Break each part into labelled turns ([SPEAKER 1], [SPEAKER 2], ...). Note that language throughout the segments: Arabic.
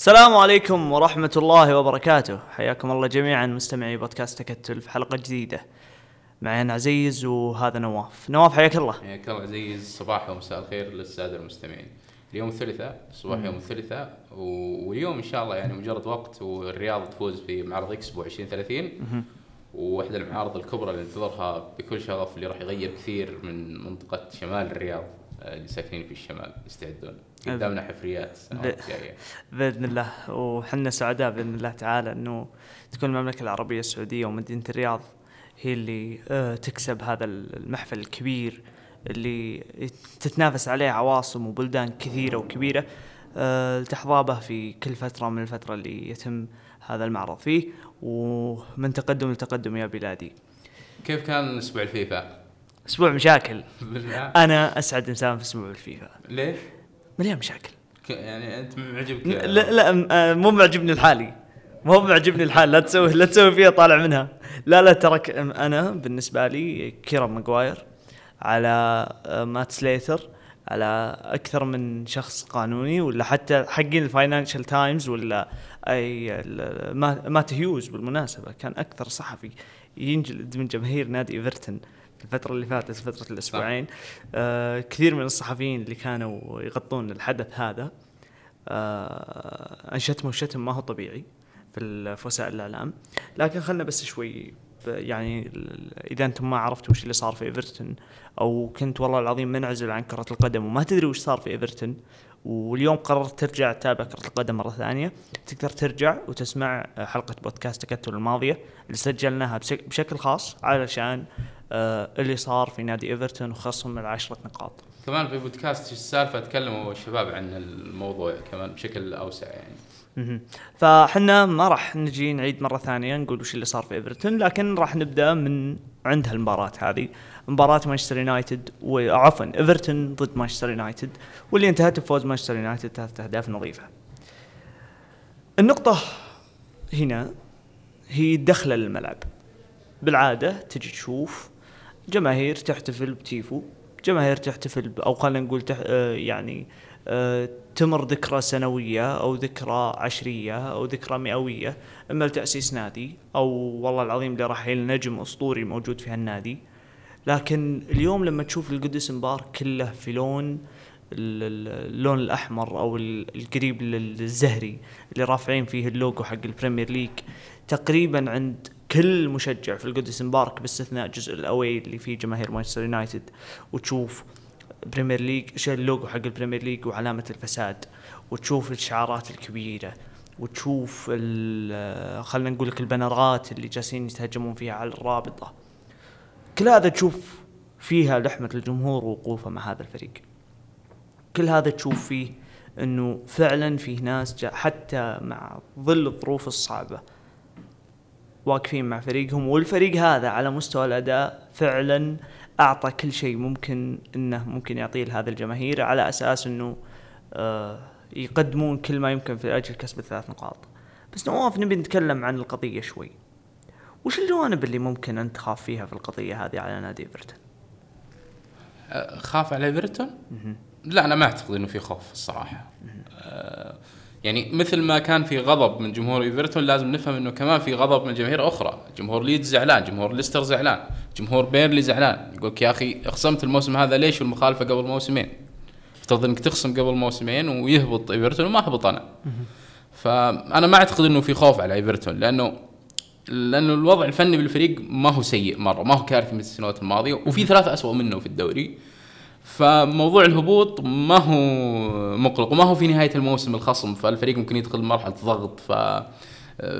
[SPEAKER 1] السلام عليكم ورحمة الله وبركاته. حياكم الله جميعا مستمعي بودكاست تكتل في حلقة جديدة. معي أنا عزيز وهذا نواف. نواف حياك الله.
[SPEAKER 2] حياك الله عزيز. صباح ومساء الخير للسادة المستمعين. اليوم الثلاثاء صباح يوم الثلاثاء. واليوم إن شاء الله يعني مجرد وقت والرياض تفوز في معرض إكسبو 2030 وواحدة المعارض الكبرى اللي ننتظرها بكل شغف اللي راح يغير كثير من منطقة شمال الرياض آه، اللي ساكنين في الشمال يستعدون. قدامنا حفريات. السنوات
[SPEAKER 1] ب-
[SPEAKER 2] الجاية
[SPEAKER 1] بإذن الله. وحنا سعداء بإذن الله تعالى أنه تكون المملكة العربية السعودية ومدينة الرياض هي اللي آه، تكسب هذا المحفل الكبير اللي تتنافس عليه عواصم وبلدان كثيرة وكبيرة آه، تحظى به في كل فترة من الفترة اللي يتم هذا المعرض فيه. ومن تقدم لتقدم يا بلادي.
[SPEAKER 2] كيف كان أسبوع الفيفا؟
[SPEAKER 1] أسبوع مشاكل.
[SPEAKER 2] بالله.
[SPEAKER 1] أنا أسعد إنسان في أسبوع الفيفا.
[SPEAKER 2] ليش؟
[SPEAKER 1] مليان مشاكل.
[SPEAKER 2] يعني أنت معجبك
[SPEAKER 1] لا لا آه، مو معجبني الحالي. مو معجبني الحال لا تسوي لا تسوي فيها طالع منها. لا لا ترى ك- أنا بالنسبة لي كيران ماجواير على آه، مات سليتر على أكثر من شخص قانوني ولا حتى حقين الفاينانشال تايمز ولا أي مات هيوز بالمناسبة. كان أكثر صحفي ينجلد من جماهير نادي إيفرتون. الفترة اللي فاتت فترة الأسبوعين آه كثير من الصحفيين اللي كانوا يغطون الحدث هذا آه انشتموا شتم ما هو طبيعي في وسائل الإعلام. لكن خلنا بس شوي يعني إذا أنتم ما عرفتوا وش اللي صار في إيفرتون أو كنت والله العظيم منعزل عن كرة القدم وما تدري وش صار في إيفرتون واليوم قررت ترجع تتابع كرة القدم مرة ثانية تقدر ترجع وتسمع حلقة بودكاست تكتل الماضية اللي سجلناها بشك- بشكل خاص علشان اللي صار في نادي إيفرتون وخصم العشرة نقاط.
[SPEAKER 2] كمان في بودكاست إيش السالفة تكلموا الشباب عن الموضوع كمان بشكل أوسع يعني.
[SPEAKER 1] فحنا ما راح نجي نعيد مرة ثانية نقول وش اللي صار في إيفرتون لكن راح نبدأ من عند هالمباراة هذه. مباراة مانشستر يونايتد وعفوا إيفرتون ضد مانشستر يونايتد. واللي انتهت بفوز مانشستر يونايتد ثلاثة أهداف نظيفة. النقطة هنا هي دخلة للملعب. بالعادة تجي تشوف جماهير تحتفل بتيفو جماهير تحتفل ب- أو خلينا نقول تح آه يعني آه تمر ذكرى سنوية أو ذكرى عشرية أو ذكرى مئوية. أما لتأسيس نادي أو والله العظيم لرحيل نجم أسطوري موجود في هالنادي. لكن اليوم لما تشوف جوديسون بارك كله في لون ال- ال- اللون الأحمر أو ال- القريب للزهري اللي رافعين فيه اللوجو حق البريمير ليج تقريبا عند كل مشجع في جوديسون بارك باستثناء جزء ال away اللي فيه جماهير مانشستر يونايتد وتشوف بريمير ليج شيء اللوجو حق البريمير ليج وعلامة الفساد وتشوف الشعارات الكبيرة وتشوف خلينا نقول لك البنرات اللي جالسين يتهجمون فيها على الرابطة. كل هذا تشوف فيها لحمة الجمهور ووقوفه مع هذا الفريق. كل هذا تشوف فيه إنه فعلا فيه ناس حتى مع ظل الظروف الصعبة واقفين مع فريقهم والفريق هذا على مستوى الأداء فعلا أعطى كل شيء ممكن إنه ممكن يعطيه لهذا الجماهير على أساس إنه آه يقدمون كل ما يمكن في أجل كسب الثلاث نقاط. بس نواف نبي نتكلم عن القضية شوي. وش الجوانب اللي ممكن أنت تخاف فيها في القضية هذه على نادي إيفرتون؟
[SPEAKER 2] أه، خاف على إيفرتون؟ لا أنا ما أعتقد إنه في خوف الصراحة. يعني مثل ما كان في غضب من جمهور إيفرتون لازم نفهم إنه كمان في غضب من جماهير أخرى، جمهور ليدز زعلان، جمهور ليستر زعلان، جمهور بيرنلي زعلان، يقولك يا أخي خصمت الموسم هذا ليش والمخالفة قبل موسمين؟ افترض إنك تخصم قبل موسمين ويهبط إيفرتون وما هبط أنا. فأنا ما أعتقد إنه في خوف على إيفرتون لأنه لأنه الوضع الفني بالفريق ما هو سيء مرة ما هو كارثي مثل السنوات الماضية وفي ثلاثة اسوء منه في الدوري فموضوع الهبوط ما هو مقلق وما هو في نهاية الموسم الخصم فالفريق ممكن يدخل مرحلة ضغط ف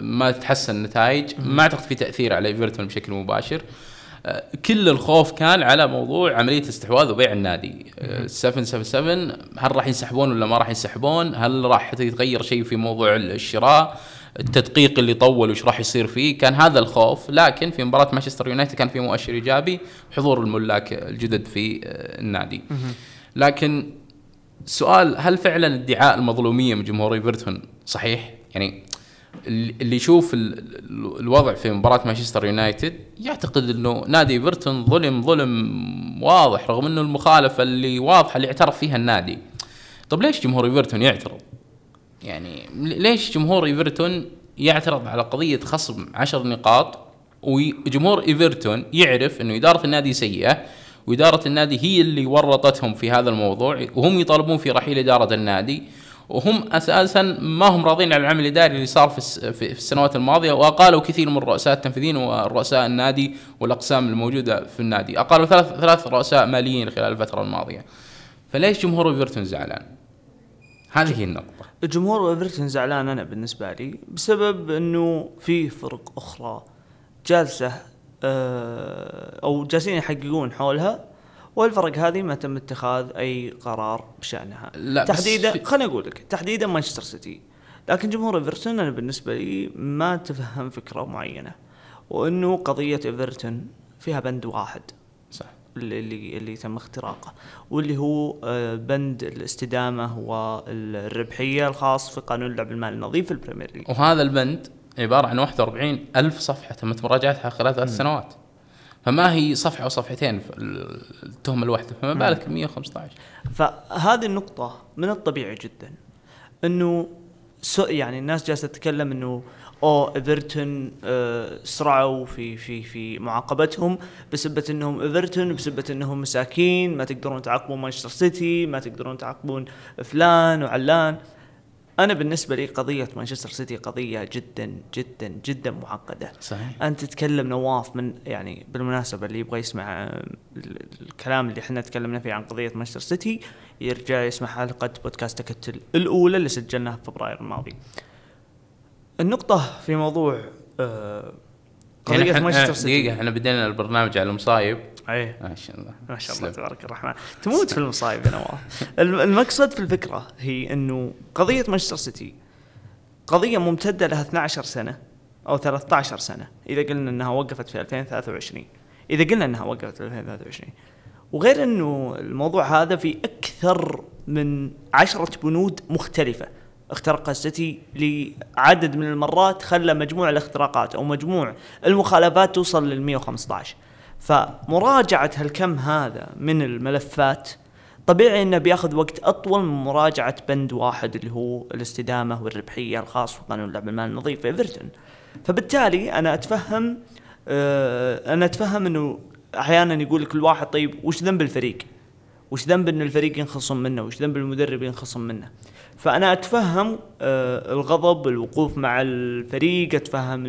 [SPEAKER 2] ما تتحسن النتائج. ما أعتقد في تأثير على إيفرتون بشكل مباشر. آه، كل الخوف كان على موضوع عملية استحواذ وبيع النادي. آه، 777 هل راح ينسحبون ولا ما راح ينسحبون؟ هل راح يتغير شيء في موضوع الشراء؟ التدقيق اللي طول وش راح يصير فيه كان هذا الخوف لكن في مباراة مانشستر يونايتد كان في مؤشر إيجابي حضور الملاك الجدد في آه، النادي لكن سؤال هل فعلا ادعاء المظلومية من جمهور إيفرتون صحيح يعني اللي يشوف ال- ال- الوضع في مباراة مانشستر يونايتد يعتقد إنه نادي إيفرتون ظلم ظلم واضح رغم إنه المخالفة اللي واضحة اللي اعترف فيها النادي. طب ليش جمهور إيفرتون يعترض؟ يعني ليش جمهور إيفرتون يعترض على قضية خصم عشر نقاط وجمهور إيفرتون يعرف إنه إدارة النادي سيئة وإدارة النادي هي اللي ورطتهم في هذا الموضوع وهم يطالبون في رحيل إدارة النادي وهم أساسا ما هم راضين على العمل الإداري اللي صار في السنوات الماضية وأقالوا كثير من الرؤساء التنفيذيين ورؤساء النادي والأقسام الموجودة في النادي، أقالوا ثلاث ثلاث رؤساء ماليين خلال الفترة الماضية. فليش جمهور إيفرتون زعلان؟ هذه هي النقطة.
[SPEAKER 1] جمهور ايفرتون زعلان أنا بالنسبة لي بسبب إنه في فرق أخرى جالسة آه، أو جالسين يحققون حولها والفرق هذه ما تم اتخاذ أي قرار بشأنها.
[SPEAKER 2] لا
[SPEAKER 1] تحديدا خليني أقول لك تحديدا مانشستر سيتي. لكن جمهور ايفرتون أنا بالنسبة لي ما تفهم فكرة معينة وإنه قضية ايفرتون فيها بند واحد.
[SPEAKER 2] صح.
[SPEAKER 1] اللي اللي, تم اختراقه واللي هو آه، بند الاستدامة والربحية الخاص في قانون اللعب المالي النظيف في البريمير ليج.
[SPEAKER 2] وهذا البند عبارة عن 41 ألف صفحة تمت مراجعتها خلال ثلاث سنوات. فما هي صفحة أو صفحتين في التهمة الواحدة فما بالك 115
[SPEAKER 1] فهذه النقطة من الطبيعي جدا إنه يعني الناس جالسة تتكلم إنه أو إيفرتون آه سرعوا في في في معاقبتهم بسبة إنهم إيفرتون بسبة إنهم مساكين ما تقدرون تعاقبون مانشستر سيتي ما تقدرون تعاقبون فلان وعلان. أنا بالنسبة لي قضية مانشستر سيتي قضية جدا جدا جدا معقدة.
[SPEAKER 2] صحيح.
[SPEAKER 1] أنت تتكلم نواف من يعني بالمناسبة اللي يبغى يسمع آه، الكلام اللي إحنا تكلمنا فيه عن قضية مانشستر سيتي يرجع يسمع حلقه بودكاست تكتل الأولى اللي سجلناها في فبراير الماضي. النقطة في موضوع آه
[SPEAKER 2] قضية يعني مانشستر سيتي دقيقة إحنا بدينا البرنامج على المصايب.
[SPEAKER 1] إيه.
[SPEAKER 2] ما شاء الله.
[SPEAKER 1] ما شاء الله تبارك الرحمن. تموت في المصايب يا نواف. المقصد في الفكرة هي إنه قضية مانشستر سيتي قضية ممتدة لها 12 سنة أو 13 سنة إذا قلنا إنها وقفت في 2023 إذا قلنا إنها وقفت في 2023 وغير إنه الموضوع هذا في أكثر من عشرة بنود مختلفة. اخترقها السيتي لعدد من المرات خلى مجموع الاختراقات أو مجموع المخالفات توصل لل 115 فمراجعة هالكم هذا من الملفات طبيعي إنه بياخذ وقت أطول من مراجعة بند واحد اللي هو الاستدامة والربحية الخاص في قانون اللعب المال النظيف في ايفرتون فبالتالي أنا أتفهم آه أنا أتفهم إنه أحيانا يقول لك الواحد طيب وش ذنب الفريق؟ وش ذنب إن الفريق ينخصم منه؟ وش ذنب المدرب ينخصم منه؟ فأنا أتفهم آه الغضب الوقوف مع الفريق أتفهم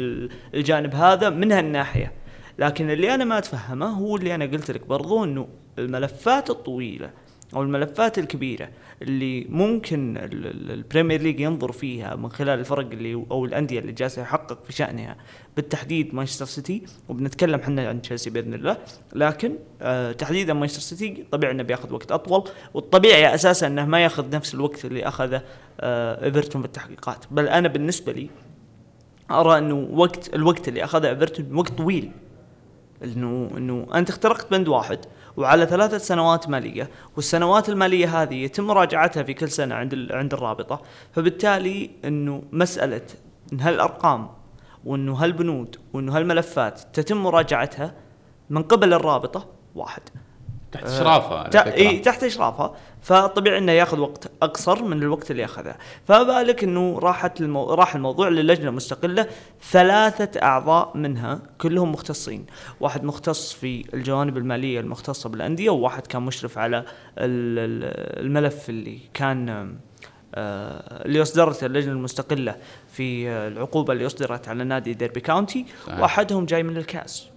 [SPEAKER 1] الجانب هذا من هالناحية. لكن اللي أنا ما أتفهمه هو اللي أنا قلت لك برضو إنه الملفات الطويلة. أو الملفات الكبيرة اللي ممكن البريمير ليج ينظر فيها من خلال الفرق اللي أو الأندية اللي جالسة يحقق في شأنها بالتحديد مانشستر سيتي وبنتكلم إحنا عن تشيلسي بإذن الله. لكن آه تحديدا مانشستر سيتي طبيعي إنه بياخذ وقت أطول والطبيعي أساسا إنه ما ياخذ نفس الوقت اللي أخذه آه إيفرتون بالتحقيقات. بل أنا بالنسبة لي أرى إنه وقت الوقت اللي أخذه إيفرتون وقت طويل. انه إنه أنت اخترقت بند واحد. وعلى ثلاثة سنوات مالية والسنوات المالية هذه يتم مراجعتها في كل سنة عند عند الرابطة. فبالتالي إنه مسألة إن هالأرقام وإنه هالبنود وإنه هالملفات تتم مراجعتها من قبل الرابطة واحد.
[SPEAKER 2] تحت
[SPEAKER 1] إشرافها. إي تحت إشرافها. فطبيعي إنه ياخذ وقت أقصر من الوقت اللي اخذه فما بالك إنه راحت المو... راح الموضوع للجنة مستقله ثلاثة أعضاء منها كلهم مختصين. واحد مختص في الجوانب المالية المختصة بالأندية وواحد كان مشرف على الملف اللي كان آه، اللي اصدرته اللجنة المستقلة في العقوبة اللي اصدرت على نادي ديربي كاونتي. واحدهم جاي من الكاس.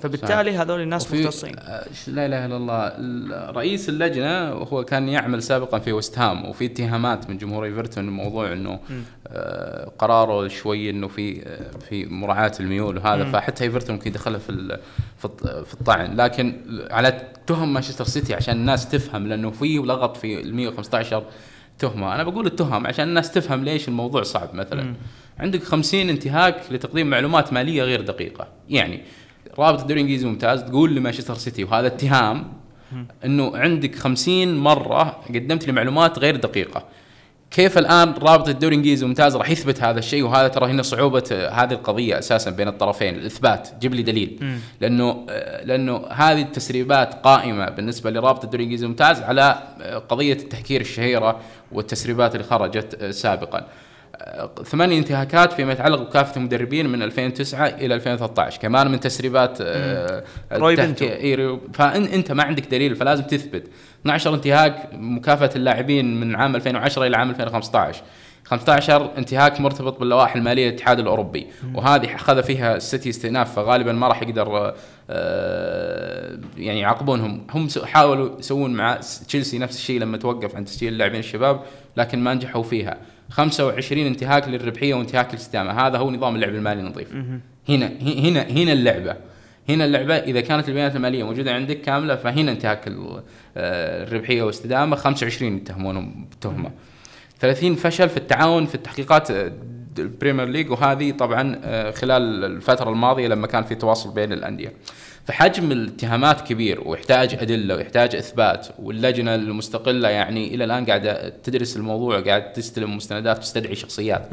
[SPEAKER 1] فبالتالي هذول الناس مختصين.
[SPEAKER 2] آه، لا إله إلا الله. رئيس اللجنة هو كان يعمل سابقا في وست هام وفي اتهامات من جمهور إيفرتون موضوع إنه آه قراره شوي إنه في آه في مراعاة الميول وهذا م. فحتى إيفرتون ممكن يدخلها في في الطعن. لكن على تهم مانشستر سيتي عشان الناس تفهم لأنه في لغط في ال 115 تهمة. أنا بقول التهم عشان الناس تفهم ليش الموضوع صعب مثلا. م. عندك 50 انتهاك لتقديم معلومات مالية غير دقيقة. يعني رابط الدوري الإنجليزي ممتاز تقول لمانشستر سيتي وهذا اتهام إنه عندك خمسين مرة قدمت لي معلومات غير دقيقة. كيف الآن رابط الدوري الإنجليزي الممتاز راح يثبت هذا الشيء؟ وهذا ترى هنا صعوبة هذه القضية أساسا بين الطرفين الإثبات جيب لي دليل. لأنه لأنه هذه التسريبات قائمة بالنسبة لرابط الدوري الإنجليزي الممتاز على قضية التهكير الشهيرة والتسريبات اللي خرجت سابقا. ثمانية انتهاكات فيما يتعلق بكافة المدربين من 2009 إلى 2013 كمان من تسريبات آه،
[SPEAKER 1] روي
[SPEAKER 2] التهكي- إيه، فأنت ما عندك دليل فلازم تثبت. 12 انتهاك مكافأة اللاعبين من عام 2010 إلى عام 2015 15 انتهاك مرتبط باللوائح المالية للاتحاد الأوروبي. وهذه أخذ فيها السيتي استئناف فغالبا ما راح يقدر آه، يعني يعاقبونهم. هم حاولوا يسوون مع تشيلسي نفس الشيء لما توقف عن تسجيل اللاعبين الشباب لكن ما نجحوا فيها. 25 انتهاك للربحية وانتهاك للاستدامه هذا هو نظام اللعب المالي النظيف. هنا هنا هنا اللعبة. هنا اللعبة إذا كانت البيانات المالية موجودة عندك كاملة فهنا انتهاك آه، الربحية والاستدامه 25 يتهمونهم بالتهمه 30 فشل في التعاون في التحقيقات آه، البريمير ليج. وهذه طبعا آه، خلال الفترة الماضية لما كان في تواصل بين الأندية. فحجم الاتهامات كبير ويحتاج أدلة ويحتاج إثبات واللجنة المستقلة يعني إلى الآن قاعدة تدرس الموضوع وقاعدة تستلم مستندات وتستدعي شخصيات.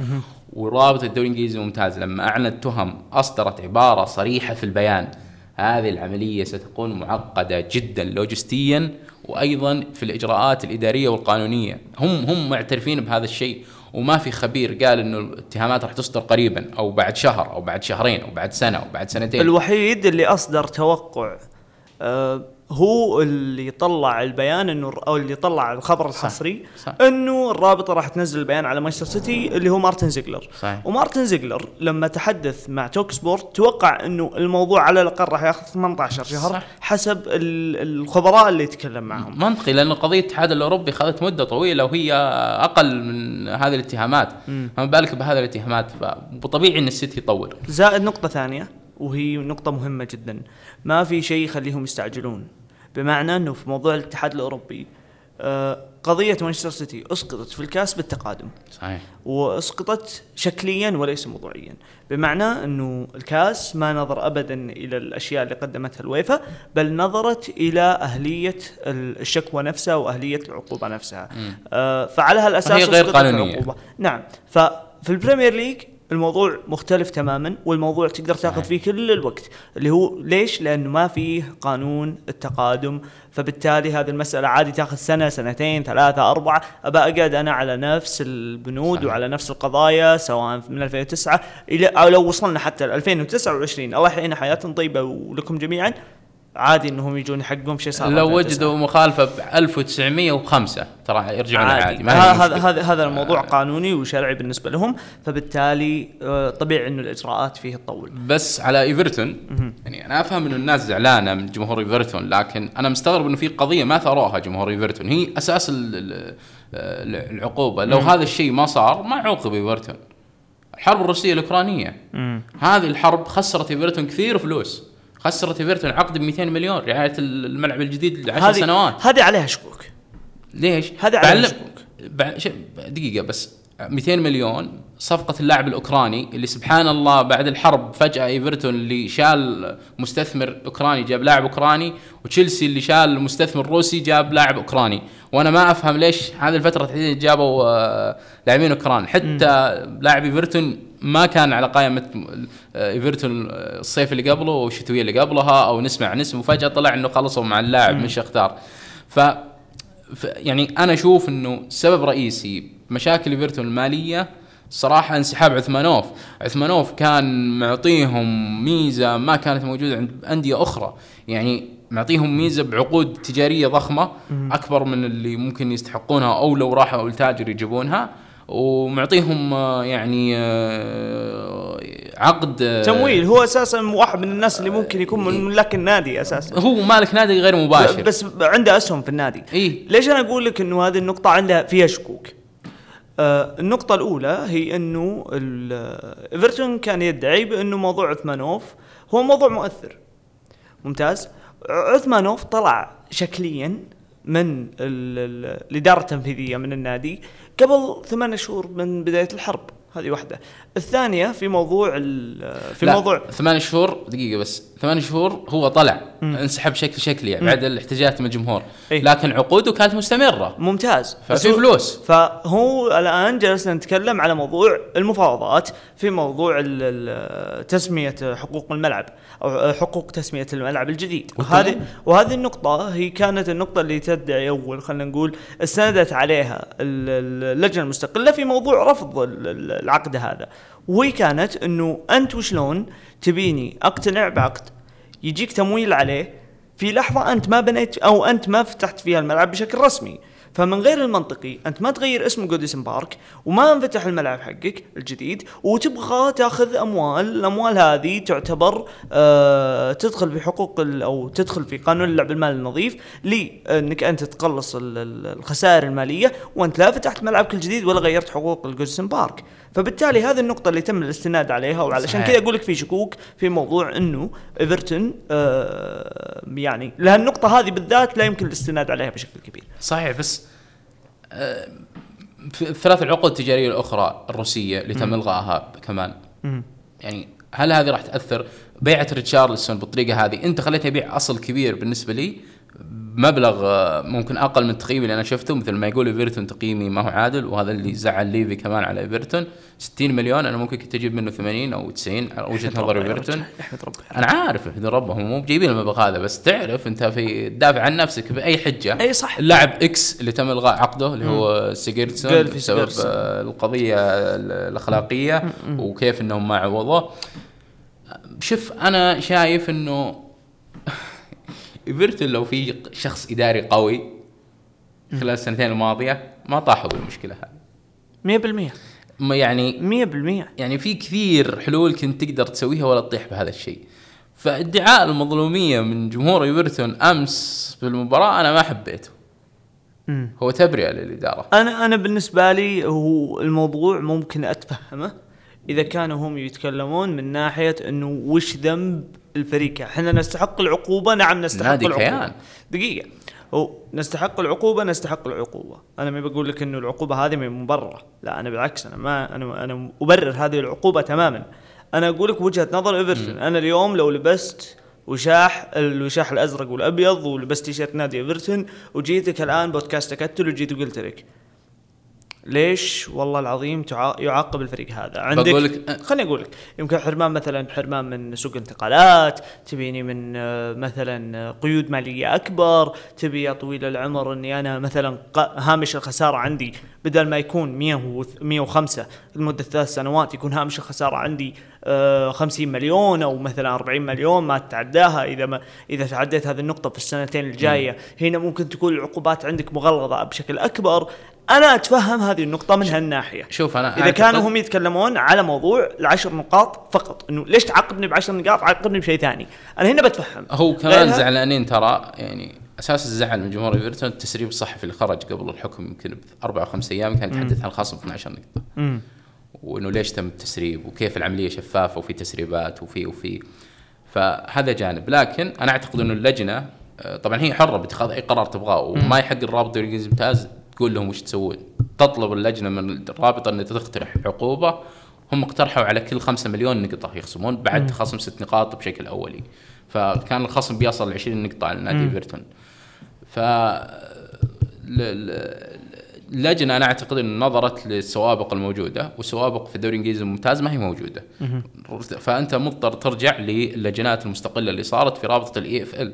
[SPEAKER 2] ورابطة الدوري الإنجليزي الممتاز لما أعلنت تهم أصدرت عبارة صريحة في البيان. هذه العملية ستكون معقدة جدا لوجستيا وأيضا في الإجراءات الإدارية والقانونية. هم هم معترفين بهذا الشيء. وما في خبير قال إنه الاتهامات راح تصدر قريبا أو بعد شهر أو بعد شهرين أو بعد سنة أو بعد سنتين.
[SPEAKER 1] الوحيد اللي أصدر توقع آه هو اللي طلع البيان إنه أو اللي طلع الخبر الحصري
[SPEAKER 2] صح.
[SPEAKER 1] إنه الرابطة راح تنزل البيان على مانشستر سيتي اللي هو مارتن زيجلر.
[SPEAKER 2] صحيح.
[SPEAKER 1] ومارتن زيجلر لما تحدث مع توك سبورت توقع إنه الموضوع على الأقل راح ياخذ 18 شهر
[SPEAKER 2] صح.
[SPEAKER 1] حسب ال- الخبراء اللي يتكلم معهم.
[SPEAKER 2] منطقي لأن قضية الاتحاد الأوروبي اخذت مدة طويلة وهي أقل من هذه الاتهامات. فما بالك بهذه الاتهامات؟ فطبيعي إن السيتي يطول
[SPEAKER 1] زائد نقطة ثانية وهي نقطة مهمة جدا. ما في شيء يخليهم يستعجلون. بمعنى إنه في موضوع الاتحاد الأوروبي آه، قضية مانشستر سيتي أسقطت في الكاس بالتقادم.
[SPEAKER 2] صحيح.
[SPEAKER 1] وأسقطت شكليا وليس موضوعيا. بمعنى إنه الكاس ما نظر ابدا إلى الأشياء اللي قدمتها اليويفا بل نظرت إلى أهلية الشكوى نفسها وأهلية العقوبة نفسها. آه فعلى هالأساس
[SPEAKER 2] وهي غير قانونية.
[SPEAKER 1] العقوبة. نعم. ففي البريمير ليج الموضوع مختلف تماما والموضوع تقدر تاخذ فيه كل الوقت. اللي هو ليش؟ لأنه ما فيه قانون التقادم. فبالتالي هذه المسألة عادي تاخذ سنة سنتين ثلاثة أربعة. أبى أقعد أنا على نفس البنود
[SPEAKER 2] صحيح.
[SPEAKER 1] وعلى نفس القضايا سواء من 2009 إلى أو لو وصلنا حتى ل 2029 الله يحيينا حياه طيبة ولكم جميعا. عادي إنهم يجون يحققون شيء صار
[SPEAKER 2] لو
[SPEAKER 1] 2009.
[SPEAKER 2] وجدوا مخالفة ب 1905 ترى يرجعون عادي, عادي.
[SPEAKER 1] هذا. هذا هذا الموضوع قانوني وشرعي بالنسبة لهم فبالتالي آه، طبيعي إنه الإجراءات فيه تطول.
[SPEAKER 2] بس على إيفرتون يعني أنا أفهم إنه الناس زعلانة من جمهور إيفرتون لكن أنا مستغرب إنه في قضية ما ثروها جمهور إيفرتون. هي أساس ال- ال- ال- العقوبة. لو هذا الشيء ما صار ما عوقب إيفرتون. الحرب الروسية الأوكرانية. هذه الحرب خسرت إيفرتون كثير فلوس. خسرت ايفرتون عقد ب 200 مليون رعاية الملعب الجديد ل 10
[SPEAKER 1] هذه
[SPEAKER 2] سنوات.
[SPEAKER 1] هذه عليها شكوك.
[SPEAKER 2] ليش؟
[SPEAKER 1] هذا على
[SPEAKER 2] بعلم-
[SPEAKER 1] مشكوك.
[SPEAKER 2] بع- ش- دقيقة بس. 200 مليون صفقة اللاعب الأوكراني اللي سبحان الله بعد الحرب فجأة ايفرتون اللي شال مستثمر أوكراني جاب لاعب أوكراني وتشيلسي اللي شال مستثمر روسي جاب لاعب أوكراني. وأنا ما أفهم ليش هذه الفترة تحديدا جابوا آه، لاعبين أوكران حتى لاعب ايفرتون ما كان على قائمة آه، ايفرتون آه، الصيف اللي قبله والشتوية اللي قبلها أو نسمع عن اسمه وفجأة طلع إنه خلصوا مع اللاعب من شاختار. ف يعني أنا أشوف إنه سبب رئيسي مشاكل ايفرتون المالية صراحة انسحاب عثمانوف. عثمانوف كان معطيهم ميزة ما كانت موجودة عند أندية أخرى. يعني معطيهم ميزة بعقود تجارية ضخمة أكبر من اللي ممكن يستحقونها أو لو راحوا لتاجر يجيبونها. ومعطيهم آه، يعني آه، عقد آه،
[SPEAKER 1] تمويل. هو أساسا واحد من الناس اللي ممكن يكون من ملاك النادي أساسا.
[SPEAKER 2] هو مالك نادي غير مباشر.
[SPEAKER 1] بس عنده أسهم في النادي.
[SPEAKER 2] إيه.
[SPEAKER 1] ليش أنا أقول لك إنه هذه النقطة عندها فيها شكوك؟ آه النقطة الأولى هي أنه إيفرتون كان يدعي بأنه موضوع عثمانوف هو موضوع مؤثر. ممتاز. عثمانوف طلع شكليا من ال- ال- الإدارة التنفيذية من النادي قبل ثمان شهور من بداية الحرب. هذه واحدة. الثانية في موضوع في
[SPEAKER 2] لا،
[SPEAKER 1] موضوع
[SPEAKER 2] ثمان شهور دقيقة بس. ثمان شهور هو طلع انسحب بشكل شكلي يعني بعد الاحتجاجات من الجمهور.
[SPEAKER 1] إيه.
[SPEAKER 2] لكن عقوده كانت مستمرة.
[SPEAKER 1] ممتاز.
[SPEAKER 2] ففي فلوس.
[SPEAKER 1] فهو الآن جلسنا نتكلم على موضوع المفاوضات في موضوع تسمية حقوق الملعب أو حقوق تسمية الملعب الجديد. وهذه وهذه النقطة هي كانت النقطة اللي تدعي أول خلينا نقول استندت عليها ال- ال- اللجنة المستقلة في موضوع رفض العقد هذا. وهي كانت إنه أنت وشلون تبيني أقتنع بعقد؟ يجيك تمويل عليه في لحظة أنت ما بنيت أو أنت ما فتحت فيها الملعب بشكل رسمي. فمن غير المنطقي أنت ما تغير اسم جوديسون بارك وما انفتح الملعب حقك الجديد وتبغى تأخذ أموال. الأموال هذه تعتبر آه تدخل في حقوق أو تدخل في قانون اللعب المالي النظيف لأنك أنت تقلص ال- ال- الخسائر المالية وأنت لا فتحت ملعبك الجديد ولا غيرت حقوق الجوديسون بارك فبالتالي هذه النقطة اللي تم الاستناد عليها وعلشان. كذا أقول لك في شكوك في موضوع إنه إيفرتون آه يعني لهالنقطة هذه بالذات لا يمكن الاستناد عليها بشكل كبير.
[SPEAKER 2] صحيح بس آه، في الثلاث العقود التجارية الأخرى الروسية اللي تم إلغائها كمان يعني هل هذه راح تأثر بيعة ريتشارليسون بالطريقة هذه أنت خليته يبيع أصل كبير بالنسبة لي بمبلغ آه، ممكن أقل من تقييمي اللي أنا شفته مثل ما يقول إيفرتون تقييمي ما هو عادل وهذا اللي زعل ليفي كمان على إيفرتون. 60 مليون أنا ممكن كنت أجيب منه 80 أو 90 على وجهة نظر
[SPEAKER 1] إيفرتون.
[SPEAKER 2] أنا عارف احمدوا ربهم مو بجايبين المبلغ هذا بس تعرف أنت في تدافع عن نفسك بأي حجة.
[SPEAKER 1] أي صح.
[SPEAKER 2] اللاعب X اللي تم إلغاء عقده اللي هو سيجوردسون
[SPEAKER 1] جيلفي
[SPEAKER 2] بسبب. آه، القضية ال- الأخلاقية وكيف إنهم ما عوضوه شوف أنا شايف إنه إيفرتون لو في شخص إداري قوي خلال السنتين الماضية ما طاحوا بالمشكلة هذه.
[SPEAKER 1] 100%
[SPEAKER 2] ما يعني
[SPEAKER 1] 100%
[SPEAKER 2] يعني في كثير حلول كنت تقدر تسويها ولا تطيح بهذا الشيء. فادعاء المظلومية من جمهور إيفرتون أمس بالمباراه أنا ما حبيته. هو تبرئة للإدارة.
[SPEAKER 1] أنا أنا بالنسبة لي هو الموضوع ممكن أتفهمه. إذا كانوا هم يتكلمون من ناحية إنه وش ذنب الفريق؟ إحنا نستحق العقوبة؟ نعم نستحق
[SPEAKER 2] نادي
[SPEAKER 1] العقوبة.
[SPEAKER 2] كيان.
[SPEAKER 1] دقيقة. هو نستحق العقوبة؟ نستحق العقوبة. أنا ما بقول لك إنه العقوبة هذه من مبررة. لا أنا بالعكس أنا ما أنا أنا أبرر هذه العقوبة تماما. أنا أقول لك وجهة نظر إيفرتون. أنا اليوم لو لبست وشاح الوشاح الأزرق والأبيض ولبست تيشيرت نادي إيفرتون وجيتك الآن بودكاست تكتل وجيت وقلت لك ليش والله العظيم يعاقب الفريق هذا؟ عندك
[SPEAKER 2] بقول لك-
[SPEAKER 1] خليني أقول لك يمكن حرمان مثلا حرمان من سوق انتقالات تبيني من آه، مثلا آه، قيود مالية أكبر تبي يا طويل العمر إني أنا مثلا هامش الخسارة عندي بدل ما يكون 100 و 105 لمدة ثلاث سنوات يكون هامش الخسارة عندي آه، 50 مليون أو مثلا 40 مليون ما تتعداها إذا ما إذا تعديت هذه النقطة في السنتين الجاية. هنا ممكن تكون العقوبات عندك مغلظة بشكل أكبر. أنا أتفهم هذه النقطة من هالناحية.
[SPEAKER 2] شوف أنا
[SPEAKER 1] إذا كانوا هم يتكلمون على موضوع العشر نقاط فقط إنه ليش تعاقبني بعشر نقاط؟ عاقبني بشيء ثاني. أنا هنا بتفهم.
[SPEAKER 2] هو كمان زعلانين ترى يعني أساس الزعل من جمهور إيفرتون التسريب الصحفي اللي خرج قبل الحكم يمكن بأربع أو خمس أيام كان يتحدث عن خصم 12
[SPEAKER 1] نقطة.
[SPEAKER 2] وإنه ليش تم التسريب؟ وكيف العملية شفافة؟ وفي تسريبات؟ وفي وفي فهذا جانب. لكن أنا أعتقد إنه اللجنة آه، طبعا هي حرة باتخاذ أي قرار تبغاه وما يحق الرابطه الإنجليزي الممتاز تقول لهم وش تسوون. تطلب اللجنة من الرابطة ان تقترح عقوبة. هم اقترحوا على كل 5 مليون نقطة يخصمون بعد خصم ست نقاط بشكل أولي. فكان الخصم بيصل ل 20 نقطة على نادي إيفرتون. ف اللجنة أنا أعتقد إن نظرت للسوابق الموجودة والسوابق في الدوري الإنجليزي الممتاز ما هي موجودة. فأنت مضطر ترجع للجنات المستقلة اللي صارت في رابطة ال EFL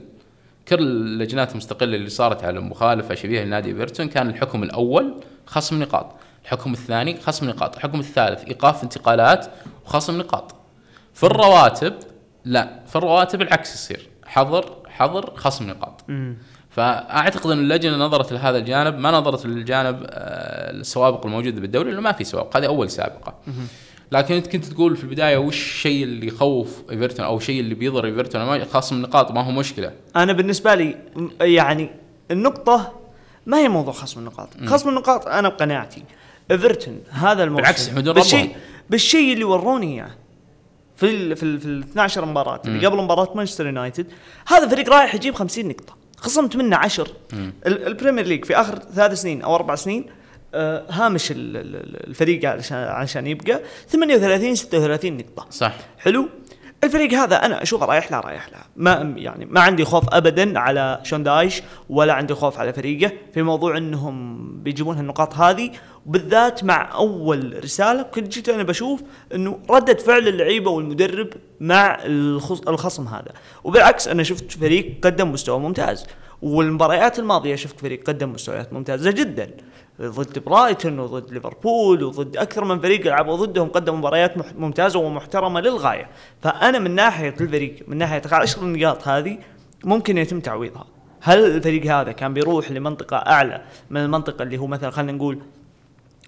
[SPEAKER 2] كل اللجنات المستقلة اللي صارت على مخالفة شبيهة لنادي إيفرتون كان الحكم الأول خصم نقاط الحكم الثاني خصم نقاط الحكم الثالث إيقاف انتقالات وخصم نقاط. في الرواتب لا في الرواتب العكس يصير حظر حظر خصم نقاط. فأعتقد إن اللجنة نظرت لهذا الجانب ما نظرت للجانب آه، السوابق الموجودة بالدوري لأنه ما في سوابق هذه أول سابقة. لكن أنت كنت تقول في البداية وش الشيء اللي يخوف إيفرتون أو الشيء اللي بيضر إيفرتون؟ ما- خصم نقاط ما هو مشكلة.
[SPEAKER 1] أنا بالنسبة لي يعني النقطة ما هي موضوع خصم النقاط. خصم النقاط أنا بقناعتي. إيفرتون هذا الموسم.
[SPEAKER 2] بالعكس، يحمدون
[SPEAKER 1] بالشيء
[SPEAKER 2] ربهم.
[SPEAKER 1] بالشيء اللي وروني إياه. في ال في ال في ال 12 مباراة اللي قبل مباراة مانشستر يونايتد هذا فريق رايح يجيب 50 نقطة. خصمت منه 10 ال- ال Premier League في آخر ثلاث سنين أو أربع سنين هامش ال- ال- الفريق عشان عشان يبقى 38 36 نقطة.
[SPEAKER 2] صح.
[SPEAKER 1] حلو؟ الفريق هذا أنا أشوفه رايح له رايح له ما يعني ما عندي خوف ابدا على شون دايش ولا عندي خوف على فريقه في موضوع إنهم بيجيبون هالنقاط هذه. بالذات مع أول رسالة كنت جيت أنا بشوف إنه ردة فعل اللعيبة والمدرب مع الخص- الخصم هذا. وبالعكس أنا شفت فريق قدم مستوى ممتاز. والمباريات الماضية شفت فريق قدم مستويات ممتازة جدا. ضد برايتون وضد ليفربول وضد أكثر من فريق لعبوا ضدهم قدموا مباريات ممتازة ومحترمة للغاية. فأنا من ناحية الفريق من ناحية العشر النقاط هذه ممكن يتم تعويضها. هل الفريق هذا كان بيروح لمنطقة أعلى من المنطقة اللي هو مثلا خلينا نقول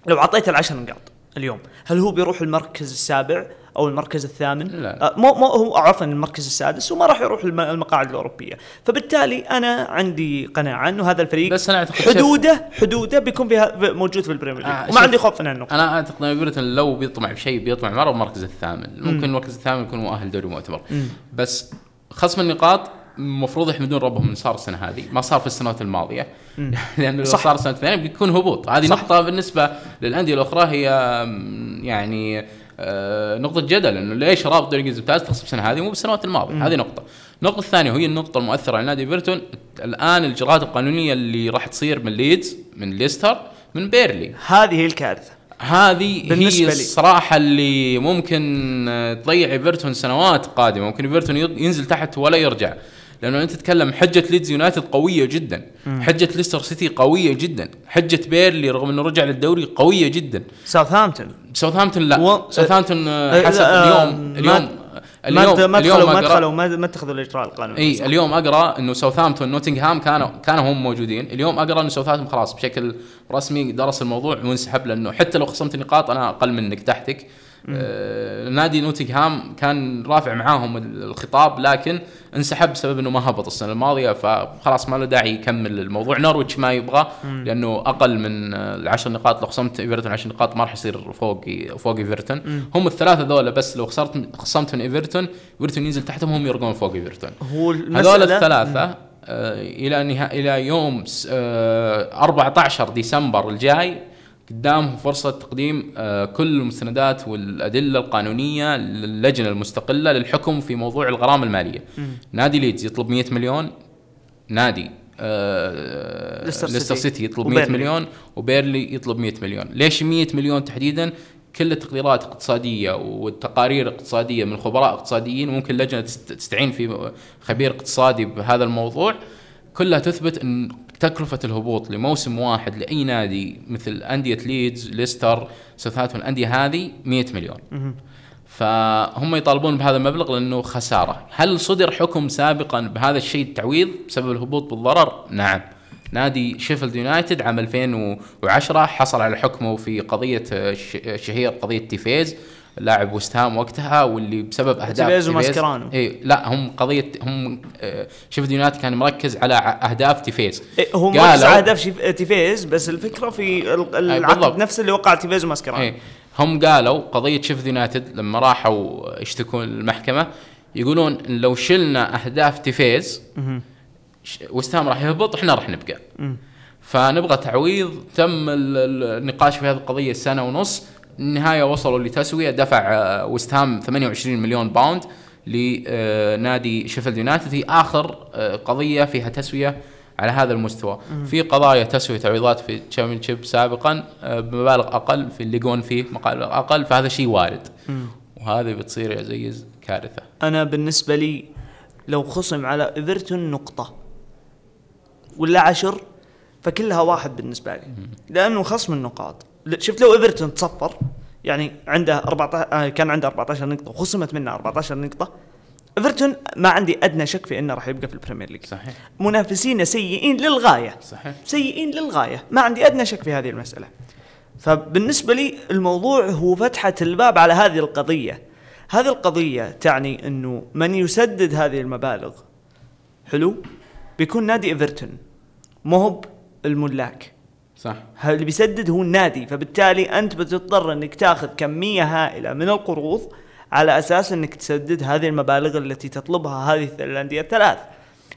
[SPEAKER 1] لو اعطيته العشر نقاط اليوم هل هو بيروح المركز السابع؟ أو المركز الثامن.
[SPEAKER 2] لا.
[SPEAKER 1] آه، مو مو هو عفوا المركز السادس وما راح يروح الم- المقاعد الأوروبية. فبالتالي أنا عندي قناعة إنه هذا الفريق
[SPEAKER 2] بس أنا أعتقد شوف-
[SPEAKER 1] حدوده حدوده بيكون فيها موجود في ال Premier League.
[SPEAKER 2] آه،
[SPEAKER 1] وما عندي خوف من هالنقطه
[SPEAKER 2] أنا أعتقد ان ايفرتون لو بيطمع بشيء بيطمع مرة بالمركز الثامن. ممكن المركز الثامن يكون مؤهل دوري مؤتمر. بس خصم النقاط المفروض يحمدون ربهم من صار السنة هذه. ما صار في السنوات الماضية. لأنه لو. صار السنة الثانية بيكون هبوط. هذه. نقطة بالنسبة للأندية الأخرى هي م، يعني نقطة جدل إنه ليش رابط دوري الانجليزي الممتاز تخصم السنة هذه؟ مو بالسنوات الماضية. هذه نقطة. النقطة الثانية وهي النقطة المؤثرة على نادي إيفرتون. الآن الاجراءات القانونية اللي راح تصير من ليدز من ليستر من بيرنلي.
[SPEAKER 1] هذه هي الكارثة.
[SPEAKER 2] هذه هي
[SPEAKER 1] لي.
[SPEAKER 2] الصراحة اللي ممكن آه، تضيع إيفرتون سنوات قادمة. ممكن إيفرتون ينزل تحت ولا يرجع. لأنه أنت تتكلم حجة ليدز يونايتد قوية جدا. حجة ليستر سيتي قوية جدا. حجة بيرنلي رغم إنه رجع للدوري قوية جدا.
[SPEAKER 1] ساوثهامبتون.
[SPEAKER 2] ساوثهامبتون لا.
[SPEAKER 1] و-
[SPEAKER 2] ساوثهامبتون آه،
[SPEAKER 1] آه،
[SPEAKER 2] حسب
[SPEAKER 1] آه،
[SPEAKER 2] اليوم اليوم
[SPEAKER 1] ما
[SPEAKER 2] اليوم
[SPEAKER 1] ما
[SPEAKER 2] اليوم
[SPEAKER 1] ما دخلوا ما اتخذوا الإجراء القانوني.
[SPEAKER 2] إي اليوم أقرأ إنه ساوثهامبتون نوتنغهام كانوا كانوا هم موجودين. اليوم أقرأ إنه ساوثهامبتون خلاص بشكل رسمي درس الموضوع وانسحب لأنه حتى لو خصمت نقاط أنا أقل منك تحتك. آه نادي نوتنغهام كان رافع معاهم الخطاب لكن انسحب بسبب إنه ما هبط السنة الماضية فخلاص ما له داعي يكمل الموضوع. نورويتش ما يبغى لأنه أقل من آه، العشر نقاط لو خصمت إيفرتون 10 نقاط ما راح يصير فوق فوق إيفرتون. هم الثلاثة ذولا بس لو خسرت خصمت من إيفرتون ايفرتون ينزل تحتهم هم يرقون فوق إيفرتون.
[SPEAKER 1] هو
[SPEAKER 2] هذول الثلاثة آه إلى نها... إلى يوم س- آه 14 ديسمبر الجاي قدامهم فرصة تقديم آه كل المستندات والأدلة القانونية للجنة المستقلة للحكم في موضوع الغرامة المالية. نادي ليدز يطلب 100 مليون نادي آه
[SPEAKER 1] ليستر
[SPEAKER 2] ليستر
[SPEAKER 1] سيتي.
[SPEAKER 2] سيتي يطلب 100
[SPEAKER 1] وبيرنلي.
[SPEAKER 2] مليون وبيرنلي يطلب 100 مليون ليش 100 مليون تحديدا كل التقديرات الاقتصادية والتقارير الاقتصادية من خبراء اقتصاديين ممكن لجنة تست- تستعين في خبير اقتصادي بهذا الموضوع كلها تثبت إن تكلفة الهبوط لموسم واحد لأي نادي مثل أندية ليدز ليستر ساوثهامبتون الأندية هذه 100 مليون فهم يطالبون بهذا المبلغ لأنه خسارة، هل صدر حكم سابقا بهذا الشيء التعويض بسبب الهبوط بالضرر؟ نعم. نادي شيفيلد يونايتد عام 2010 حصل على حكمه في قضية آه، ش- شهير قضية تيفيز لاعب وستهام وقتها واللي بسبب أهداف
[SPEAKER 1] تيفيز وماسكيرانو.
[SPEAKER 2] اي لا هم قضية هم آه، شيفيلد يونايتد كان مركز على أهداف تيفيز
[SPEAKER 1] إيه، هو مركز على أهداف تيفيز بس الفكرة في ال- العقد
[SPEAKER 2] بالضبط.
[SPEAKER 1] نفس اللي وقع تيفيز وماسكيرانو
[SPEAKER 2] إيه هم قالوا قضية شيفيلد يونايتد لما راحوا يشتكون المحكمه يقولون لو شلنا أهداف تيفيز وستهام راح يهبط إحنا راح نبقى. فنبغى تعويض تم ال- ال- النقاش في هذه القضية سنة ونص. النهاية وصلوا لتسوية دفع آه، وستهام 28 مليون pound لنادي شيفيلد يونايتد هي آخر آه، قضية فيها تسوية على هذا المستوى. في قضايا تسوية تعويضات في Championship سابقا آه، بمبالغ أقل في ال League One فيه مبالغ أقل فهذا شيء وارد. وهذه بتصير يا زيز كارثة.
[SPEAKER 1] أنا بالنسبة لي لو خصم على إيفرتون نقطة ولا عشر فكلها واحد بالنسبة لي. لأنه خصم النقاط. شفت لو إيفرتون تصفر يعني عنده 14 آه، كان عنده 14 نقطة وخصمت منه 14 نقطة إيفرتون ما عندي أدنى شك في إنه راح يبقى في ال Premier League.
[SPEAKER 2] صحيح.
[SPEAKER 1] منافسين سيئين للغاية.
[SPEAKER 2] صحيح.
[SPEAKER 1] سيئين للغاية. ما عندي أدنى شك في هذه المسألة. فبالنسبة لي الموضوع هو فتحة الباب على هذه القضية. هذه القضية تعني إنه من يسدد هذه المبالغ حلو؟ بيكون نادي إيفرتون مو هو الملاك.
[SPEAKER 2] صح.
[SPEAKER 1] اللي بيسدد هو النادي فبالتالي أنت بتضطر إنك تاخذ كمية هائلة من القروض على أساس إنك تسدد هذه المبالغ التي تطلبها هذه الأندية الثلاث.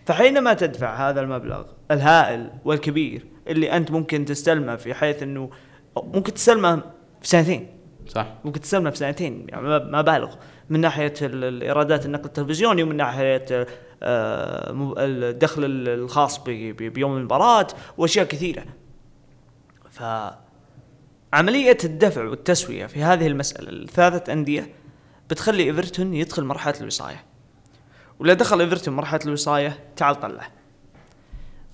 [SPEAKER 1] فحينما تدفع هذا المبلغ الهائل والكبير اللي أنت ممكن تستلمه في حيث إنه ممكن تستلمه في سنتين.
[SPEAKER 2] صح.
[SPEAKER 1] ممكن تستلمه في سنتين يعني ما ما بالغ. من ناحية ال- الإيرادات النقل التلفزيوني ومن ناحية آه، الدخل ال- الخاص بيوم المباراة وأشياء كثيرة. ف عمليه الدفع والتسوية في هذه المسألة الثلاثه أندية بتخلي إيفرتون يدخل مرحلة الوصاية. ولا دخل إيفرتون مرحلة الوصاية تعال طلع.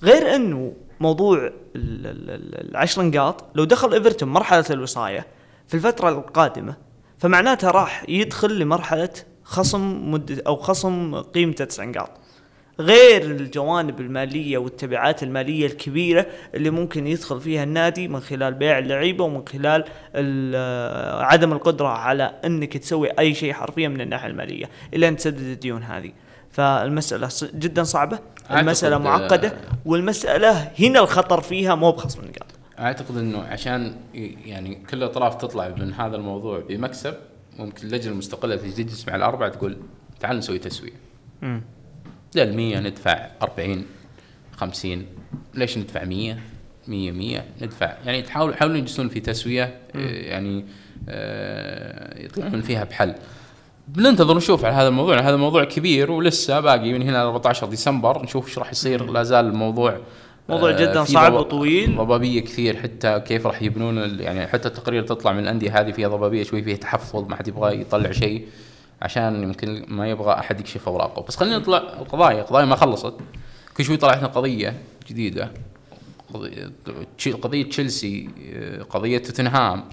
[SPEAKER 1] غير إنه موضوع ال- ال- ال- العشر نقاط لو دخل إيفرتون مرحلة الوصاية في الفترة القادمة فمعناتها راح يدخل لمرحلة خصم مدة أو خصم قيمته تسع نقاط غير الجوانب المالية والتبعات المالية الكبيرة اللي ممكن يدخل فيها النادي من خلال بيع اللعيبة ومن خلال ال- عدم القدرة على إنك تسوي أي شيء حرفيا من الناحية المالية الا أن تسدد الديون هذه. فالمسألة جدا صعبة المسألة
[SPEAKER 2] أعتقد-
[SPEAKER 1] معقدة والمسألة هنا الخطر فيها مو بخصم النقاط.
[SPEAKER 2] أعتقد إنه عشان يعني كل الأطراف تطلع من هذا الموضوع بمكسب ممكن اللجنة المستقلة تجي تجلس مع الأربعة تقول تعال نسوي تسوية. لل 100 ندفع 40 50 ليش ندفع 100 100 100 ندفع. يعني تحاول يحاولون يجلسون في تسوية آه، يعني آه، يطلعون فيها بحل. بننتظر نشوف على هذا الموضوع. هذا الموضوع كبير ولسه باقي من هنا 14 ديسمبر. نشوف إيش راح يصير. لا زال الموضوع
[SPEAKER 1] موضوع
[SPEAKER 2] آه،
[SPEAKER 1] جداً صعب وطويل.
[SPEAKER 2] ضبابية كثير. حتى كيف راح يبنون يعني حتى التقرير تطلع من الأندية هذه فيها ضبابية شوي فيها تحفظ ما حد يبغى يطلع شيء. عشان يمكن ما يبغى أحد يكشف اوراقه بس خلينا نطلع القضايا القضايا ما خلصت. كل شوي طلعت قضية جديدة. قضية تشيلسي آه، قضية توتنهام.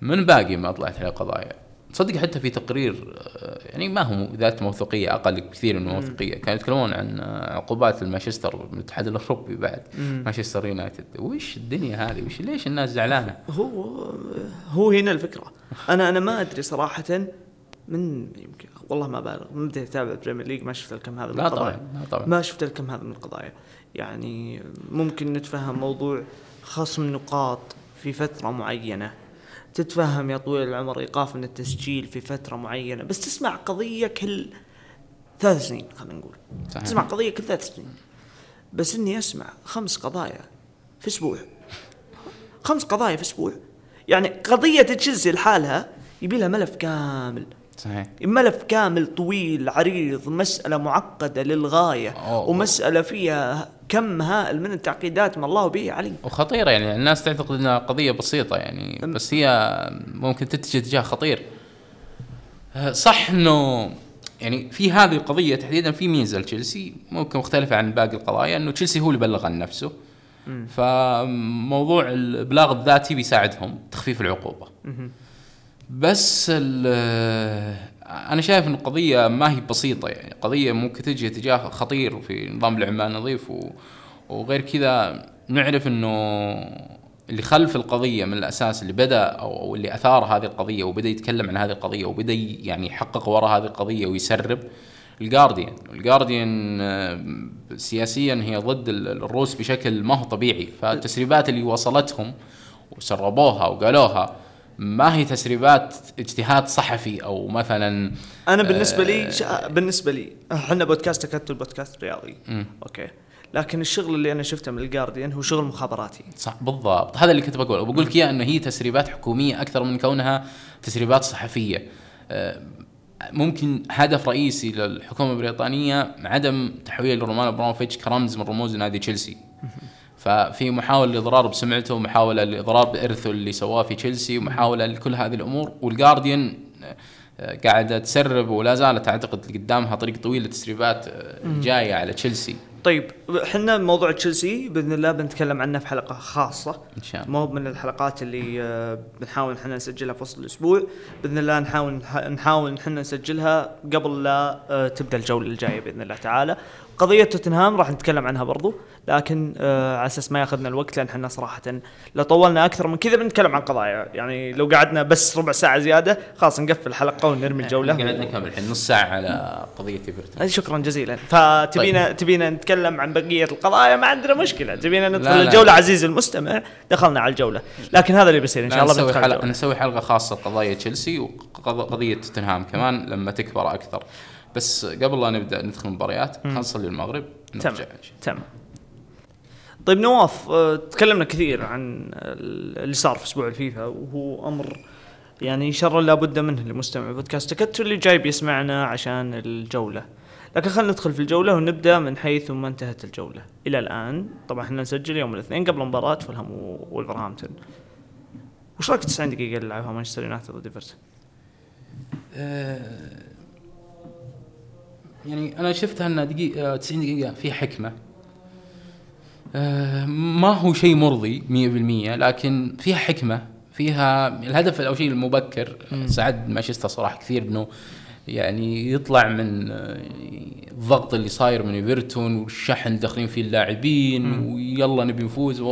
[SPEAKER 2] من باقي ما طلعت عليه قضايا تصدق حتى في تقرير آه، يعني ما هو ذات موثوقية أقل بكثير من الموثوقيه كانوا يتكلمون عن آه، عقوبات المانشستر من الاتحاد الأوروبي بعد مانشستر يونايتد. وش الدنيا هذه؟ وش ليش الناس زعلانة؟
[SPEAKER 1] هو هو هنا الفكرة. أنا أنا ما أدري صراحة من يمكن والله ما أبالغ من بديت أتابع ال Premier League ما شفت الكم هذا من
[SPEAKER 2] لا
[SPEAKER 1] القضايا.
[SPEAKER 2] طبعا لا طبعا.
[SPEAKER 1] ما شفت الكم هذا من القضايا. يعني ممكن نتفهم موضوع خصم نقاط في فترة معينة. تتفهم يا طويل العمر إيقاف من التسجيل في فترة معينة. بس تسمع قضية كل ثلاث سنين خلينا نقول.
[SPEAKER 2] صحيح.
[SPEAKER 1] تسمع قضية كل ثلاث سنين. بس إني أسمع خمس قضايا في أسبوع. خمس قضايا في أسبوع. يعني قضية تشيلسي لحالها يبي لها ملف كامل.
[SPEAKER 2] صحيح.
[SPEAKER 1] ملف كامل طويل عريض مسألة معقدة للغاية
[SPEAKER 2] أوه.
[SPEAKER 1] ومسألة فيها كم هائل من التعقيدات ما الله به علي
[SPEAKER 2] وخطيرة يعني الناس تعتقد إنها قضية بسيطة يعني بس هي ممكن تتجه اتجاه خطير. صح إنه يعني في هذه القضية تحديدا في ميزة لتشيلسي ممكن مختلفة عن باقي القضايا إنه تشيلسي هو اللي بلغ عن نفسه. فموضوع الابلاغ الذاتي بيساعدهم تخفيف العقوبة. بس أنا شايف إن القضية ما هي بسيطة يعني قضية ممكن تجي اتجاه خطير في نظام العمال النظيف. وغير كذا نعرف إنه اللي خلف القضية من الأساس اللي بدأ أو اللي أثار هذه القضية وبدأ يتكلم عن هذه القضية وبدأ يعني يحقق وراء هذه القضية ويسرب الجارديان الجارديان آه، سياسيا هي ضد ال- الروس بشكل ما هو طبيعي فالتسريبات اللي وصلتهم وسربوها وقالوها ما هي تسريبات اجتهاد صحفي أو مثلا
[SPEAKER 1] أنا بالنسبة لي شا... بالنسبة لي إحنا بودكاست تكتل بودكاست رياضي.
[SPEAKER 2] مم.
[SPEAKER 1] okay. لكن الشغل اللي أنا شفته من الجارديان هو شغل مخابراتي.
[SPEAKER 2] صح بالضبط. هذا اللي كنت بقوله. وبقول لك إياه إنه هي تسريبات حكومية أكثر من كونها تسريبات صحفية. آه، ممكن هدف رئيسي للحكومة البريطانية عدم تحويل رومان ابراموفيتش كرمز من رموز نادي تشيلسي. ففي محاولة للاضرار بسمعته ومحاوله للاضرار بإرثه اللي سواه في تشيلسي ومحاولة لكل هذه الأمور. والجارديان آه، قاعدة تسرب ولا زالت أعتقد قدامها طريق طويل للتسريبات آه، جاية على تشيلسي
[SPEAKER 1] طيب إحنا موضوع تشيلسي بإذن الله بنتكلم عنه في حلقة خاصة.
[SPEAKER 2] إن شاء الله.
[SPEAKER 1] ما هو من الحلقات اللي آه، بنحاول إحنا نسجلها في وسط الأسبوع. بإذن الله نحاول نحاول إحنا نسجلها قبل لا تبدأ الجولة الجاية بإذن الله تعالى. قضية توتنهام راح نتكلم عنها برضو لكن آه، على أساس ما ياخذنا الوقت لأن إحنا صراحة لو طولنا أكثر من كذا بنتكلم عن قضايا. يعني لو قعدنا بس ربع ساعة زيادة خلاص نقفل الحلقة ونرمي الجولة.
[SPEAKER 2] قاعد نكمل الحين نص ساعة على قضية
[SPEAKER 1] إيفرتون. شكرا جزيلا. فتبينا طيب. تبينا نتكلم عن بقية القضايا ما عندنا مشكلة. تبينا ندخل
[SPEAKER 2] لا، لا.
[SPEAKER 1] الجوله عزيزي المستمع دخلنا على الجولة. لكن هذا اللي بيصير إن شاء الله
[SPEAKER 2] نسوي
[SPEAKER 1] حلقة.
[SPEAKER 2] نسوي حلقة خاصة قضايا تشيلسي وقضيه توتنهام كمان لما تكبر أكثر. بس قبل لا نبدأ ندخل المباريات خلينا نصلي المغرب
[SPEAKER 1] تمام
[SPEAKER 2] نرجع
[SPEAKER 1] تمام. طيب نواف آه، تكلمنا كثير عن اللي صار في أسبوع الفيفا وهو أمر يعني شر لا بد منه لمستمع بودكاست تكتل اللي جاي بيسمعنا عشان الجولة. لكن خلينا ندخل في الجولة ونبدأ من حيث ما انتهت الجولة. إلى الآن طبعا إحنا نسجل يوم الاثنين قبل مباراة فولهام وولفرهامبتون. وش رايك 90 دقيقة اللي لعبها مانشستر يونايتد ضد إيفرتون؟
[SPEAKER 2] آه، يعني أنا شفتها إنها دقيقة 90 دقيقة في حكمة. آه، ما هو شيء مرضي 100% لكن فيها حكمة فيها الهدف أو شيء المبكر. ساعد مانشستر صراحة كثير إنه يعني يطلع من آه، الضغط اللي صاير من ايفرتون والشحن داخلين فيه اللاعبين ويلا نبي نفوز.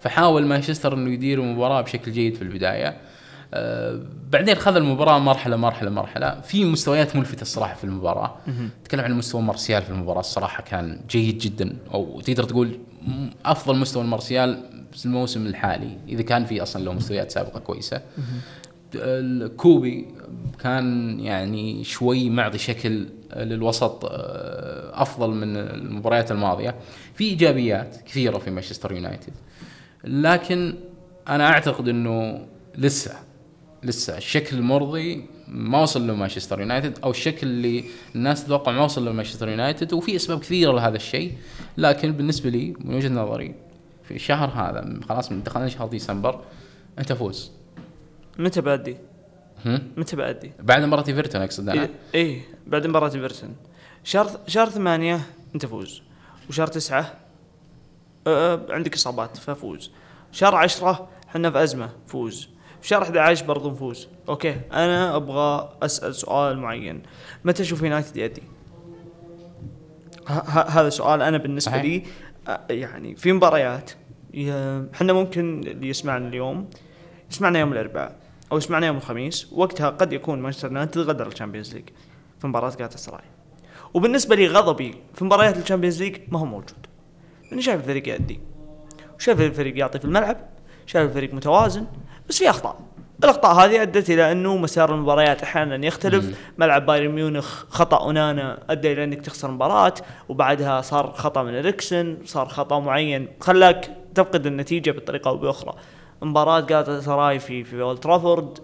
[SPEAKER 2] فحاول مانشستر إنه يدير المباراة بشكل جيد في البداية. آه بعدين خذ المباراة مرحلة مرحلة مرحلة. في مستويات ملفتة الصراحة في المباراة. تكلم عن مستوى مارسيال في المباراة. الصراحة كان جيد جدا. أو تقدر تقول أفضل مستوى المارسيال في الموسم الحالي إذا كان في أصلا له مستويات سابقة كويسة. الكوبي كان يعني شوي معطي شكل للوسط آه، أفضل من المباريات الماضية. في إيجابيات كثيرة في مانشستر يونايتد. لكن أنا أعتقد إنه لسه لسه الشكل المرضي ما وصل له مانشستر يونايتد أو الشكل اللي الناس تتوقع ما وصل له مانشستر يونايتد وفي أسباب كثيرة لهذا الشيء لكن بالنسبة لي من وجهة نظري في الشهر هذا خلاص من دخلنا شهر ديسمبر أنت فوز.
[SPEAKER 1] متى بأدي؟ متى بأدي؟
[SPEAKER 2] بعد مباراة إيفرتون أقصد
[SPEAKER 1] أنا. اي إيه بعد مباراة إيفرتون. شهر شهر ثمانية أنت فوز. وشهر تسعة أه عندك إصابات ففوز. شهر عشرة إحنا في أزمة فوز. شهر 11 برضو نفوز. okay. أنا أبغى أسأل سؤال معين. متى أشوف يونايتد يأدي؟ هذا سؤال أنا بالنسبة لي يعني في مباريات. إحنا ممكن اللي يسمعنا اليوم يسمعنا يوم الأربعاء أو يسمعنا يوم الخميس وقتها قد يكون مانشستر يونايتد غادر ال Champions League في مباراة جالاتا وبالنسبة لي غضبي في مباريات ال Champions League ما هو موجود. لأني شايف الفريق يأدي وشايف الفريق يعطي في الملعب شايف الفريق متوازن بس في أخطاء. الأخطاء هذه أدت إلى أنه مسار المباريات أحيانا يختلف. مم. ملعب بايرن ميونخ خطأ أونانا أدى إلى أنك تخسر مباراة وبعدها صار خطأ من إريكسن صار خطأ معين. خلاك تفقد النتيجة بطريقة أو بأخرى. مباراة جالاتا سراي في في أولد ترافورد.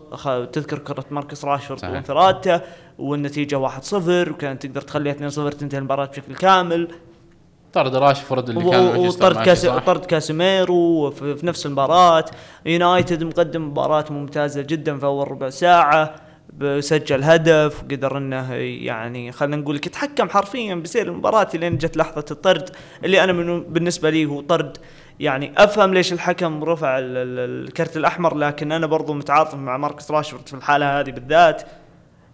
[SPEAKER 1] تذكر كرة ماركس راشفورد وانفرادته والنتيجة 1-0 وكانت تقدر تخليها 2-0 تنتهي المباراة بشكل كامل.
[SPEAKER 2] طرد راشفورد اللي كان
[SPEAKER 1] وطرد كاس طرد كاسيميرو في, نفس المباراة. يونايتد مقدم مباراة ممتازة جدا في أول ربع ساعة سجل هدف وقدر إنه يعني خلينا نقول لك يتحكم حرفيا بسير المباراة لين جت لحظة الطرد اللي أنا من بالنسبة لي هو طرد. يعني أفهم ليش الحكم رفع الكرت الأحمر لكن أنا برضو متعاطف مع ماركس راشفورد في الحالة هذه بالذات.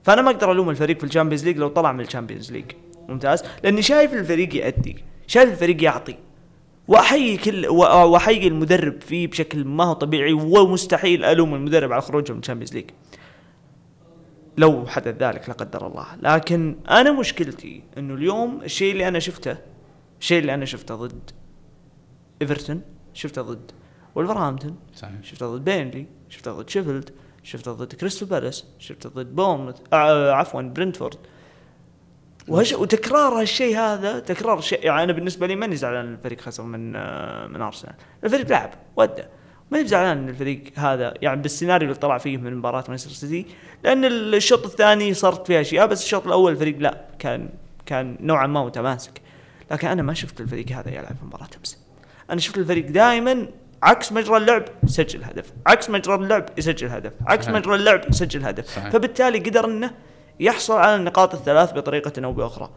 [SPEAKER 1] فأنا ما أقدر ألوم الفريق في ال Champions League لو طلع من ال Champions League. ممتاز؟ لأني شايف الفريق يأدي. شايف الفريق يعطي. وأحيي كل وأحيي المدرب فيه بشكل ما هو طبيعي ومستحيل ألوم المدرب على خروجه من ال Champions League لو حدث ذلك لا قدر الله. لكن أنا مشكلتي إنه اليوم الشيء اللي أنا شفته الشيء اللي أنا شفته ضد إيفرتون شفته ضد ولفرهامبتون صحيح. شفته ضد بيرنلي شفته ضد شيفيلد شفته ضد كريستال بالاس شفته ضد بورنموث آه عفوا برنتفورد. وهش وتكرار هالشيء هذا تكرار الشيء يعني أنا بالنسبة لي ماني زعلان الفريق خسر من آه، من أرسنال. الفريق لعب وأدى ماني زعلان إن الفريق هذا يعني بالسيناريو اللي طلع فيه من مباراة مانشستر سيتي لأن الشوط الثاني صارت فيها أشياء بس الشوط الأول الفريق لا كان كان نوعا ما متماسك. لكن أنا ما شفت الفريق هذا يلعب في مباراة امس أنا شفت الفريق دائما عكس مجرى اللعب يسجل هدف عكس مجرى اللعب يسجل هدف عكس مجرى اللعب يسجل هدف. فبالتالي قدر انه يحصل على النقاط الثلاث بطريقة أو بأخرى.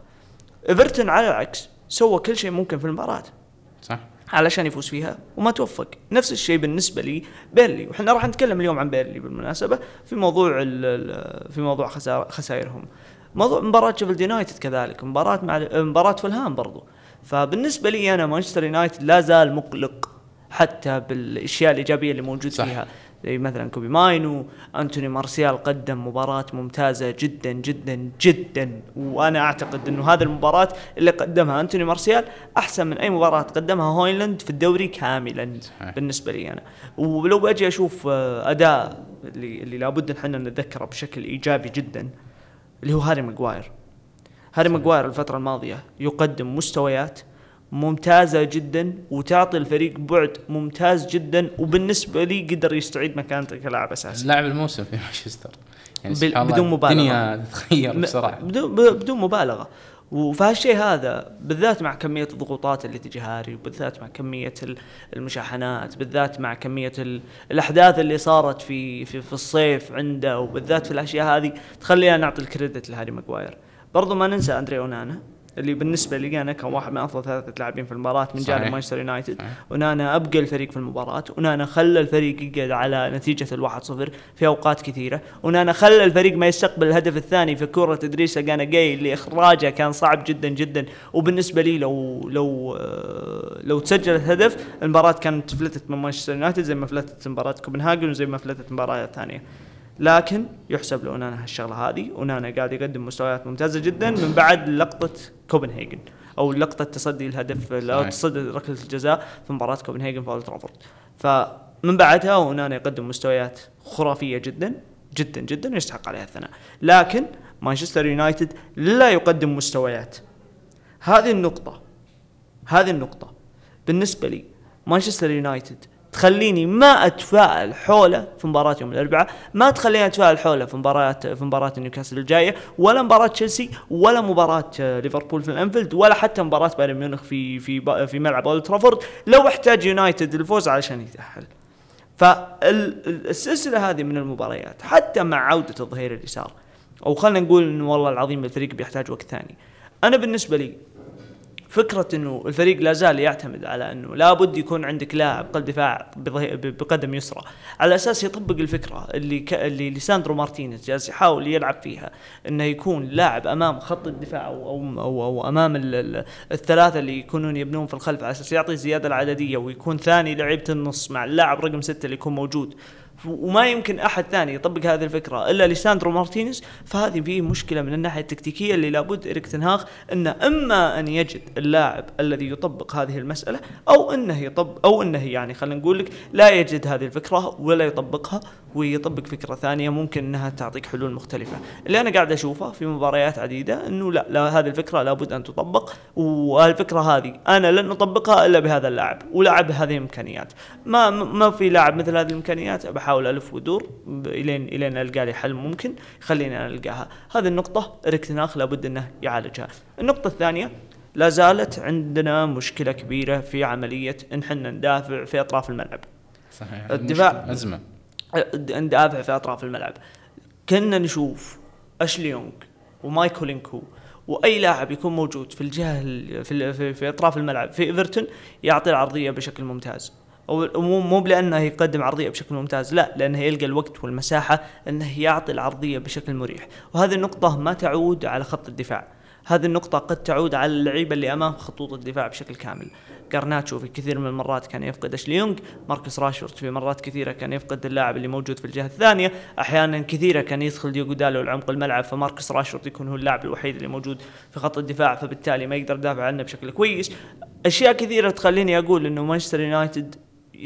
[SPEAKER 1] إيفرتون على العكس سوى كل شيء ممكن في المباراة. صح. علشان يفوز فيها وما توفق. نفس الشيء بالنسبة لي بيرلي. وحنا راح نتكلم اليوم عن بيرلي بالمناسبة في موضوع في موضوع خسائرهم موضوع مباراة شيفيلد يونايتد كذلك. مباراة مع مباراة فولهام برضو. فبالنسبة لي أنا مانشستر يونايتد لا زال مقلق حتى بالأشياء الإيجابية اللي موجود صح. فيها. زي مثلا كوبي ماينو أنتوني مارسيال قدم مباراة ممتازة جدا جدا جدا. وأنا أعتقد إنه هذه المباراة اللي قدمها أنتوني مارسيال أحسن من أي مباراة قدمها هويلاند في الدوري كاملا صحيح. بالنسبة لي أنا. ولو بأجي أشوف آه، أداء اللي اللي لابد إن إحنا نتذكره بشكل إيجابي جدا اللي هو هاري ماجواير هاري ماجواير الفترة الماضية يقدم مستويات ممتازة جدا وتعطي الفريق بعد ممتاز جدا وبالنسبة لي قدر يستعيد مكانته كلاعب أساسي.
[SPEAKER 2] لاعب الموسم في مانشستر.
[SPEAKER 1] يعني بدون مبالغة.
[SPEAKER 2] الدنيا تتغير بسرعة.
[SPEAKER 1] بدون بدون مبالغة. وفهالشيء هذا بالذات مع كمية الضغوطات اللي تجي هاري وبالذات مع كمية المشاحنات بالذات مع كمية الأحداث اللي صارت في في, في الصيف عنده وبالذات في الأشياء هذه تخلينا نعطي الكريدت لهاري ماجواير برضو ما ننسى أندري أونانا. اللي بالنسبة لي أنا كان واحد من أفضل ثلاثة لاعبين في المباراة من جانب مانشستر يونايتد. ونانا أبقى الفريق في المباراة. ونانا خلى الفريق يقعد على نتيجة الواحد صفر في أوقات كثيرة. ونانا خلى الفريق ما يستقبل الهدف الثاني في كره ادريس جانا جاي اللي إخراجه كان صعب جدا جدا. وبالنسبة لي لو لو آه، لو تسجل الهدف المباراة كانت فلتت من مانشستر يونايتد زي ما فلتت مباراة كوبنهاجن وزي ما فلتت مباريات ثانية. لكن يحسب لاونانا هالشغلة هذه. اونانا قاعد يقدم مستويات ممتازة جدا من بعد لقطة كوبنهاجن أو لقطة تصدي الهدف أو تصدي ركلة الجزاء في مباراة كوبنهاجن في اولد ترافورد فمن بعدها اونانا يقدم مستويات خرافية جدا جدا جدا يستحق عليها الثناء. لكن مانشستر يونايتد لا يقدم مستويات. هذه النقطة هذه النقطة بالنسبة لي مانشستر يونايتد تخليني ما أتفائل حوله في مباراة يوم الأربعاء، ما تخليني أتفائل حوله في مباراه في مباراة نيوكاسل الجاية، ولا مباراة تشيلسي، ولا مباراة ليفربول في الأنفيلد، ولا حتى مباراة بايرن ميونخ في في في ملعب أولد ترافورد، لو احتاج يونايتد الفوز علشان يتأهل. فالسلسلة هذه من المباريات حتى مع عودة الظهير اليسار أو خلينا نقول انه والله العظيم الفريق بيحتاج وقت ثاني. أنا بالنسبة لي فكرة إنه الفريق لا زال يعتمد على إنه لابد يكون عندك لاعب قلب دفاع بقدم يسرى. على أساس يطبق الفكرة اللي ك... اللي ليساندرو مارتينيز جالس يحاول يلعب فيها إنه يكون لاعب أمام خط الدفاع أو أو أو, أو أمام ال... الثلاثة اللي يكونون يبنون في الخلف على أساس يعطي الزياده العددية ويكون ثاني لعيبة النص مع اللاعب رقم ستة اللي يكون موجود. وما يمكن أحد ثاني يطبق هذه الفكرة إلا ليساندرو مارتينيز فهذه فيه مشكلة من الناحية التكتيكية اللي لابد اريك تنهاخ انه إما أن يجد اللاعب الذي يطبق هذه المسألة أو إنه يطبق أو إنه يعني خلينا نقول لك لا يجد هذه الفكرة ولا يطبقها ويطبق فكرة ثانية ممكن إنها تعطيك حلول مختلفة. اللي أنا قاعد أشوفه في مباريات عديدة إنه لا, لا هذه الفكرة لابد أن تطبق والفكرة هذه أنا لن أطبقها إلا بهذا اللاعب ولاعب بهذه الإمكانيات. ما ما في لاعب مثل هذه الإمكانيات بحاول ألف ودور الين إلين ألقى لي حل ممكن يخليني أنا ألقاها. هذه النقطة اريك لابد إنه يعالجها. النقطة الثانية لا زالت عندنا مشكلة كبيرة في عملية إن حنا ندافع في أطراف الملعب.
[SPEAKER 2] صحيح الدفاع أزمة.
[SPEAKER 1] ندافع في أطراف الملعب. كنا نشوف أشلي يونغ ومايكولينكو وأي لاعب يكون موجود في الجهة في, في, في أطراف الملعب في إيفرتون يعطي العرضية بشكل ممتاز. مو مو لأنه يقدم عرضية بشكل ممتاز لا لأنه يلقى الوقت والمساحة أنه يعطي العرضية بشكل مريح. وهذه النقطة ما تعود على خط الدفاع. هذه النقطة قد تعود على اللعيبة اللي أمام خطوط الدفاع بشكل كامل. جارناتشو في كثير من المرات كان يفقد اشلي يونغ ماركوس راشفورد في مرات كثيرة كان يفقد اللاعب اللي موجود في الجهة الثانية أحيانا كثيرة كان يدخل ديوغو دالو لعمق الملعب فماركوس راشفورد يكون هو اللاعب الوحيد اللي موجود في خط الدفاع فبالتالي ما يقدر يدافع عنه بشكل كويس. أشياء كثيرة تخليني أقول أنه مانشستر يونايتد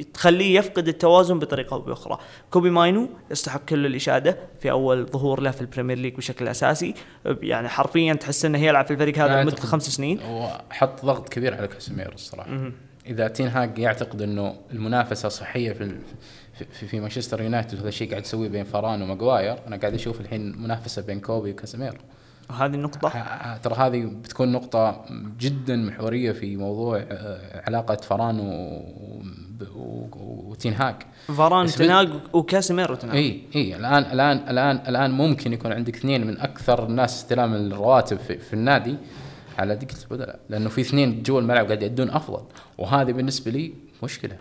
[SPEAKER 1] تخليه يفقد التوازن بطريقة أو بأخرى. كوبي ماينو يستحق كل الإشادة في أول ظهور له في ال Premier League بشكل أساسي. يعني حرفيا تحس إنه يلعب في الفريق هذا لمدة خمس سنين.
[SPEAKER 2] وحط ضغط كبير على كاسيميرو الصراحة. إذا تين هاج يعتقد إنه المنافسة صحية في في, في مانشستر يونايتد وهذا الشيء قاعد يسويه بين فران وماجواير أنا قاعد أشوف الحين منافسة بين كوبي وكاسيميرو.
[SPEAKER 1] هذه النقطة؟
[SPEAKER 2] ترى هذه بتكون نقطة جدا محورية في موضوع آه، علاقة فران و وتين هاك
[SPEAKER 1] فاران تناق وكاسيميرو تناق
[SPEAKER 2] إي إي الآن الآن الآن الآن ممكن يكون عندك اثنين من أكثر الناس استلاما الرواتب في, في النادي. على دقيقة البدلاء لأنه في اثنين جوا الملعب قاعد يأدون أفضل. وهذه بالنسبة لي مشكلة.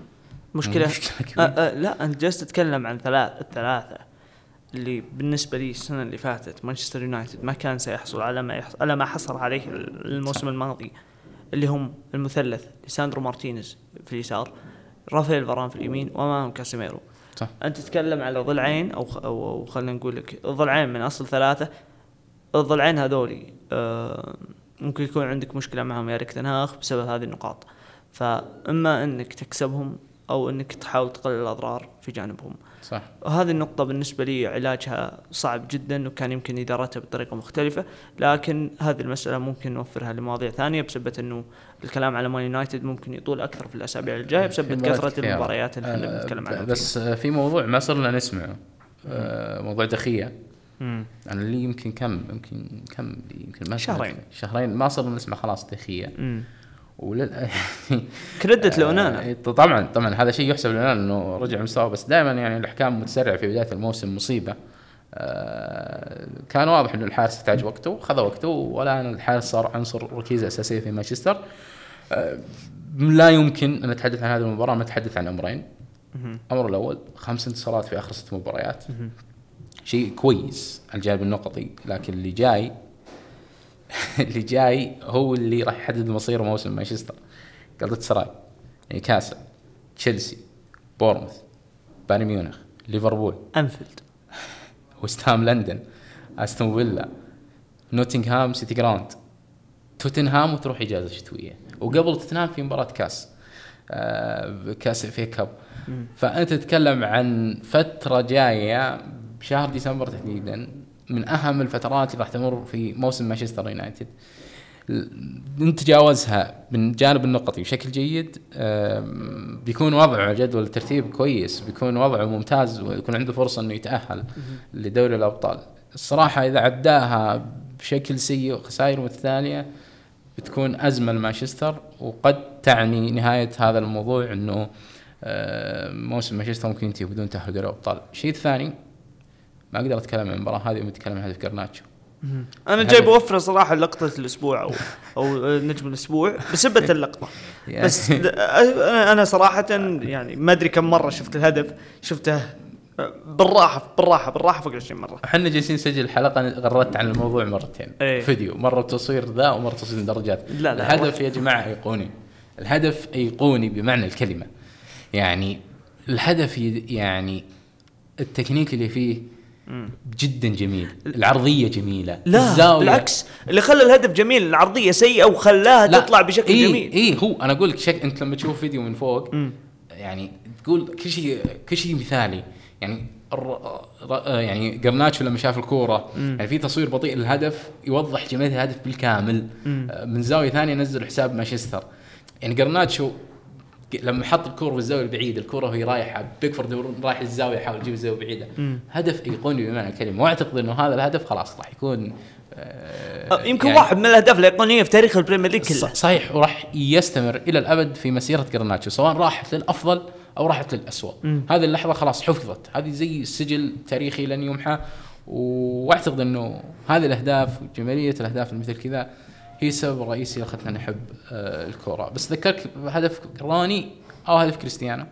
[SPEAKER 1] مشكلة, مشكلة كبيرة. أه أه لا أنت جالس تتكلم عن ثلاث الثلاثة اللي بالنسبة لي السنة اللي فاتت مانشستر يونايتد ما كان سيحصل على ما يحصل على ما حصل عليه الموسم الماضي اللي هم المثلث ليساندرو مارتينيز في اليسار رافائيل فاران في اليمين وامامهم كاسيميرو. صح. أنت تتكلم على ضلعين أو أو, أو خلينا نقول لك ضلعين من أصل ثلاثة. الضلعين هذولي آه ممكن يكون عندك مشكلة معهم يا إريك تنهاخ بسبب هذه النقاط. فإما إنك تكسبهم أو إنك تحاول تقلل الأضرار في جانبهم.
[SPEAKER 2] صح.
[SPEAKER 1] وهذه النقطة بالنسبة لي علاجها صعب جدا وكان يمكن إدارتها بطريقة مختلفة. لكن هذه المسألة ممكن نوفرها لمواضيع ثانية بسبب أنه الكلام على مان يونايتد ممكن يطول أكثر في الأسابيع الجاية بسبب كثرة. المباريات اللي إحنا
[SPEAKER 2] آه،
[SPEAKER 1] بنتكلم عنها.
[SPEAKER 2] بس آه، في موضوع ما صرنا نسمعه. آه، موضوع دخية.
[SPEAKER 1] مم.
[SPEAKER 2] أنا اللي يمكن كم يمكن كم يمكن ما
[SPEAKER 1] شهرين.
[SPEAKER 2] شهرين ما صرنا نسمع خلاص دخية.
[SPEAKER 1] مم.
[SPEAKER 2] ولل
[SPEAKER 1] كريدت لأونانا.
[SPEAKER 2] آه، طبعا طبعا هذا شيء يحسب لنا إنه رجع مستواه بس دائما يعني الأحكام متسرعة في بداية الموسم مصيبة. آه، كان واضح إنه الحارس يحتاج وقته وخذ وقته والآن الحارس صار عنصر ركيزه اساسيه في مانشستر. آه، لا يمكن أن نتحدث عن هذه المباراة ما نتحدث عن
[SPEAKER 1] أمرين.
[SPEAKER 2] الامر الأول خمس انتصارات في آخر ست مباريات. شيء كويس على الجانب النقطي لكن اللي جاي اللي جاي هو اللي راح يحدد مصير موسم مانشستر. قلت سراي نيوكاسل تشيلسي بورنموث بايرن ميونخ ليفربول
[SPEAKER 1] أنفيلد.
[SPEAKER 2] وست هام لندن أستون فيلا نوتنغهام سيتي جراوند. توتنهام وتروح إجازة شتوية. وقبل توتنهام في مباراة كاس آه كاس FA
[SPEAKER 1] Cup.
[SPEAKER 2] فأنت تتكلم عن فترة جاية بشهر ديسمبر تحديدا من أهم الفترات اللي راح تمر في موسم مانشستر يونايتد. نتجاوزها من جانب النقطي بشكل جيد بيكون وضعه جدول الترتيب كويس بيكون وضعه ممتاز ويكون عنده فرصة إنه يتأهل لدوري الأبطال. الصراحة إذا عداها بشكل سيء وخسائر متتالية بتكون أزمة لمانشستر وقد تعني نهاية هذا الموضوع إنه موسم مانشستر ممكن ينتهي بدون تأهل دوري الأبطال. الشيء الثاني ما أقدر أتكلم عن المباراة هذه ومتكلم عن هدف جرناتشو. الهدف-
[SPEAKER 1] جاي بوفر صراحة لقطة الأسبوع أو أو نجم الأسبوع بسبة اللقطة.
[SPEAKER 2] يعني-
[SPEAKER 1] بس أنا أنا صراحة يعني ما أدري كم مرة شفت الهدف شفته بالراحة بالراحة بالراحة فوق 20 مرة.
[SPEAKER 2] إحنا جالسين نسجل الحلقة غردت عن الموضوع مرتين.
[SPEAKER 1] إيه.
[SPEAKER 2] فيديو مرة تصوير ذا ومرة تصوير درجات.
[SPEAKER 1] لا، لا،
[SPEAKER 2] الهدف يا جماعة أيقوني. الهدف أيقوني بمعنى الكلمة. يعني الهدف يعني التكنيك اللي فيه. جدا جميل. العرضية جميلة.
[SPEAKER 1] لا
[SPEAKER 2] الزاوية.
[SPEAKER 1] بالعكس. اللي خلى الهدف جميل العرضية سيئة وخلاها
[SPEAKER 2] لا،
[SPEAKER 1] تطلع بشكل
[SPEAKER 2] إيه
[SPEAKER 1] جميل.
[SPEAKER 2] اي هو أنا أقول لك شك أنت لما تشوف فيديو من فوق
[SPEAKER 1] مم.
[SPEAKER 2] يعني تقول كل شيء كل شيء مثالي. يعني الر... ر- يعني قرناتشو لما شاف
[SPEAKER 1] الكورة.
[SPEAKER 2] يعني في تصوير بطيء للهدف يوضح جمال الهدف بالكامل.
[SPEAKER 1] مم.
[SPEAKER 2] آه، من زاوية ثانية نزل حساب مانشستر. يعني قارناتشو لما حط الكورة في الزاوية البعيدة الكورة وهي رايحة بيكفورد رايح الزاويه يحاول يجيب الزاوية بعيده. هدف ايقوني بمعنى الكلمة. واعتقد إنه هذا الهدف خلاص راح يكون آه،
[SPEAKER 1] آه، يمكن
[SPEAKER 2] يعني
[SPEAKER 1] واحد من الأهداف الايقونيه في تاريخ ال Premier League
[SPEAKER 2] كله. صحيح وراح يستمر إلى الأبد في مسيرة جارناتشو سواء راحت للأفضل أو راحت للاسوء. هذه اللحظة خلاص حفظت. هذه زي سجل تاريخي لن يمحى وأعتقد إنه هذه الأهداف وجمالية الأهداف مثل كذا هي السبب الرئيسي اللي خلتنا نحب آه، الكورة. بس ذكرك بهدف روني أو هدف كريستيانو؟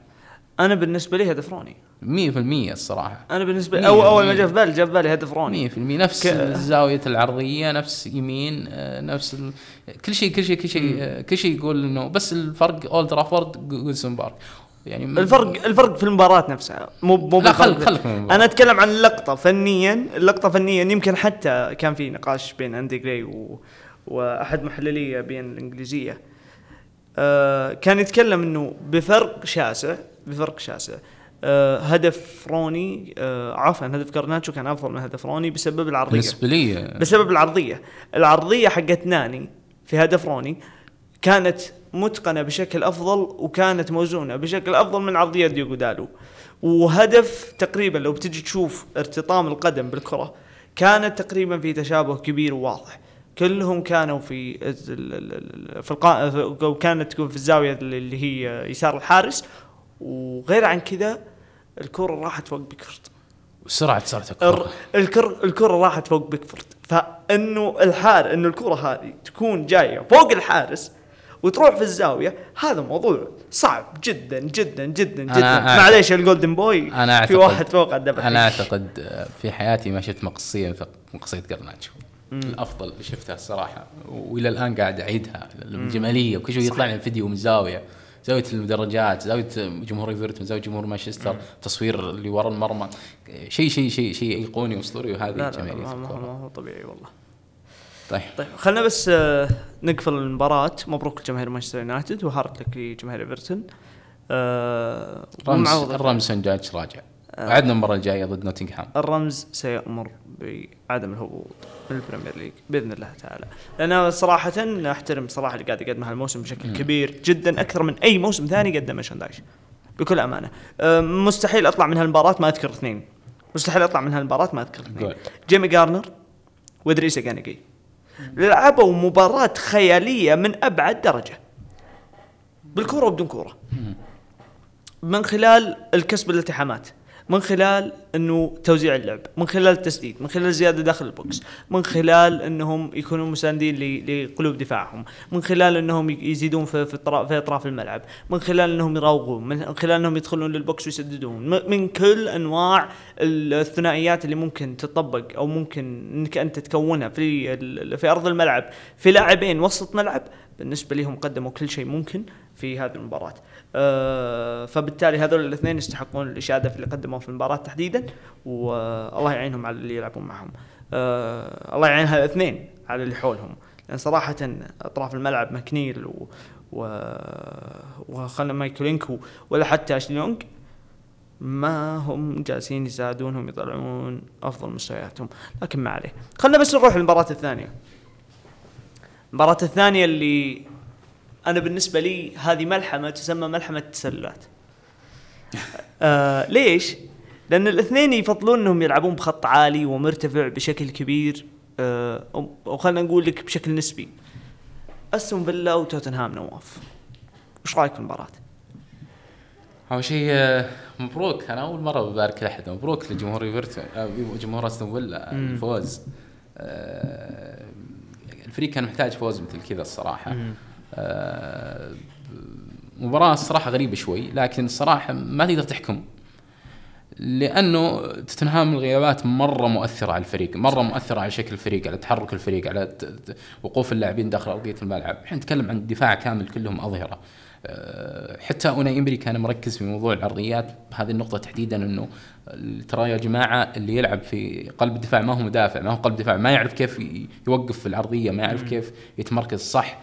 [SPEAKER 1] أنا بالنسبة لي هدف روني.
[SPEAKER 2] 100% الصراحة.
[SPEAKER 1] أنا بالنسبة
[SPEAKER 2] مية
[SPEAKER 1] أو أول ما. جاء في بالي جاء في بالي هدف روني.
[SPEAKER 2] 100% نفس
[SPEAKER 1] ك-
[SPEAKER 2] الزاوية العرضية نفس يمين آه، نفس ال... كل شيء كل شيء كل شيء آه، كل شيء يقول إنه بس الفرق أولد رافورد جولسون بارك. يعني
[SPEAKER 1] الفرق الفرق في المباراة نفسها. مو مو
[SPEAKER 2] لا خلك
[SPEAKER 1] في-
[SPEAKER 2] خلك.
[SPEAKER 1] أنا أتكلم عن اللقطة فنيا. اللقطة فنيا يمكن حتى كان في نقاش بين أندي جراي و... وأحد محللي beIN الإنجليزية. آه كان يتكلم إنه بفرق شاسع بفرق شاسع. آه هدف روني آه عفوا هدف جارناتشو كان أفضل من هدف روني بسبب العرضية.
[SPEAKER 2] بالنسبة لي
[SPEAKER 1] بسبب العرضية. العرضية حقت ناني في هدف روني كانت متقنة بشكل أفضل وكانت موزونة بشكل أفضل من عرضية ديوغو دالو. وهدف تقريبا لو بتجي تشوف ارتطام القدم بالكرة كانت تقريبا في تشابه كبير وواضح. كلهم كانوا في الز- ال- ال- ال- في القا... في- كانت تكون في الزاوية اللي هي يسار الحارس. وغير عن كذا الكرة راحت فوق بيكفورد.
[SPEAKER 2] سرعه سرعه
[SPEAKER 1] الر-
[SPEAKER 2] الكره
[SPEAKER 1] الكر الكرة راحت فوق بيكفورد. فإنه الحار إنه الكرة هذه تكون جاية فوق الحارس وتروح في الزاوية هذا موضوع صعب جدا جدا جدا جدا. معليش ال Golden Boy
[SPEAKER 2] أنا
[SPEAKER 1] في
[SPEAKER 2] أعتقد-
[SPEAKER 1] واحد فوق ال
[SPEAKER 2] double أنا أعتقد في حياتي ما شفت مقصيه مقصية قارناتشو. الأفضل اللي شفتها الصراحة. وإلى الآن قاعد أعيدها الجماليه وكل شوي يطلع لي فيديو من زاوية. زاوية المدرجات زاوية جمهور إيفرتون زاوية جمهور مانشستر تصوير اللي ورا المرمى. شيء شيء شيء شيء ايقوني وأسطوري وهذه
[SPEAKER 1] لا لا, لا
[SPEAKER 2] جمالية
[SPEAKER 1] ما, هو طبيعي والله.
[SPEAKER 2] طيب.
[SPEAKER 1] طيب خلينا بس آه، نقفل المباراة. مبروك لجماهير مانشستر يونايتد و hard luck لجماهير إيفرتون. آه
[SPEAKER 2] رمز الرمز راجع. وعدنا المرة الجاية ضد نوتنغهام.
[SPEAKER 1] الرمز سيأمر بعدم الهبوط. من ال Premier League بإذن الله تعالى. لأن صراحة أحترم صراحة اللي قاعد يقدمه هالموسم بشكل
[SPEAKER 2] مم.
[SPEAKER 1] كبير جدا أكثر من أي موسم ثاني قدمه شون دايش بكل أمانة. مستحيل أطلع من هالمباراة ما أذكر اثنين. مستحيل أطلع من هالمباراة ما أذكر اثنين. جيمي جارنر وادريسا جاي لعبوا مباراة خيالية من أبعد درجة. بالكورة وبدون كورة. من خلال الكسب الالتحامات من خلال إنه توزيع اللعب من خلال التسديد من خلال الزياده داخل ال box من خلال إنهم يكونوا مساندين لقلوب دفاعهم من خلال إنهم يزيدون في في, أطراف الملعب من خلال إنهم يراوغون من خلال إنهم يدخلون لل box ويسددون. من كل أنواع الثنائيات اللي ممكن تطبق أو ممكن إنك أنت تكونها في في أرض الملعب في لاعبين وسط ملعب بالنسبة لهم قدموا كل شيء ممكن في هذه المباراة. آه، فبالتالي هذول الاثنين يستحقون الإشادة في اللي قدموه في المباراة تحديدا والله يعينهم على اللي يلعبون معهم. آه، الله يعين هالاثنين على اللي حولهم. لأن صراحة أطراف الملعب ماكنيل و و وخلنا ميكولينكو ولا حتى اشلي يونج ما هم جالسين يساعدونهم يطلعون أفضل مستوياتهم. لكن ما عليه. خلنا بس نروح للمباراة الثانية. المباراة الثانية اللي أنا بالنسبة لي هذه ملحمة تسمى ملحمة التسللات آه ليش؟ لأن الاثنين يفضلون إنهم يلعبون بخط عالي ومرتفع بشكل كبير. آه أو خلينا نقول لك بشكل نسبي. أستون فيلا وتوتنهام نواف. وش رأيك في المباراة؟
[SPEAKER 2] أول شيء آه، مبروك. أنا أول مرة ببارك لأحد. مبروك لجمهور ايفرتون آه، جمهور أستون فيلا.
[SPEAKER 1] مم.
[SPEAKER 2] الفوز آه، الفريق كان محتاج فوز مثل كذا الصراحة. آه، مباراة الصراحة غريبة شوي لكن الصراحة ما تقدر تحكم لأنه توتنهام الغيابات مرة مؤثرة على الفريق مرة مؤثرة على شكل الفريق على تحرك الفريق على وقوف اللاعبين داخل أرضية الملعب. إحنا نتكلم عن دفاع كامل كلهم أظهرة. آه، حتى أوناي إمري كان مركز في موضوع العرضيات بهذه النقطة تحديدا أنه ترى يا جماعة اللي يلعب في قلب الدفاع ما هو مدافع ما هو قلب دفاع ما يعرف كيف يوقف في العرضية ما يعرف كيف يتمركز صح.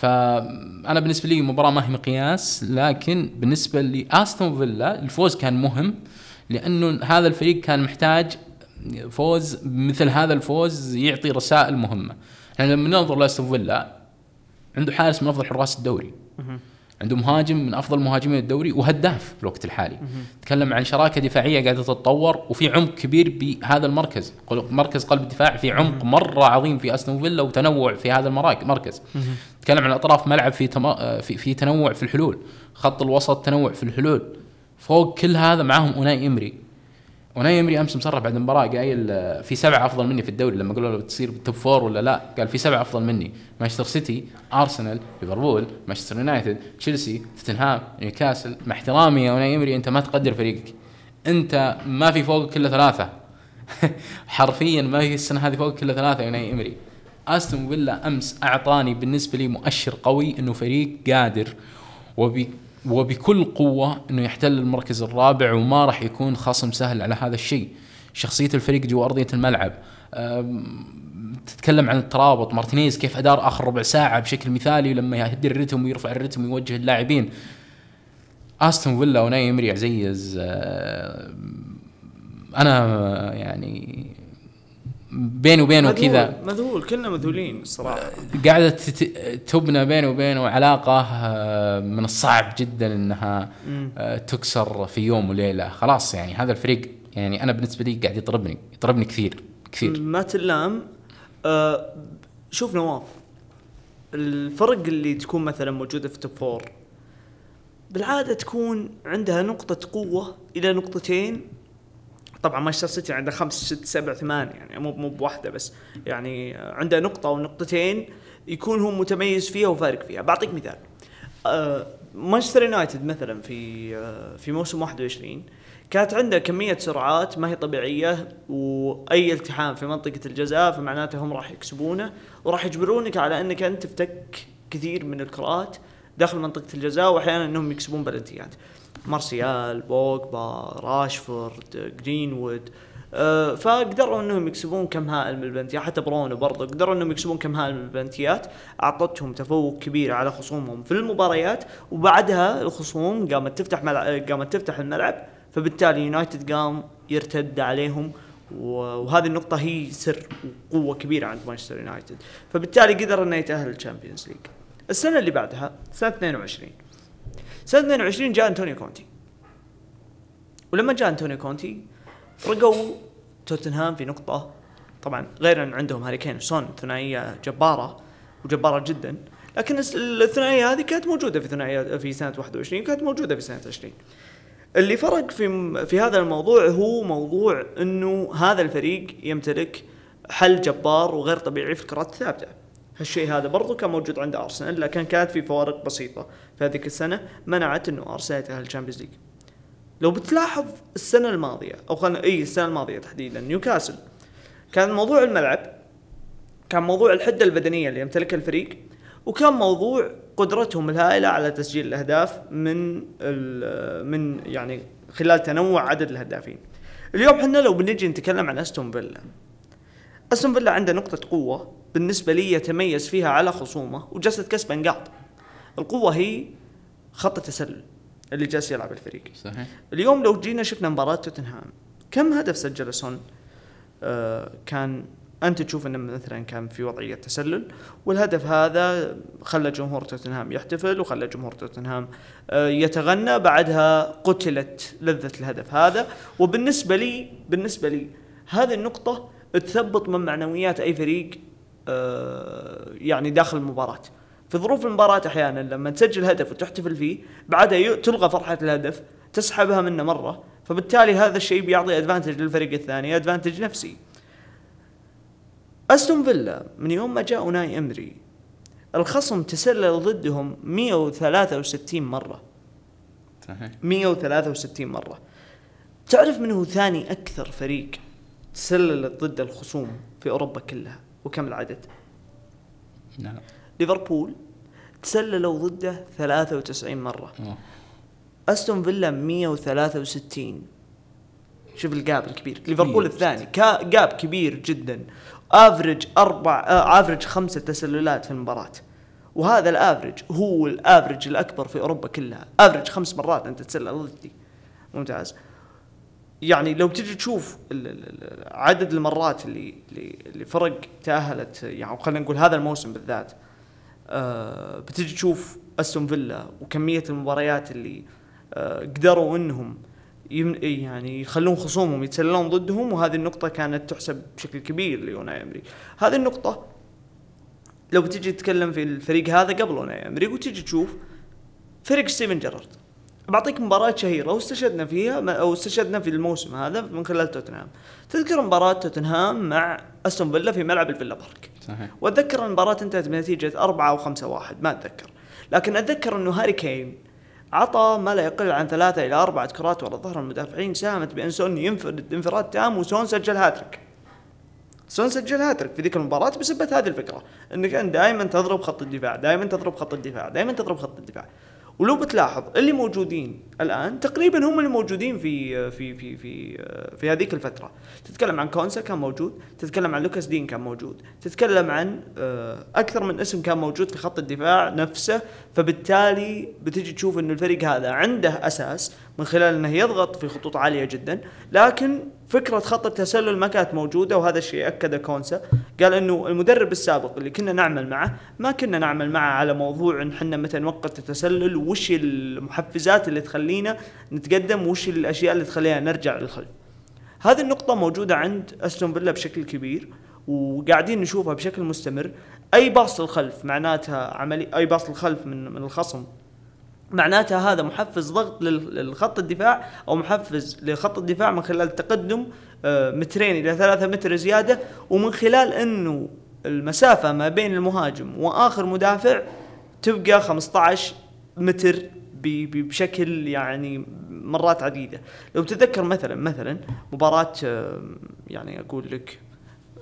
[SPEAKER 2] فأنا بالنسبة لي مباراة ما هي مقياس لكن بالنسبة لاستون فيلا الفوز كان مهم لأنه هذا الفريق كان محتاج فوز مثل هذا الفوز يعطي رسائل مهمة. يعني لما ننظر لأستون فيلا عنده حارس من أفضل حراس الدوري. عنده مهاجم من أفضل مهاجمين الدوري وهداف في الوقت الحالي. تكلم عن شراكة دفاعية قاعدة تتطور وفي عمق كبير بهذا المركز. مركز قلب الدفاع في عمق مرة عظيم في أستون فيلا وتنوع في هذا المركز تكلم عن أطراف ملعب في تما... في في تنوع في الحلول. خط الوسط تنوع في الحلول. فوق كل هذا معاهم أوناي إمري. اوناي امري أمس مصرح بعد المباراة قايل آه، في سبعة أفضل مني في الدوري لما قالوا له بتصير بال top four ولا لا؟ قال في سبعة أفضل مني. مانشستر سيتي ارسنال ليفربول مانشستر يونايتد تشيلسي توتنهام نيوكاسل مع احترامي يا اوناي امري أنت ما تقدر فريقك. أنت ما في فوقك إلا ثلاثة. حرفيا ما في السنة هذه فوقك إلا ثلاثة يا اوناي امري أستون فيلا أمس أعطاني بالنسبة لي مؤشر قوي إنه فريق قادر. وبي وبكل قوة إنه يحتل المركز الرابع وما راح يكون خصم سهل على هذا الشيء. شخصية الفريق جوا أرضية الملعب. تتكلم عن الترابط. مارتينيز كيف ادار آخر ربع ساعة بشكل مثالي لما يهدي الرتم ويرفع الرتم ويوجه اللاعبين. أستون فيلا وناي امري عزيز أنا يعني بيني وبينه كذا.
[SPEAKER 1] مذهول- كلنا مذهولين
[SPEAKER 2] الصراحة. قاعدة تبنى بيني وبينه علاقة آه، من الصعب جدا
[SPEAKER 1] إنها.
[SPEAKER 2] آه، تكسر في يوم وليلة. خلاص يعني هذا الفريق يعني أنا بالنسبة لي قاعد يطربني يطربني كثير كثير.
[SPEAKER 1] ما تلام آه شوف نواف. الفرق اللي تكون مثلا موجودة في top four بالعادة تكون عندها نقطة قوة إلى نقطتين طبعا مانشستر سيتي عنده خمس ست سبع ثمان يعني مو مو بواحدة بس يعني عنده نقطة أو نقطتين يكون هو متميز فيها وفارق فيها. بعطيك مثال. آه، مانشستر يونايتد مثلا في آه، في موسم 21 كانت عنده كمية سرعات ما هي طبيعية وأي التحام في منطقة الجزاء فمعناته هم راح يكسبونه وراح يجبرونك على إنك أنت تفتك كثير من الكرات داخل منطقة الجزاء واحيانا إنهم يكسبون بلنتيات. مارسيال بوجبا راشفورد جرينوود آه، فقدروا إنهم يكسبون كم هائل من البلنتيات حتى برونو برضه قدروا إنهم يكسبون كم هائل من البلنتيات أعطتهم تفوق كبير على خصومهم في المباريات وبعدها الخصوم قامت تفتح ملعب قامت تفتح الملعب فبالتالي يونايتد قام يرتد عليهم وهذه النقطة هي سر وقوة كبيرة عند مانشستر يونايتد. فبالتالي قدر إنه يتأهل للشامبيونز ليج. السنة اللي بعدها سنة 22 سنة 22 جاء انتونيو كونتي. ولما جاء انتونيو كونتي فرقوا توتنهام في نقطة. طبعا غير أن عندهم هاري كين وسون ثنائية جبارة وجبارة جدا. لكن الثنائية هذه كانت موجودة في ثنائية في سنة 21 كانت موجودة في سنة 20 اللي فرق في في هذا الموضوع هو موضوع إنه هذا الفريق يمتلك حل جبار وغير طبيعي في الكرات الثابتة. هالشيء هذا برضو كان موجود عند أرسنال لكن كانت في فوارق بسيطة. في هذيك السنة منعت إنه ارسنال يتاهل الشامبيونز ليج لو بتلاحظ السنة الماضية أو خلينا إي السنة الماضية تحديدا نيوكاسل كان موضوع الملعب كان موضوع الحدة البدنية اللي يمتلكها الفريق وكان موضوع قدرتهم الهائلة على تسجيل الأهداف من من يعني خلال تنوع عدد الهدافين. اليوم إحنا لو بنجي نتكلم عن أستون فيلا أستون فيلا عنده نقطة قوة بالنسبة لي يتميز فيها على خصومه وجالس كسب نقاط. القوة هي خط التسلل اللي جالس يلعب الفريق.
[SPEAKER 2] صحيح.
[SPEAKER 1] اليوم لو جينا شفنا مباراة توتنهام كم هدف سجل سون؟ آه كان أنت تشوف إنه مثلا كان في وضعية تسلل والهدف هذا خلى جمهور توتنهام يحتفل وخلى جمهور توتنهام آه، يتغنى بعدها قتلت لذة الهدف هذا وبالنسبة لي بالنسبة لي هذه النقطة تثبط من معنويات أي فريق آه، يعني داخل المباراة في ظروف المباراة أحيانا لما تسجل هدف وتحتفل فيه بعدها تلغى فرحة الهدف تسحبها منه مرة فبالتالي هذا الشيء بيعطي ادفانتج للفريق الثاني ادفانتج نفسي. أستون فيلا من يوم ما جاء أوناي أمري الخصم تسلل ضدهم 163 مرة. صحيح. 163 مرة. تعرف من هو ثاني أكثر فريق تسللت ضد الخصوم في أوروبا كلها وكم العدد؟
[SPEAKER 2] نعم.
[SPEAKER 1] ليفربول تسللوا ضده 93 مرة. أوه. أستون فيلا 163 شوف ال gap الكبير. ليفربول الثاني. gap كبير جدا. average أربع average آه، خمسة تسللات في المباراة. وهذا ال average هو ال average الأكبر في أوروبا كلها. average خمس مرات أنت تسلل ضدي. ممتاز. يعني لو تجي تشوف عدد المرات اللي اللي فرق تأهلت يعني خلينا نقول هذا الموسم بالذات آه بتجي تشوف أستون فيلا وكمية المباريات اللي آه قدروا إنهم يعني يخلون خصومهم يتسللون ضدهم وهذه النقطة كانت تحسب بشكل كبير ليوناي أمري. هذه النقطة لو بتجي تتكلم في الفريق هذا قبل يوناي أمري وتجي تشوف فريق ستيفن جيرارد بعطيك مباراة شهيرة واستشهدنا فيها أو استشهدنا في الموسم هذا من خلال توتنهام. تذكر مباراة توتنهام مع أستون فيلا في ملعب الفيلا بارك.
[SPEAKER 2] صحيح.
[SPEAKER 1] وأتذكر المباراة انتهت بنتيجة أربعة أو خمسة واحد ما أتذكر. لكن أتذكر إنه هاري كين عطى ما لا يقل عن ثلاثة إلى أربعة كرات ورا ظهر المدافعين ساهمت بأن سون ينفرد انفراد تام وسون سجل هاتريك سون سجل هاتريك في ذيك المباراة بسبة هذه الفكرة إنك أنت دائما تضرب خط الدفاع دائما تضرب خط الدفاع دائما تضرب خط الدفاع ولو بتلاحظ اللي موجودين الآن تقريبا هم اللي موجودين في في في في في هذيك الفترة. تتكلم عن كونسا كان موجود تتكلم عن لوكاس دين كان موجود تتكلم عن آه، أكثر من اسم كان موجود في خط الدفاع نفسه فبالتالي بتجي تشوف إنه الفريق هذا عنده أساس من خلال إنه يضغط في خطوط عالية جدا. لكن فكرة خط التسلل ما كانت موجودة وهذا الشيء اكده كونسا. قال إنه المدرب السابق اللي كنا نعمل معه ما كنا نعمل معه على موضوع إن إحنا متى نوقت التسلل وش المحفزات اللي تخلينا نتقدم وش الأشياء اللي تخلينا نرجع للخلف. هذه النقطة موجودة عند أستون فيلا بشكل كبير وقاعدين نشوفها بشكل مستمر. أي باص للخلف معناتها عملي أي باص للخلف من من الخصم معناتها هذا محفز ضغط للخط الدفاع أو محفز لخط الدفاع من خلال التقدم آه، مترين إلى ثلاثة متر زيادة ومن خلال إنه المسافة ما بين المهاجم وآخر مدافع تبقى 15 متر بشكل يعني مرات عديدة. لو تتذكر مثلا مثلا مباراة آه، يعني أقول لك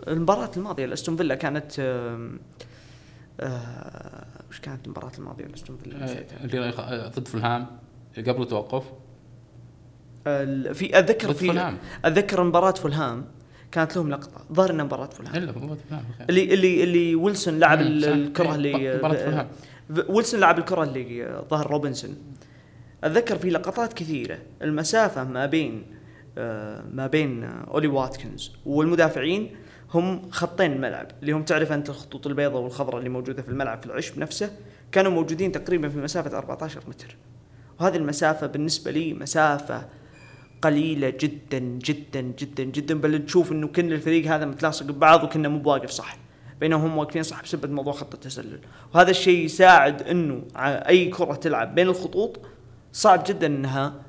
[SPEAKER 1] المباراة الماضية لأستون فيلا كانت آه وش كانت المباراة الماضية لاستون فيلا
[SPEAKER 2] اللي ضد فلهام قبل التوقف
[SPEAKER 1] ال- في
[SPEAKER 2] أتذكر
[SPEAKER 1] في. أتذكر مباراة فولهام كانت لهم لقطة ظهر انها مباراة فولهام
[SPEAKER 2] إلا فولهام okay.
[SPEAKER 1] اللي اللي اللي ويلسون لعب. الكرة
[SPEAKER 2] إيه،
[SPEAKER 1] اللي
[SPEAKER 2] مباراة
[SPEAKER 1] ويلسون لعب الكرة اللي ظهر روبنسون أتذكر في لقطات كثيرة المسافة ما بين آه، ما بين آه، أولي واتكنز والمدافعين هم خطين الملعب اللي هم تعرف أنت الخطوط البيضاء والخضراء اللي موجودة في الملعب في العشب نفسه كانوا موجودين تقريبا في مسافة 14 متر. وهذه المسافة بالنسبة لي مسافة قليلة جدا جدا جدا جدا. بل تشوف إنه كن الفريق هذا متلاصق ببعض وكنا مو بواقف صح. بينهم هم واقفين صح بسبب موضوع خط التسلل. وهذا الشيء يساعد إنه أي كرة تلعب بين الخطوط صعب جدا إنها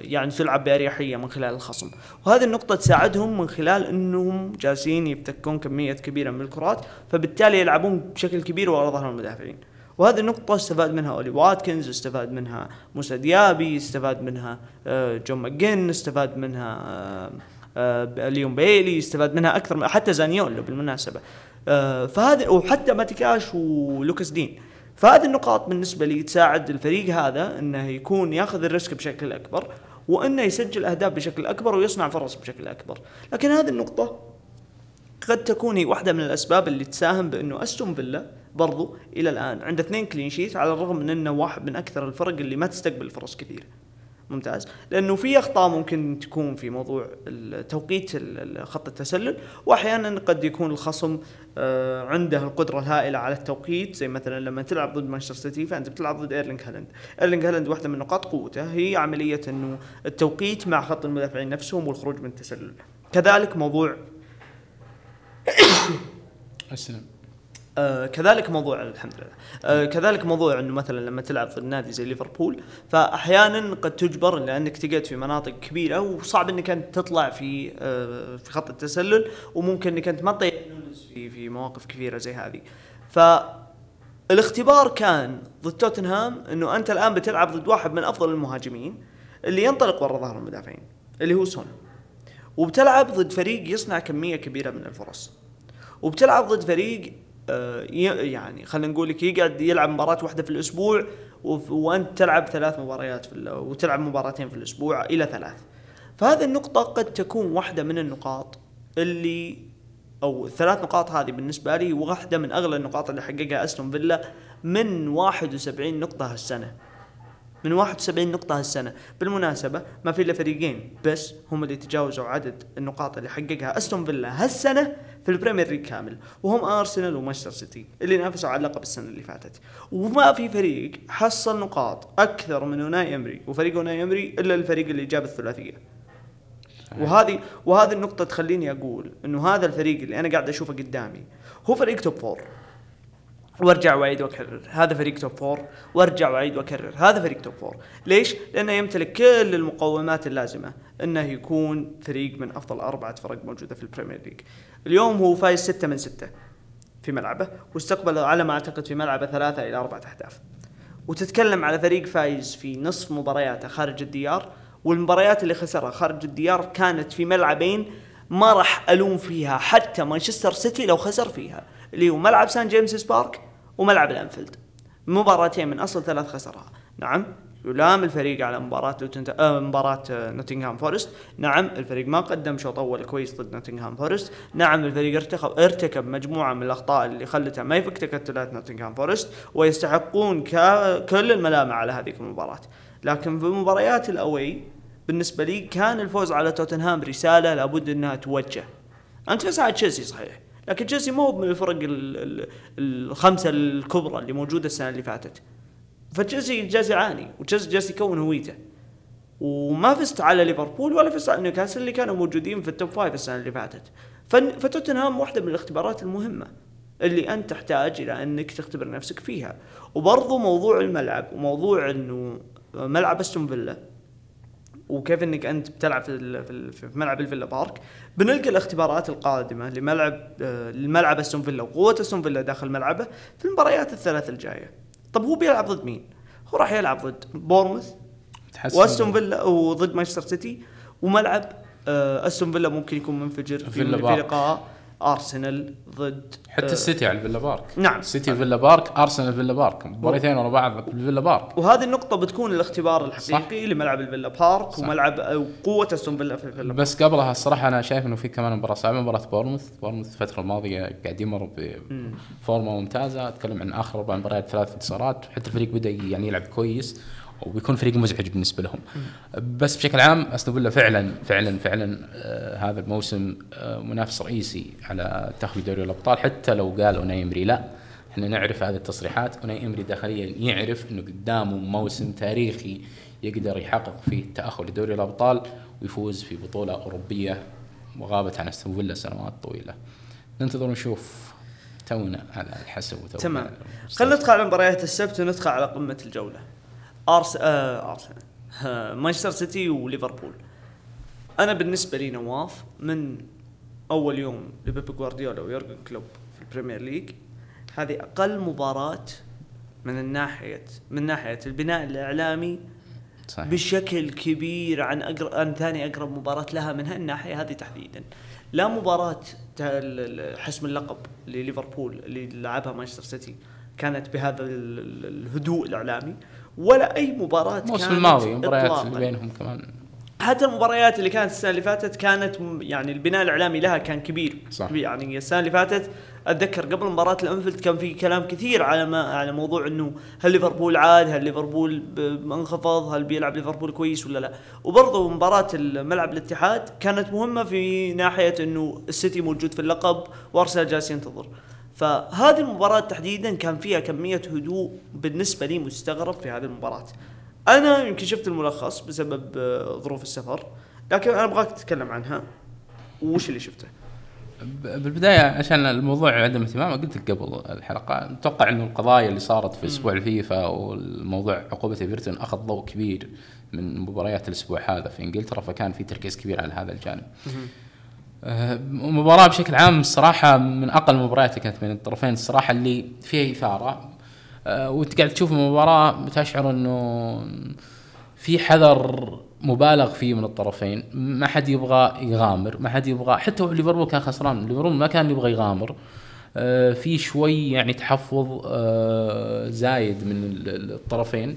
[SPEAKER 1] يعني تلعب بأريحية من خلال الخصم وهذه النقطة تساعدهم من خلال إنهم جالسين يفتكون كمية كبيرة من الكرات فبالتالي يلعبون بشكل كبير ورا ظهر المدافعين وهذه النقطة استفاد منها أولي واتكنز، استفاد منها موسى ديابي، استفاد منها آه، جون ماجن، استفاد منها آه، آه، ليون بيلي، استفاد منها أكثر من حتى زانيولو بالمناسبة. آه، فهذه وحتى ماتي كاش ولوكاس دين. فهذه النقاط بالنسبة لي تساعد الفريق هذا إنه يكون ياخذ ال risk بشكل أكبر وإنه يسجل أهداف بشكل أكبر ويصنع فرص بشكل أكبر. لكن هذه النقطة قد تكون هي واحدة من الأسباب اللي تساهم بأنه أستون فيلا برضو إلى الآن عنده اثنين clean sheet على الرغم من أنه واحد من أكثر الفرق اللي ما تستقبل فرص كثيرة ممتاز. لأنه في أخطاء ممكن تكون في موضوع توقيت خط التسلل وأحيانا قد يكون الخصم آه، عنده القدرة الهائلة على التوقيت. زي مثلا لما تلعب ضد مانشستر سيتي فأنت بتلعب ضد إيرلينغ هالاند. إيرلينغ هالاند واحدة من نقاط قوته هي عملية أنه التوقيت مع خط المدافعين نفسهم والخروج من التسلل. كذلك موضوع
[SPEAKER 2] اسلم
[SPEAKER 1] آه كذلك موضوع الحمد لله. آه كذلك موضوع إنه مثلا لما تلعب ضد نادي زي ليفربول فاحيانا قد تجبر لأنك تقعد في مناطق كبيرة وصعب إنك أنت تطلع في آه في خط التسلل وممكن إنك أنت ما تضيع في في مواقف كبيره زي هذه. ف الاختبار كان ضد توتنهام إنه أنت الآن بتلعب ضد واحد من أفضل المهاجمين اللي ينطلق ورا ظهر المدافعين اللي هو سون. وبتلعب ضد فريق يصنع كمية كبيرة من الفرص. وبتلعب ضد فريق يعني خلينا نقول لك يقعد يلعب مباراة واحدة في الأسبوع وف- وأنت تلعب ثلاث مباريات في وتلعب مباراتين في الأسبوع إلى ثلاث. فهذه النقطة قد تكون واحدة من النقاط اللي أو الثلاث نقاط هذه بالنسبة لي واحدة من أغلى النقاط اللي حققها أستون فيلا من 71 نقطة هالسنة. من 71 نقطة هالسنة. بالمناسبة ما في إلا فريقين بس هم اللي تجاوزوا عدد النقاط اللي حققها أستون فيلا هالسنة في البريمير ليج كامل وهم أرسنال ومانشستر سيتي اللي نافسوا على اللقب السنة اللي فاتت. وما في فريق حصل نقاط أكثر من أوناي إمري وفريق أوناي إمري إلا الفريق اللي جاب الثلاثية. وهذه وهذه النقطة تخليني أقول إنه هذا الفريق اللي أنا قاعد أشوفه قدامي هو فريق top four وارجع وأعيد وأكرر. هذا فريق top four وارجع وأعيد وأكرر. هذا فريق top four ليش؟ لأنه يمتلك كل المقومات اللازمة إنه يكون فريق من أفضل أربعة فرق موجودة في البريمير ليج اليوم هو فايز ستة من ستة في ملعبه واستقبل على ما أعتقد في ملعبه ثلاثة إلى أربعة أهداف. وتتكلم على فريق فايز في نصف مبارياته خارج الديار والمباريات اللي خسرها خارج الديار كانت في ملعبين ما راح ألوم فيها حتى مانشستر سيتي لو خسر فيها اللي هو ملعب سان جيمس بارك وملعب الأنفيلد. مباراتين من أصل ثلاث خسرها نعم يلام الفريق على مباراة لوتن آه مباراة آه نوتنغهام فورست، نعم الفريق ما قدم شوط أول كويس ضد نوتنغهام فورست، نعم الفريق ارتكب ارتكب مجموعة من الأخطاء اللي خلته ما يفك تكتلات نوتنغهام فورست ويستحقون كا- كل الملامة على هذه المباراة، لكن في مباريات ال away بالنسبة لي كان الفوز على توتنهام رسالة لابد إنها توجه. أنت فزت على تشيلسي صحيح، لكن تشيلسي مو من الفرق ال- ال- الخمسة الكبرى اللي موجودة السنة اللي فاتت. فتشيلسي جالس يعاني وتشيلسي جالس يكون هويته. وما فزت على ليفربول ولا فزت على نيوكاسل اللي كانوا موجودين في ال top five السنة اللي فاتت. فتوتنهام واحدة من الاختبارات المهمة اللي أنت تحتاج إلى أنك تختبر نفسك فيها. وبرضو موضوع الملعب وموضوع إنه ملعب أستون فيلا وكيف إنك أنت بتلعب في في ملعب الفيلا بارك. بنلقى الاختبارات القادمة لملعب آه، لملعب أستون فيلا وقوة أستون فيلا داخل ملعبه في المباريات الثلاث الجاية. طب هو بيلعب ضد مين؟ هو راح يلعب ضد
[SPEAKER 2] بورنموث
[SPEAKER 1] وأستون فيلا وضد مانشستر سيتي. وملعب آه، أستون فيلا ممكن يكون منفجر في, في. لقاء. ارسنال ضد
[SPEAKER 2] حتى
[SPEAKER 1] آه،
[SPEAKER 2] السيتي على الفيلا بارك
[SPEAKER 1] نعم.
[SPEAKER 2] السيتي فيلا بارك أرسنال فيلا بارك مباراتين ورا بعض بالفيلا بارك
[SPEAKER 1] وهذه النقطة بتكون الاختبار الحقيقي
[SPEAKER 2] صح.
[SPEAKER 1] لملعب الفيلا بارك
[SPEAKER 2] صح.
[SPEAKER 1] وملعب أو قوة أستون فيلا في الفيلا.
[SPEAKER 2] بس قبلها الصراحة أنا شايف إنه في كمان مباراة صعبة مباراة بورنموث بورنموث الفترة الماضية قاعد يمر بفورمه ممتازة أتكلم عن آخر أربع مباريات ثلاث انتصارات حتى الفريق بدأ يعني يلعب كويس وبيكون فريق مزعج بالنسبة لهم. بس بشكل عام استون فيلا فعلا فعلا فعلا آه هذا الموسم آه منافس رئيسي على تاخذ دوري الأبطال. حتى لو قال أوناي إمري لا إحنا نعرف هذه التصريحات. أوناي إمري داخليا يعرف إنه قدامه موسم تاريخي يقدر يحقق فيه التأهل لدوري الأبطال ويفوز في بطولة أوروبية وغابت عن استون فيلا سنوات طويلة. ننتظر ونشوف تونا على الحسب
[SPEAKER 1] تمام. خلينا ندخل على مباريات السبت وندخل على قمة الجولة. أرس آه أرسنال. آه مانشستر سيتي وليفربول. أنا بالنسبة لي نواف من أول يوم لبيب جوارديولا ويورجن كلوب في البريمير ليج هذه أقل مباراة من الناحية من ناحية البناء الإعلامي
[SPEAKER 2] صحيح.
[SPEAKER 1] بشكل كبير عن أقرب عن ثاني أقرب مباراة لها من هالناحية هذه تحديدا. لا مباراة حسم اللقب لليفربول اللي لعبها مانشستر سيتي كانت بهذا ال- ال- الهدوء الإعلامي. ولا أي مباراة
[SPEAKER 2] الموسم الماضي المباريات. اللي بينهم كمان
[SPEAKER 1] حتى المباريات اللي كانت السنة اللي فاتت كانت يعني البناء الإعلامي لها كان كبير
[SPEAKER 2] صح.
[SPEAKER 1] يعني السنة اللي فاتت أتذكر قبل مباراة الأنفيلد كان في كلام كثير على ما على موضوع إنه هل ليفربول عاد هل ليفربول منخفض هل بيلعب ليفربول كويس ولا لا وبرضه مباراة الملعب الاتحاد كانت مهمة في ناحية إنه السيتي موجود في اللقب وأرسنال جالس ينتظر فهذه المباراة تحديدا كان فيها كمية هدوء بالنسبة لي مستغرب في هذه المباراة. أنا يمكن شفت الملخص بسبب آه، ظروف السفر، لكن أنا أبغاك تتكلم عنها. وش اللي شفته؟
[SPEAKER 2] بالبداية عشان الموضوع عدم اهتمام قلت لك قبل الحلقة أتوقع انه القضايا اللي صارت في أسبوع الفيفا والموضوع عقوبة إيفرتون أخذ ضوء كبير من مباريات الأسبوع هذا في إنجلترا فكان في تركيز كبير على هذا الجانب. آه، مباراة بشكل عام الصراحة من أقل المباريات كانت بين الطرفين الصراحة اللي فيها إثارة. آه، وأنت قاعد تشوف المباراة تشعر إنه في حذر مبالغ فيه من الطرفين. ما حد يبغى يغامر ما حد يبغى حتى ليفربول كان خسران. ليفربول ما كان يبغى يغامر. آه، في شوي يعني تحفظ زايد من ال- ال- الطرفين.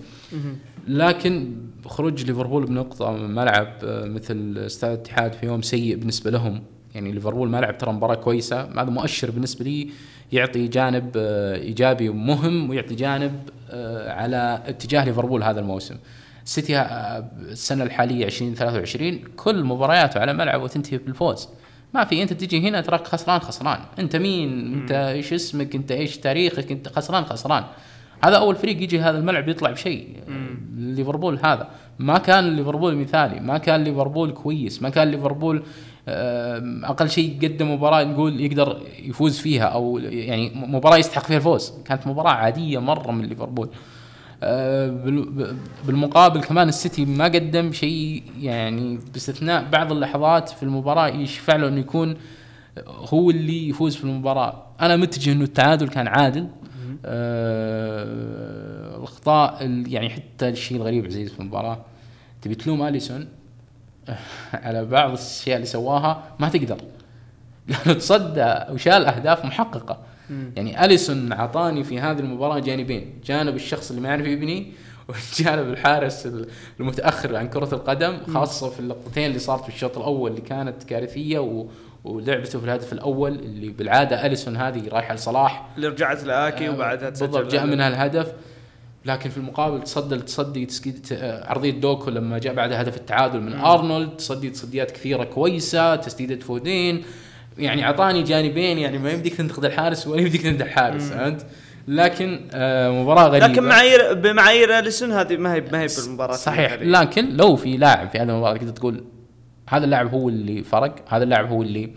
[SPEAKER 2] لكن خروج ليفربول بنقطة من ملعب آه، مثل استاد الاتحاد في يوم سيء بالنسبة لهم. يعني ليفربول ما لعب ترى مباراة كويسة هذا مؤشر بالنسبة لي يعطي جانب آه، إيجابي ومهم ويعطي جانب آه، على اتجاه ليفربول هذا الموسم. سيتي آه، السنة الحالية 2023 كل مبارياته على ملعب وتنتهي بالفوز. ما في أنت تجي هنا تراك خسران خسران. أنت مين؟ أنت إيش اسمك؟ أنت إيش تاريخك؟ أنت خسران خسران. هذا أول فريق يجي هذا الملعب يطلع بشيء. ليفربول هذا. ما كان ليفربول مثالي ما كان ليفربول كويس ما كان ليفربول أقل شيء قدم مباراة نقول يقدر يفوز فيها أو يعني مباراة يستحق فيها الفوز. كانت مباراة عادية مرة من ليفربول. آه، بالمقابل كمان السيتي ما قدم شيء يعني باستثناء بعض اللحظات في المباراة يشفع له انه يكون هو اللي يفوز في المباراة. أنا متجه إنه التعادل كان عادل. آه الأخطاء ال- يعني حتى الشيء الغريب عزيز في المباراة. تبي تلوم أليسون؟ على بعض الأشياء اللي سواها ما تقدر. لأنه تصدى وشال أهداف محققة. يعني أليسون اعطاني في هذه المباراة جانبين. جانب الشخص اللي ما يعرف يبني وجانب الحارس المتأخر عن كرة القدم خاصة في اللقطتين اللي صارت في الشوط الأول اللي كانت كارثية و ولعبته في الهدف الأول اللي بالعادة أليسون هذه رايحة لصلاح.
[SPEAKER 1] اللي رجعت لآكي وبعدها تسجل
[SPEAKER 2] بالضبط جاء منها الهدف. لكن في المقابل تصدى تصدي تسكيد ت- عرضية دوكو لما جاء بعدها هدف التعادل من أرنولد. تصدي تصديات كثيرة كويسة تسديدة فودين. يعني أعطاني جانبين يعني ما يمديك تنتقد الحارس ولا يمديك تمدح الحارس فهمت؟ لكن آه مباراة غريبة.
[SPEAKER 1] لكن معايير بمعايير أليسون هذه ما هي ما هي بالمباراة.
[SPEAKER 2] صحيح. لكن لو في لاعب في هذه المباراة تقدر تقول هذا اللاعب هو اللي فرق هذا اللاعب هو اللي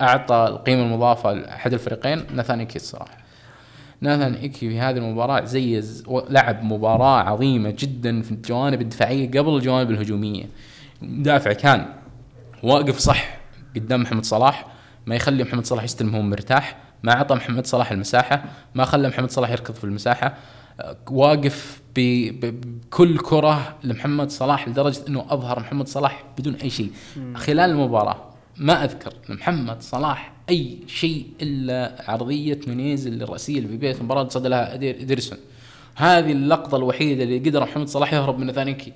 [SPEAKER 2] أعطى القيمة المضافة لأحد الفريقين. ناثان إيكي الصراحة. ناثان إيكي في هذه المباراة زيز لعب مباراة عظيمة جدا في الجوانب الدفاعية قبل الجوانب الهجومية. مدافع كان واقف صح قدام محمد صلاح ما يخلي محمد صلاح يستلم وهو مرتاح. ما أعطى محمد صلاح المساحة ما خلى محمد صلاح يركض في المساحة. واقف بكل كره لمحمد صلاح لدرجة إنه أظهر محمد صلاح بدون أي شيء. خلال المباراة ما أذكر محمد صلاح أي شيء إلا عرضية نونيز الراسيه اللي في بداية المباراة صد لها ادرسون هذه اللقطة الوحيدة اللي قدر محمد صلاح يهرب من ثانيكي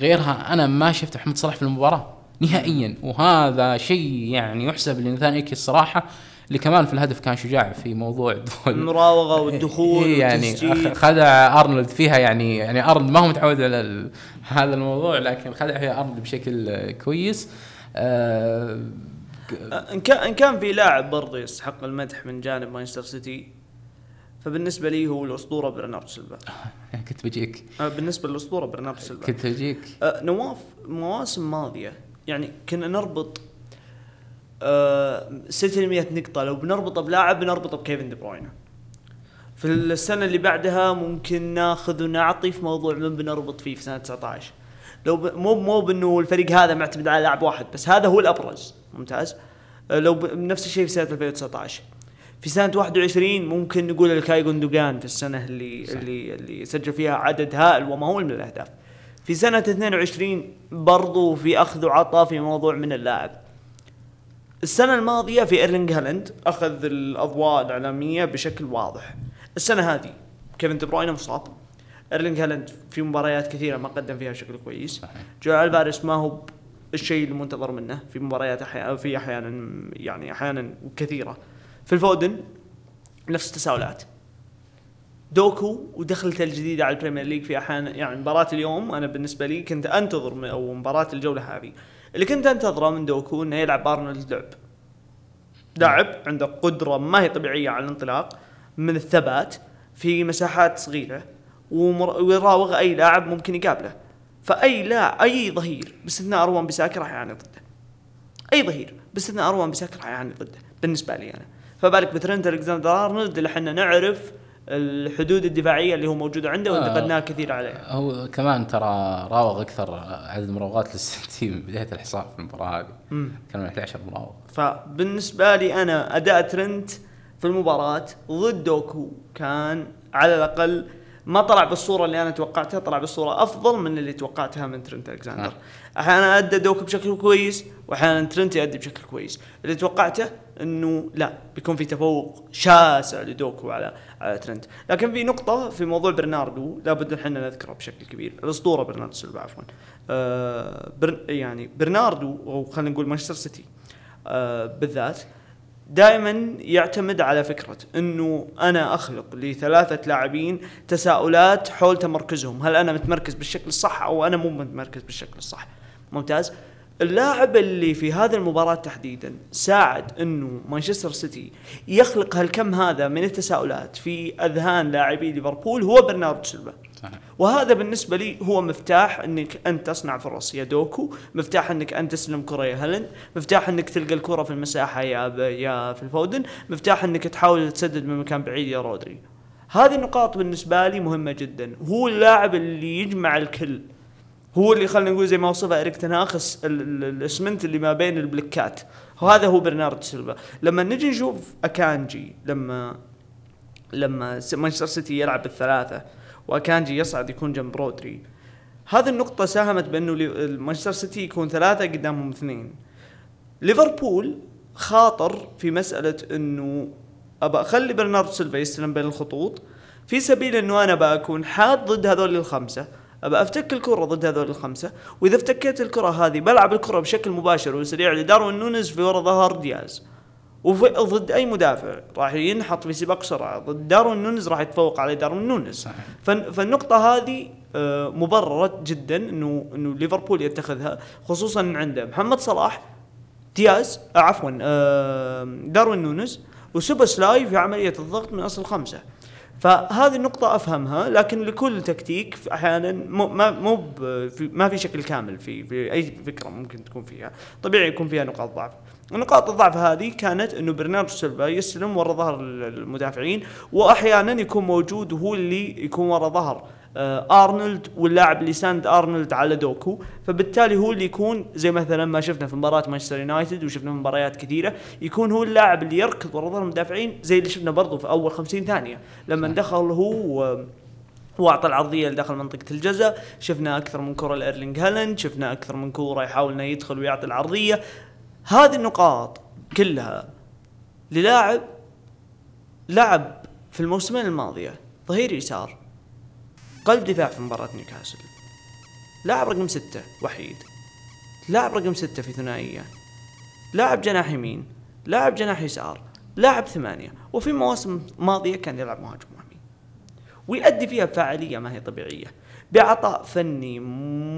[SPEAKER 2] غيرها أنا ما شفت محمد صلاح في المباراة نهائيا. وهذا شيء يعني يحسب لناثان أكي الصراحة اللي كمان في الهدف كان شجاع في موضوع
[SPEAKER 1] المراوغة والدخول
[SPEAKER 2] إيه يعني خدع أرنولد فيها يعني يعني أرنولد ما هو متعود على هذا الموضوع لكن خدع فيها أرنولد بشكل كويس.
[SPEAKER 1] آه إن كان إن كان في لاعب برضه يستحق المدح من جانب مانشستر سيتي فبالنسبة لي هو الأسطورة برناردو سيلفا.
[SPEAKER 2] كنت بجيك.
[SPEAKER 1] آه بالنسبة للأسطورة برناردو سيلفا.
[SPEAKER 2] كنت بجيك.
[SPEAKER 1] آه نواف مواسم ماضية يعني كنا نربط آه سيتي 100 نقطة. لو بنربطه بلاعب بنربطه بكيفن دي بروين في السنة اللي بعدها ممكن ناخذ ونعطي في موضوع من بنربط فيه في سنة 19 لو ب... مو مو بأنه الفريق هذا معتمد على لاعب واحد بس هذا هو الأبرز. ممتاز. آه لو ب... نفس الشيء في سنة 2019 في سنة 21 ممكن نقول إلكاي جوندوجان في السنة اللي صح. اللي اللي سجل فيها عدد هائل ومهول من الأهداف. في سنة 22 برضو في أخذ وعطاء في موضوع من اللاعب. السنة الماضية في إيرلينج هالاند أخذ الأضواء الإعلامية بشكل واضح. السنة هذه كيفن دي بروين مصاب. إيرلينج هالاند في مباريات كثيرة ما قدم فيها بشكل كويس. جوليان ألفاريز ما هو الشيء المنتظر منه في مباريات أحيانا في أحيانا يعني أحيانا كثيرة. في الفودن نفس التساؤلات. دوكو ودخلته الجديده على البريمير ليج في احيان يعني مباراة اليوم أنا بالنسبة لي كنت أنتظر أو مباراة الجولة هذه. اللي كنت أنتظره من دوكو إنه يلعب ارنولد لعب. لاعب عنده قدرة ما هي طبيعية على الانطلاق من الثبات في مساحات صغيرة ويراوغ أي لاعب ممكن يقابله. فأي لاعب أي ظهير باستثناء آرون وان بيساكا راح يعاني ضده. أي ظهير باستثناء آرون وان بيساكا راح يعاني ضده بالنسبة لي أنا. فبالك بترنت ألكسندر أرنولد اللي إحنا نعرف الحدود الدفاعية اللي هو موجوده عنده وانتقدناه آه كثير عليها
[SPEAKER 2] هو كمان ترى راوغ أكثر عدد مراوغات للسيتي من بداية الإحصاء في المباراة هذه. كان من 11 مراوغ.
[SPEAKER 1] فبالنسبة لي أنا أداء ترنت في المباراة ضد دوكو كان على الأقل ما طلع بالصورة اللي أنا توقعتها طلع بالصورة أفضل من اللي توقعتها من ترنت الكساندر آه. أحيانا أدى دوكو بشكل كويس وأحيانا ترنت يؤدي بشكل كويس. اللي توقعته إنه لا بيكون في تفوق شاسع لدوكو على على ترنت لكن في نقطة في موضوع برناردو لابد إحنا نذكرها بشكل كبير الأسطورة برناردو سيلفا عفوا آه بر يعني برناردو أو خلينا نقول مانشستر سيتي آه بالذات دائما يعتمد على فكرة إنه أنا أخلق لثلاثة لاعبين تساؤلات حول تمركزهم، هل أنا متمركز بالشكل الصح أو أنا مو متمركز بالشكل الصح؟ ممتاز؟ اللاعب اللي في هذه المباراة تحديدا ساعد إنه مانشستر سيتي يخلق هالكم هذا من التساؤلات في أذهان لاعبي ليفربول هو برناردو سيلفا. وهذا بالنسبة لي هو مفتاح إنك أنت تصنع فرص يا دوكو، مفتاح إنك أنت تسلم كرة يا هالاند، مفتاح إنك تلقى الكرة في المساحة يا يا في الفودن، مفتاح إنك تحاول تسدد من مكان بعيد يا رودري. هذه النقاط بالنسبة لي مهمة جدا، هو اللاعب اللي يجمع الكل. هو اللي خلينا نقول زي ما وصفها إريك تن هاخ الاسمنت اللي ما بين البلكات. وهذا هو برناردو سيلفا. لما نجي نشوف أكانجي لما لما مانشستر سيتي يلعب بالثلاثة وأكانجي يصعد يكون جنب رودري هذه النقطة ساهمت بأنه مانشستر سيتي يكون ثلاثة قدامهم اثنين. ليفربول خاطر في مسألة أنه ابى أخلي برناردو سيلفا يستلم بين الخطوط. في سبيل أنه أنا بكون حاد ضد هذول الخمسة أبى أفتك الكرة ضد هذول الخمسة وإذا افتكيت الكرة هذه بلعب الكرة بشكل مباشر وسريع لداروين نونز في ورا ظهر دياز. وضد أي مدافع راح ينحط في سباق سرعه ضد داروين نونز راح يتفوق على داروين نونز. فالنقطة هذه آه، مبررة جدا انه إنه ليفربول يتخذها خصوصا عنده محمد صلاح دياز آه، عفوا آه، داروين نونز وسوبسلاي في عملية الضغط من أصل خمسة فهذه النقطة أفهمها لكن لكل تكتيك أحيانا مو ما مو ما في شكل كامل في في أي فكرة ممكن تكون فيها، طبيعي يكون فيها نقاط ضعف. نقاط الضعف هذه كانت إنه برناردو سيلفا يستلم ورا ظهر المدافعين وأحيانا يكون موجود وهو اللي يكون ورا ظهر أرنولد واللاعب اللي ساند أرنولد على دوكو. فبالتالي هو اللي يكون زي مثلا ما شفنا في مباراة مانشستر يونايتد وشفنا في مباريات كثيرة يكون هو اللاعب اللي يركض ورا المدافعين زي اللي شفنا برضه في أول 50 ثانية. لما دخل هو واعطى العرضية لداخل منطقة الجزاء شفنا أكثر من كرة لإيرلينج هالاند شفنا أكثر من كورة يحاول إنه يدخل ويعطي العرضية. هذه النقاط كلها للاعب لعب في الموسمين الماضية ظهير يسار. قلب دفاع في مباراة نيوكاسل. لاعب رقم ستة وحيد. لاعب رقم ستة في ثنائية. لاعب جناح يمين. لاعب جناح يسار. لاعب ثمانية. وفي مواسم ماضية كان يلعب مهاجم وهمي. ويؤدي فيها بفاعلية ما هي طبيعية. بعطاء فني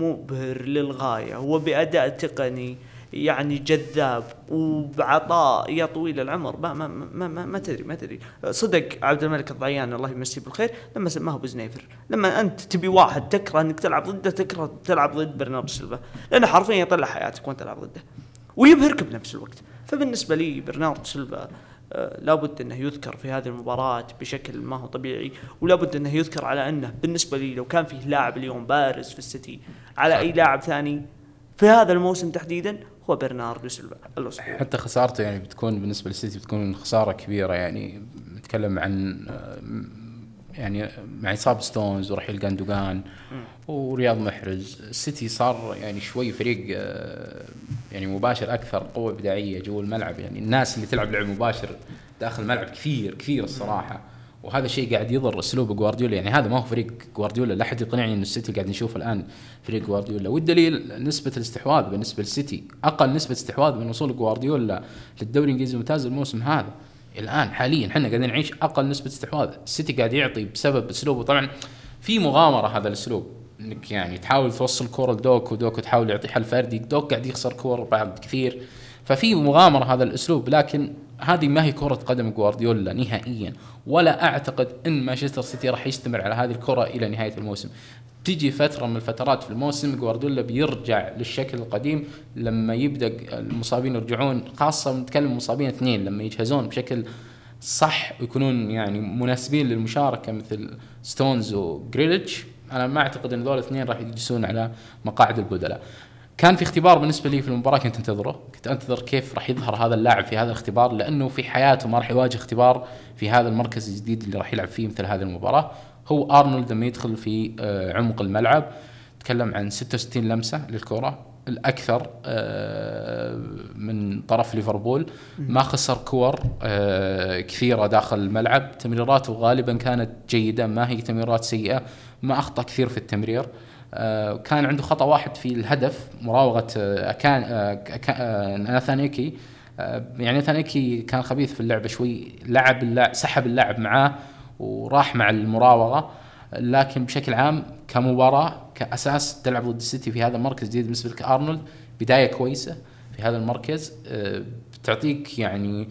[SPEAKER 1] مبهر للغاية وبأداء تقني يعني جذاب وبعطاء يا طويل العمر. ما ما ما ما, ما تدري ما تدري. صدق عبد الملك الضعيان الله يمسيه بالخير لما سماه بزنيفر. لما أنت تبي واحد تكره إنك تلعب ضده تكره تلعب ضد برناردو سيلفا. لأنه حرفيا يطلع حياتك وأنت تلعب ضده. ويبهرك بنفس الوقت. فبالنسبة لي برناردو سيلفا آه لابد أنه يذكر في هذه المباراة بشكل ما هو طبيعي ولابد أنه يذكر على أنه بالنسبة لي لو كان فيه لاعب اليوم بارز في السيتي على أي لاعب ثاني في هذا الموسم تحديدا هو برناردو سيلفا الاسطوري
[SPEAKER 2] حتى خسارته يعني بتكون بالنسبة للسيتي بتكون خسارة كبيرة يعني. نتكلم عن يعني مع إصابة ستونز ورحيل جوندوجان ورياض محرز السيتي صار يعني شوي فريق يعني مباشر أكثر قوة ابداعيه جوا الملعب. يعني الناس اللي تلعب لعب مباشر داخل الملعب كثير كثير الصراحة. وهذا الشيء قاعد يضر اسلوب جوارديولا. يعني هذا ما هو فريق جوارديولا لا أحد يقنعني إن السيتي قاعد نشوفه الآن فريق جوارديولا. والدليل نسبة الاستحواذ بالنسبة للسيتي أقل نسبة استحواذ من وصول جوارديولا للدوري الإنجليزي الممتاز الموسم هذا. الآن حاليا إحنا قاعدين نعيش أقل نسبة استحواذ. السيتي قاعد يعطي بسبب أسلوبه. طبعا في مغامرة هذا الأسلوب إنك يعني تحاول توصل كورة لدوك ودوك تحاول يعطي حل فردي دوك قاعد يخسر كور بعد كثير. ففي مغامرة هذا الأسلوب لكن هذه ما هي كرة قدم جوارديولا نهائيا. ولا أعتقد إن مانشستر سيتي راح يستمر على هذه الكرة إلى نهاية الموسم. تجي فترة من الفترات في الموسم جوارديولا بيرجع للشكل القديم لما يبدأ المصابين يرجعون خاصة نتكلم مصابين اثنين لما يجهزون بشكل صح ويكونون يعني مناسبين للمشاركة مثل ستونز وجريليتش. أنا ما أعتقد إن ذول الاثنين راح يجلسون على مقاعد البدلاء. كان في اختبار بالنسبة لي في المباراة كنت انتظره. كنت أنتظر كيف راح يظهر هذا اللاعب في هذا الاختبار لأنه في حياته ما راح يواجه اختبار في هذا المركز الجديد اللي راح يلعب فيه مثل هذه المباراة. هو أرنولد لما يدخل في آه، عمق الملعب تكلم عن 66 لمسة للكرة الأكثر آه، من طرف ليفربول. ما خسر كور آه، كثيرة داخل الملعب. تمريراته غالبا كانت جيدة ما هي تمريرات سيئة ما أخطأ كثير في التمرير. كان عنده خطأ واحد في الهدف مراوغة آه، كان آه، ناثانيكي. يعني ناثانيكي كان خبيث في اللعبة شوي لعب سحب اللاعب معاه وراح مع المراوغة. لكن بشكل عام كمباراة كأساس تلعب ضد السيتي في هذا المركز الجديد بالنسبة لك أرنولد بداية كويسة في هذا المركز. بتعطيك يعني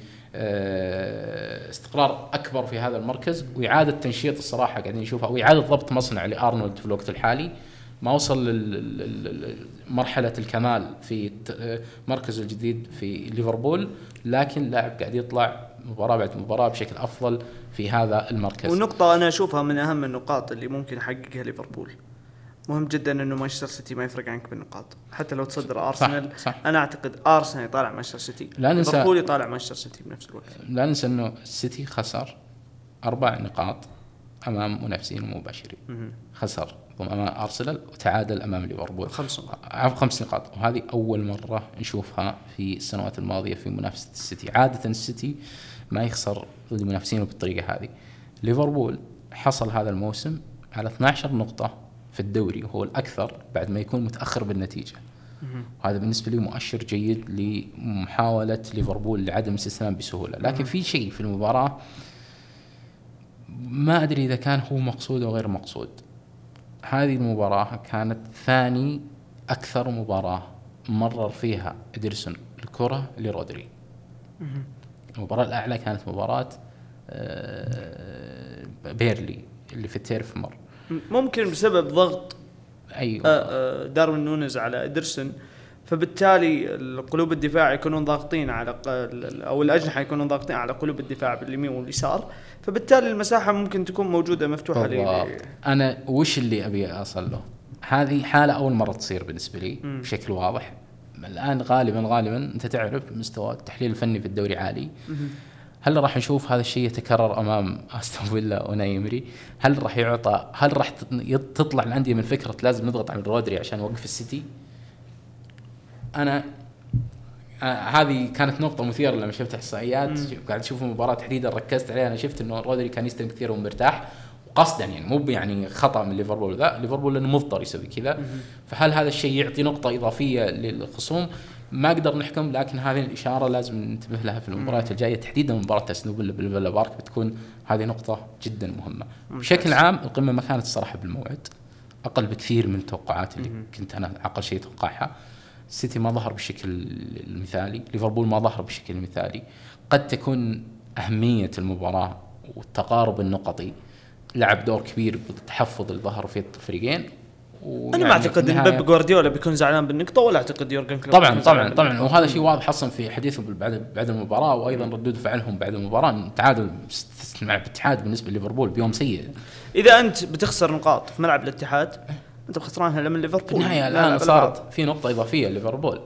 [SPEAKER 2] استقرار أكبر في هذا المركز. وإعادة تنشيط الصراحة قاعدين نشوفها أو اعاده ضبط مصنع لأرنولد في الوقت الحالي. ما وصل لمرحلة الكمال في مركزه الجديد في ليفربول لكن لاعب قاعد يطلع مباراة بعد مباراة بشكل أفضل في هذا المركز.
[SPEAKER 1] ونقطة أنا أشوفها من أهم النقاط اللي ممكن يحققها ليفربول. مهم جدا إنه مانشستر سيتي ما يفرق عنك بالنقاط. حتى لو تصدر أرسنال صح صح. أنا أعتقد أرسنال يطالع مانشستر سيتي. لا ننسى ليفربول يطالع مانشستر سيتي بنفس الوقت.
[SPEAKER 2] لا ننسى إنه السيتي خسر أربع نقاط أمام منافسين مباشرين. خسر. أمام أرسنال وتعادل أمام ليفربول.
[SPEAKER 1] خمس نقاط.
[SPEAKER 2] خمس نقاط. وهذه أول مرة نشوفها في السنوات الماضية في منافسة السيتي. عادة السيتي ما يخسر ضد منافسينه بالطريقة هذه. ليفربول حصل هذا الموسم على 12 نقطة في الدوري. وهو الأكثر بعد ما يكون متأخر بالنتيجة. وهذا بالنسبة لي مؤشر جيد لمحاولة ليفربول لعدم الاستسلام بسهولة. لكن في شيء في المباراة ما أدري إذا كان هو مقصود أو غير مقصود. هذه المباراة كانت ثاني أكثر مباراة مرر فيها إدرسون الكرة لرودري. المباراة الأعلى كانت مباراة آه، بيرنلي اللي في التيرف مور.
[SPEAKER 1] ممكن بسبب ضغط
[SPEAKER 2] أيوه.
[SPEAKER 1] آه، آه، داروين نونز على ادرسون فبالتالي القلوب الدفاع يكونون ضاغطين على أو الأجنحة يكونون ضاغطين على قلوب الدفاع باليمين واليسار فبالتالي المساحة ممكن تكون موجودة مفتوحة
[SPEAKER 2] لي أنا وش اللي أبي أصل له؟ هذه حالة أول مرة تصير بالنسبة لي م. بشكل واضح الآن غالبا غالبا أنت تعرف مستوى التحليل الفني في الدوري عالي هل راح نشوف هذا الشيء يتكرر أمام أستون فيلا ونايمري؟ هل راح يعطى هل راح تطلع الأندية من فكرة لازم نضغط على رودري عشان نوقف السيتي؟ أنا آه هذه كانت نقطة مثيرة لما شفت إحصائيات قاعد أشوف المباراة تحديدا ركزت عليها أنا شفت إنه رودري كان يستلم كثير ومرتاح قصدا يعني مو يعني خطأ من ليفربول لا ليفربول لأنه مضطر يسوي كذا. فهل هذا الشيء يعطي نقطة إضافية للخصوم؟ ما أقدر نحكم لكن هذه الإشارة لازم ننتبه لها في المباريات الجاية. تحديدا مباراة اسنوبل بالفيلا بارك بتكون هذه نقطة جدا مهمة. بشكل عام القمة ما كانت الصراحه بالموعد أقل بكثير من التوقعات اللي كنت أنا أقل شيء اتوقعها السيتي ما ظهر بالشكل المثالي ليفربول ما ظهر بالشكل المثالي. قد تكون أهمية المباراة والتقارب النقطي. لعب دور كبير بالتحفظ اللي ظهر فيه الفريقين.
[SPEAKER 1] أنا ما أعتقد إن بيب جوارديولا بيكون زعلان بالنقطة ولا أعتقد يورجن
[SPEAKER 2] كلوب طبعا طبعا طبعا. وهذا شيء واضح أصلا في حديثه بعد بعد المباراة وأيضا ردود فعلهم بعد المباراة. تعادل مع الاتحاد بالنسبة لليفربول بيوم سيء.
[SPEAKER 1] إذا أنت بتخسر نقاط في ملعب الاتحاد انت خسرانها لمن ليفربول. في
[SPEAKER 2] النهاية الآن صارت في نقطة إضافية لليفربول.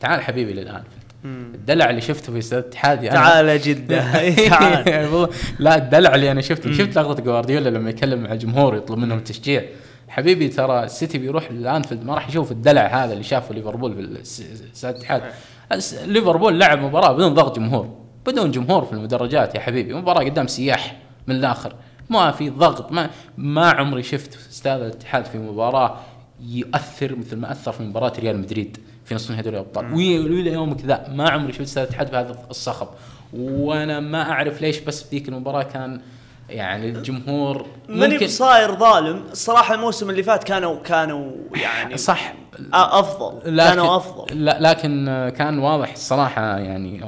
[SPEAKER 2] تعال حبيبي للآن. الدلع اللي شفته في استاد الاتحاد
[SPEAKER 1] يعني تعال جدة.
[SPEAKER 2] تعال. لا الدلع اللي أنا شفته. شفت لقطة جوارديولا لما يكلم مع الجمهور يطلب منهم التشجيع حبيبي ترى السيتي بيروح لأنفيلد ما راح يشوف الدلع هذا اللي شافه ليفربول في استاد الاتحاد ليفربول لعب مباراة بدون ضغط جمهور. بدون جمهور في المدرجات يا حبيبي. مباراة قدام سياح من الآخر. ما في ضغط ما ما عمري شفت استاد الاتحاد في مباراة يؤثر مثل ما أثر في مباراة ريال مدريد في نصف نهائي دوري الأبطال. والى يومك ذا ما عمري شفت استاد الاتحاد بهذا الصخب. وأنا ما أعرف ليش بس في ذيك المباراة كان يعني الجمهور
[SPEAKER 1] ماني بصاير ظالم. الصراحه الموسم اللي فات كانوا كانوا يعني
[SPEAKER 2] صح.
[SPEAKER 1] أفضل. لكن كانوا أفضل.
[SPEAKER 2] لا لكن كان واضح الصراحة يعني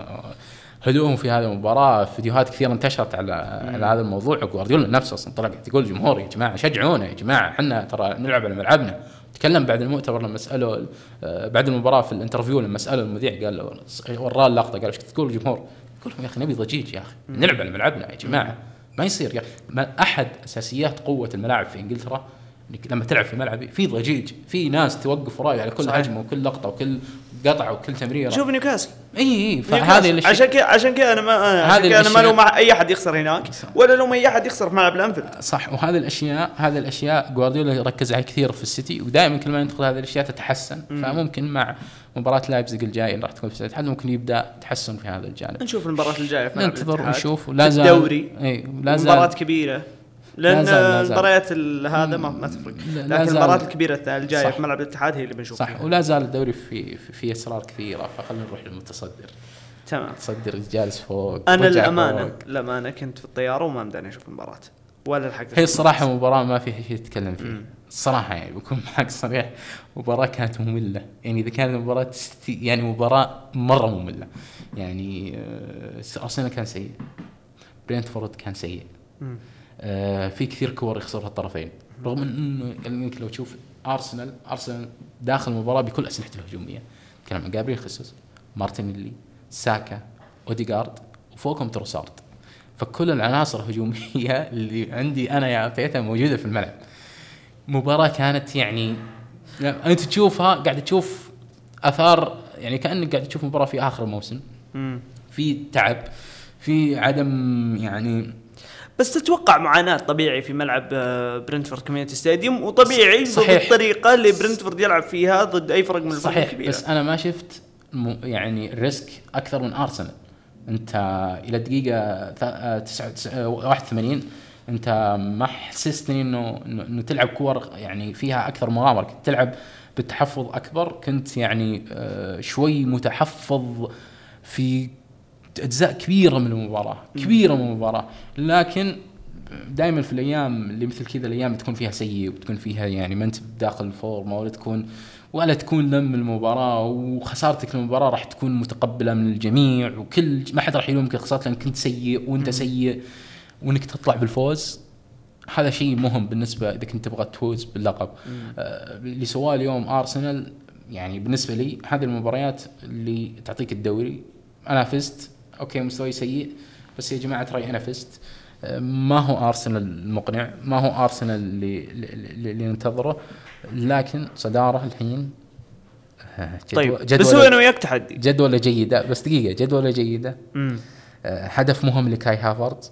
[SPEAKER 2] هدوءهم في هذه المباراة. فيديوهات كثيرة انتشرت على على هذا الموضوع. جوارديولا نفسه أصلا طلع يقول الجمهور يا جماعة شجعونا يا جماعة إحنا ترى نلعب على ملعبنا. تكلم بعد المؤتمر لما سألوا آه، بعد المباراة في ال interview لما سألوا المذيع قال له وراه اللقطة. قال إيش تقول الجمهور؟ يقول لهم يا أخي نبي ضجيج يا أخي. نلعب على ملعبنا يا جماعة. ما يصير يا ما أحد أساسيات قوة الملاعب في إنجلترا لما تلعب في ملعبي في ضجيج في ناس توقف وراي على كل هجمة وكل لقطة وكل قطع وكل تمريره
[SPEAKER 1] شوف نيوكاسل.
[SPEAKER 2] إي إي فهذه
[SPEAKER 1] عشان كذا عشان كذا أنا ما عشان كذا أنا ما لوم أي أحد يخسر هناك ولا لوم أي أحد يخسر في ملعب الأنفيلد.
[SPEAKER 2] صح وهذه الاشياء هذه الأشياء جوارديولا يركز عليها كثير في السيتي ودائما كل ما يدخل هذه الأشياء تتحسن. مم. فممكن مع مباراة لايبزيج الجاي اللي راح تكون في الاتحاد ممكن يبدأ تحسن في هذا الجانب.
[SPEAKER 1] نشوف المباراة الجاية في
[SPEAKER 2] ننتظر ونشوف.
[SPEAKER 1] ولا زال الدوري. إي لا زال مباراة كبيرة. لأن المباريات هذا ما, ما تفرق. لكن المباريات الكبيرة الجاية في ملعب الاتحاد هي اللي بنشوفها.
[SPEAKER 2] صح. ولا زال الدوري في في, اسرار كثيرة فخلينا نروح للمتصدر.
[SPEAKER 1] تمام.
[SPEAKER 2] متصدر جالس فوق.
[SPEAKER 1] أنا الامانه الامانه كنت في الطيارة وما مداني أشوف المباراة. ولا الحق
[SPEAKER 2] هي الصراحة مباراة ما فيها شيء تتكلم فيه الصراحة يعني بكون معك صريح مباراة كانت مملة. يعني إذا كانت مباراة يعني مباراة مرة مملة. يعني آه، أرسنال كان سيء. برينتفورد كان سيء. آه في كثير كور يخسرها الطرفين. رغم انه إنك لو تشوف ارسنال ارسنال داخل المباراة بكل أسلحته الهجومية. تكلم عن جابريل خيسوس مارتينيلي ساكا اوديجارد وفوقهم تروسارد فكل العناصر الهجومية اللي عندي أنا يا عطيتها موجودة في الملعب. مباراة كانت يعني أنت تشوفها قاعد تشوف آثار يعني كأنك قاعد تشوف مباراة في آخر الموسم. في تعب في عدم يعني
[SPEAKER 1] بس تتوقع معاناة طبيعي في ملعب آه، برنتفورد كوميونتي ستاديوم وطبيعي صحيح. الطريقة اللي برنتفورد يلعب فيها ضد أي فرق من الفرق الكبيرة.
[SPEAKER 2] بس أنا ما شفت يعني risk أكثر من أرسنال. أنت إلى دقيقة 81 آه، أنت ما حسستني إنه إنه تلعب كور يعني فيها أكثر مغامرة. كنت تلعب بالتحفظ أكبر كنت يعني آه، شوي متحفظ في أجزاء كبيرة من المباراة كبيرة من المباراة. لكن دائما في الأيام اللي مثل كذا الأيام تكون فيها سيء وتكون فيها يعني ما أنت داخل الفورمه ولا تكون ولا تكون لم المباراة وخسارتك للمباراة راح تكون متقبلة من الجميع وكل ما حد راح يلومك خسارتك لانك كنت سيء وأنت سيء وإنك تطلع بالفوز. هذا شيء مهم بالنسبة إذا كنت تبغى تفوز باللقب. آه اللي سواه اليوم أرسنال يعني بالنسبة لي هذه المباريات اللي تعطيك الدوري. أنا فزت أوكي مستواي سيء بس يا جماعة ترى أنا فزت. ما هو أرسنال المقنع ما هو أرسنال اللي اللي, اللي ننتظره لكن صدارة الحين
[SPEAKER 1] جدول طيب جدول بس هو أنا وياك تحدي.
[SPEAKER 2] جدولة جيدة بس دقيقة جدولة جيدة. آه هدف مهم لكاي
[SPEAKER 1] هافرتس.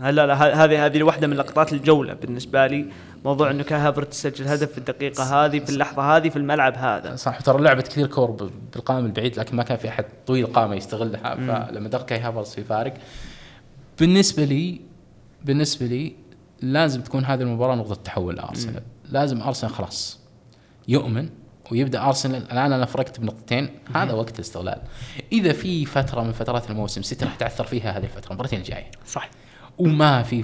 [SPEAKER 1] هلا لا هذه هذه واحدة من لقطات الجولة بالنسبة لي. موضوع إنه كاي هافرتس سجل هدف في الدقيقة هذه في اللحظة هذه في الملعب هذا.
[SPEAKER 2] صح. ترى لعبت كثير كور بالقائم البعيد لكن ما كان في أحد طويل القامه يستغلها. فلما دخل كاي في فارق. بالنسبة لي بالنسبة لي لازم تكون هذه المباراة نقطة تحول لأرسنال. لازم أرسنال خلاص يؤمن ويبدأ أرسنال. الآن أنا فرقت بنقطتين. هذا وقت الاستغلال. إذا في فترة من فترات الموسم سيتي راح تعثر فيها هذه الفترة. المباراتين الجاية.
[SPEAKER 1] صح.
[SPEAKER 2] وما في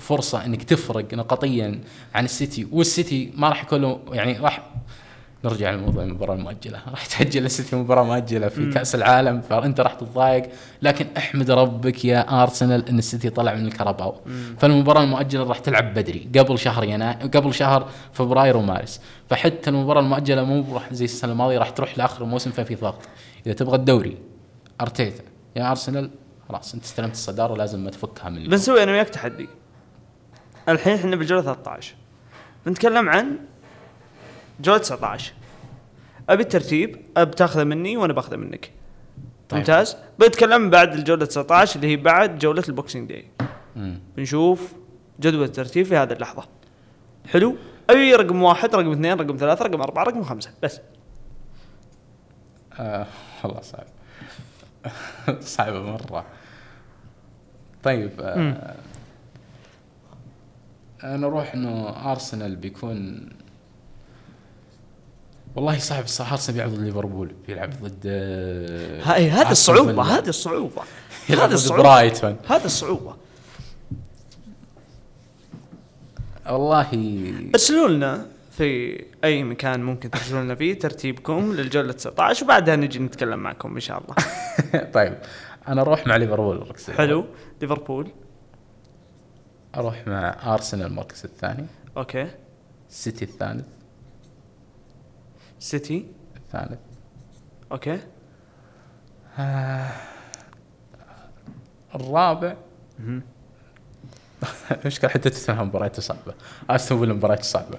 [SPEAKER 2] فرصة إنك تفرق نقطيا عن السيتي. والسيتي ما راح يكون له يعني راح نرجع لموضوع المباراه المؤجله راح تأجل السيتي مباراة مؤجلة في كأس العالم فأنت راح تتضايق. لكن احمد ربك يا أرسنال إن السيتي طلع من الكرباو فالمباراة المؤجلة راح تلعب بدري قبل شهر يناير قبل شهر فبراير ومارس. فحتى المباراة المؤجلة مو راح زي السنة الماضية راح تروح لآخر الموسم ففي ضغط. إذا تبغى الدوري أرتيتا. يا أرسنال خلاص انت استلمت الصدارة لازم ما تفكها من.
[SPEAKER 1] بنسوي أنا وياك تحدي. الحين إحنا بالجوله 13 بنتكلم عن جوله 19 أبي الترتيب ابي تاخذه مني وأنا باخذه منك.
[SPEAKER 2] طيب.
[SPEAKER 1] ممتاز؟ بنتكلم بعد الجولة 19 اللي هي بعد جولة ال Boxing Day.
[SPEAKER 2] مم.
[SPEAKER 1] بنشوف جدول الترتيب في هذه اللحظة. حلو؟ أبي رقم واحد رقم اثنين رقم ثلاثة رقم أربعة رقم خمسة. بس.
[SPEAKER 2] آه والله صعب صعبة مرة. طيب آه أنا أروح إنه ارسنال بيكون والله صعب صح ارسنال بيلعب ضد ليفربول بيلعب ضد آه،
[SPEAKER 1] هاي هذه
[SPEAKER 2] فيلا.
[SPEAKER 1] هذه الصعوبة
[SPEAKER 2] يلعب
[SPEAKER 1] هذه
[SPEAKER 2] ضد
[SPEAKER 1] الصعوبة
[SPEAKER 2] برايتون
[SPEAKER 1] هذه الصعوبة.
[SPEAKER 2] والله
[SPEAKER 1] ارسلوا لنا؟ في أي مكان ممكن ترسلوا لنا فيه ترتيبكم للجولة 19 وبعدها نجي نتكلم معكم إن شاء الله.
[SPEAKER 2] طيب أنا أروح مع ليفربول المركز.
[SPEAKER 1] حلو. ليفربول.
[SPEAKER 2] أروح مع أرسنال المركز الثاني.
[SPEAKER 1] okay.
[SPEAKER 2] سيتي الثالث.
[SPEAKER 1] سيتي.
[SPEAKER 2] الثالث.
[SPEAKER 1] okay.
[SPEAKER 2] الرابع. المشكلة حتى توتنهام مبارياته صعبة أستون فيلا مبارياته صعبة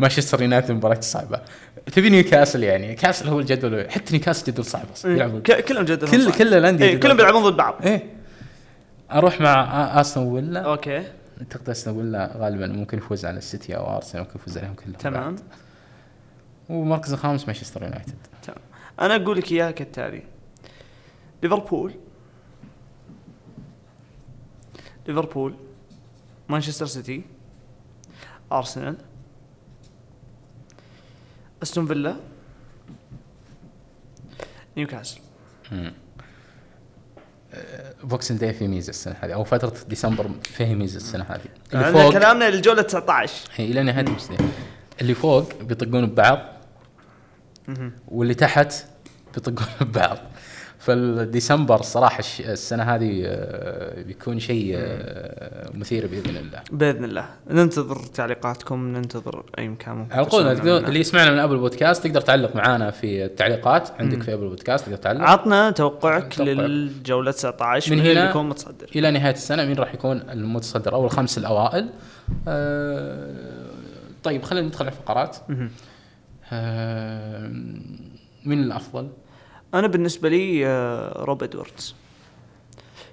[SPEAKER 2] مانشستر يونايتد مبارياته صعبة. تبي نيوكاسل يعني؟ كاسل هو الجدول حتى نيوكاسل جدول صعب أصلا يلعبون.
[SPEAKER 1] ك- كلهم جد
[SPEAKER 2] كل كل الأندية
[SPEAKER 1] إيه
[SPEAKER 2] جدول.
[SPEAKER 1] كلهم بيلعبون ضد بعض.
[SPEAKER 2] إيه. أروح مع استون فيلا
[SPEAKER 1] okay.
[SPEAKER 2] اعتقد استون فيلا غالبا ممكن يفوز على السيتي أو أرسنال ممكن يفوز عليهم كلهم
[SPEAKER 1] تمام.
[SPEAKER 2] بعد. ومركز الخامس مانشستر يونايتد.
[SPEAKER 1] تمام. أنا أقول لك إياها كالتالي. ليفربول. ليفربول. مانشستر سيتي. أرسنال. أستون فيلا. نيوكاسل.
[SPEAKER 2] Boxing Day في ميزة السنة هذه أو فترة ديسمبر فيه ميزة السنة هذه. اللي فوق
[SPEAKER 1] كلامنا للجولة 19
[SPEAKER 2] هي إلى نهاية الموسم اللي فوق بيطقون ببعض. واللي تحت بيطقون ببعض. فالديسمبر الصراحه الش- السنة هذه آه، بيكون شيء آه، مثير بإذن الله
[SPEAKER 1] بإذن الله ننتظر تعليقاتكم ننتظر أي مكان ممكن.
[SPEAKER 2] اللي يسمعنا من أبل بودكاست تقدر تعلق معنا في التعليقات عندك في أبل بودكاست تقدر تعلق
[SPEAKER 1] عطنا توقعك
[SPEAKER 2] توقعك.
[SPEAKER 1] للجولة 19
[SPEAKER 2] من
[SPEAKER 1] من,
[SPEAKER 2] هنا-
[SPEAKER 1] بيكون متصدر
[SPEAKER 2] إلى نهاية السنة مين راح يكون المتصدر أو الخمس الأوائل آه، طيب خلينا ندخل على الفقرات. آه، مين الأفضل؟
[SPEAKER 1] أنا بالنسبة لي آه، روب إدواردز.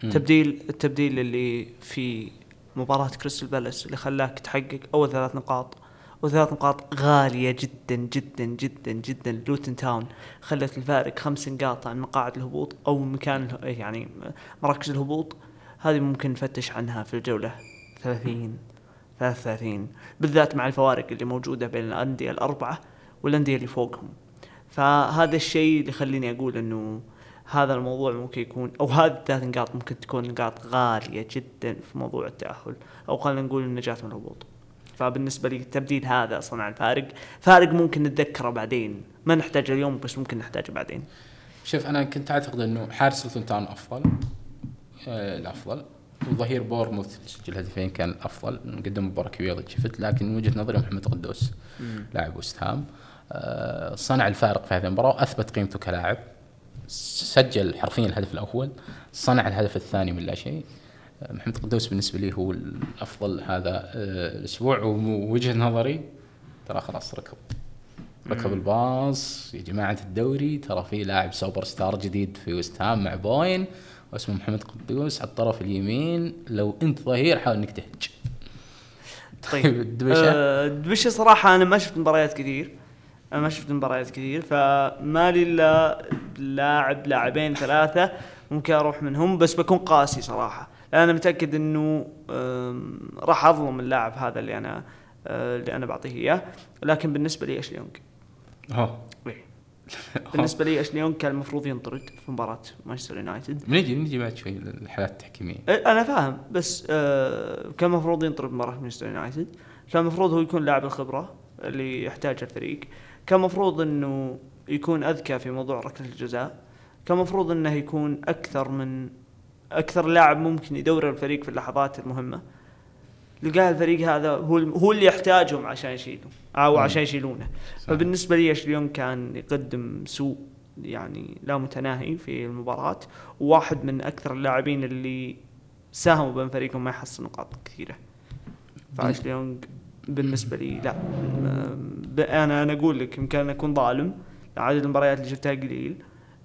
[SPEAKER 2] مم.
[SPEAKER 1] تبديل التبديل اللي في مباراة كريستال بالاس اللي خلاك تحقق أول ثلاث نقاط. وثلاث نقاط غالية جدا جدا جدا جدا. لوتن تاون خلت الفارق خمس نقاط عن مقاعد الهبوط أو مكان اله- يعني مراكز الهبوط. هذه ممكن نفتش عنها في الجولة. 30 33 بالذات مع الفوارق اللي موجودة بين الأندية الأربعة والأندية اللي فوقهم. فهذا الشيء اللي يخليني أقول أنه هذا الموضوع ممكن يكون أو هذه الثلاث نقاط ممكن تكون نقاط غالية جدا في موضوع التأهل أو خلينا نقول النجاة من الهبوط فبالنسبة لي التبديل هذا صنع الفارق فارق. ممكن نتذكره بعدين. ما نحتاجه اليوم بس ممكن نحتاجه بعدين.
[SPEAKER 2] شوف أنا كنت أعتقد إنه حارس تاون أفضل آه الأفضل. وظهير بورنموث سجل هدفين كان الافضل قدم مباراة كبيرة شفت لكن من وجهة نظري محمد قدوس لاعب وست هام. صنع الفارق في هذه المباراة وأثبت قيمته كلاعب. سجل حرفيا الهدف الأول صنع الهدف الثاني من لا شيء. آه، محمد قدوس بالنسبة لي هو الأفضل هذا آه الأسبوع. ووجهة نظري ترى خلاص ركب. ركب الباص يا جماعة الدوري ترى في لاعب سوبر ستار جديد في وست هام مع بوين واسمه محمد قدوس على الطرف اليمين. لو أنت ظهير حاول إنك تهج.
[SPEAKER 1] طيب.
[SPEAKER 2] الدبشه
[SPEAKER 1] آه، الدبشه صراحة أنا ما شفت مباريات كثير. أنا ما شفت مباريات كثير فما لي إلا لاعب لاعبين ثلاثة ممكن أروح منهم بس بكون قاسي صراحة لأن أنا متأكد إنه راح أظلم اللاعب هذا اللي أنا آه، اللي أنا بعطيه إياه. لكن بالنسبة لي اشلي يونغ
[SPEAKER 2] أوه.
[SPEAKER 1] إيه. بالنسبة لي اشلي يونغ كان المفروض ينطرد في مباراة مانشستر يونايتد.
[SPEAKER 2] بنجي بنجي بعد شوي للحالات التحكيمية.
[SPEAKER 1] إيه، أنا فاهم بس آه كان المفروض ينطرد مباراة مانشستر يونايتد. كان المفروض هو يكون لاعب الخبرة اللي يحتاجها الفريق. كان المفروض إنه يكون أذكى في موضوع ركلة الجزاء كان المفروض إنه يكون أكثر من أكثر لاعب ممكن يدور الفريق في اللحظات المهمة. لقاه الفريق هذا هو هو اللي يحتاجهم عشان يشيلوا
[SPEAKER 2] أو.
[SPEAKER 1] عشان يشيلونه. فبالنسبة لي اشليون كان يقدم سوء يعني لا متناهي في المباراة. وواحد من أكثر اللاعبين اللي ساهموا بين فريقهم ما يحصل نقاط كثيرة. فاشلي يونغ بالنسبة لي لا. أنا أنا أقول لك يمكن أكون ظالم عدد المباريات اللي شفتها قليل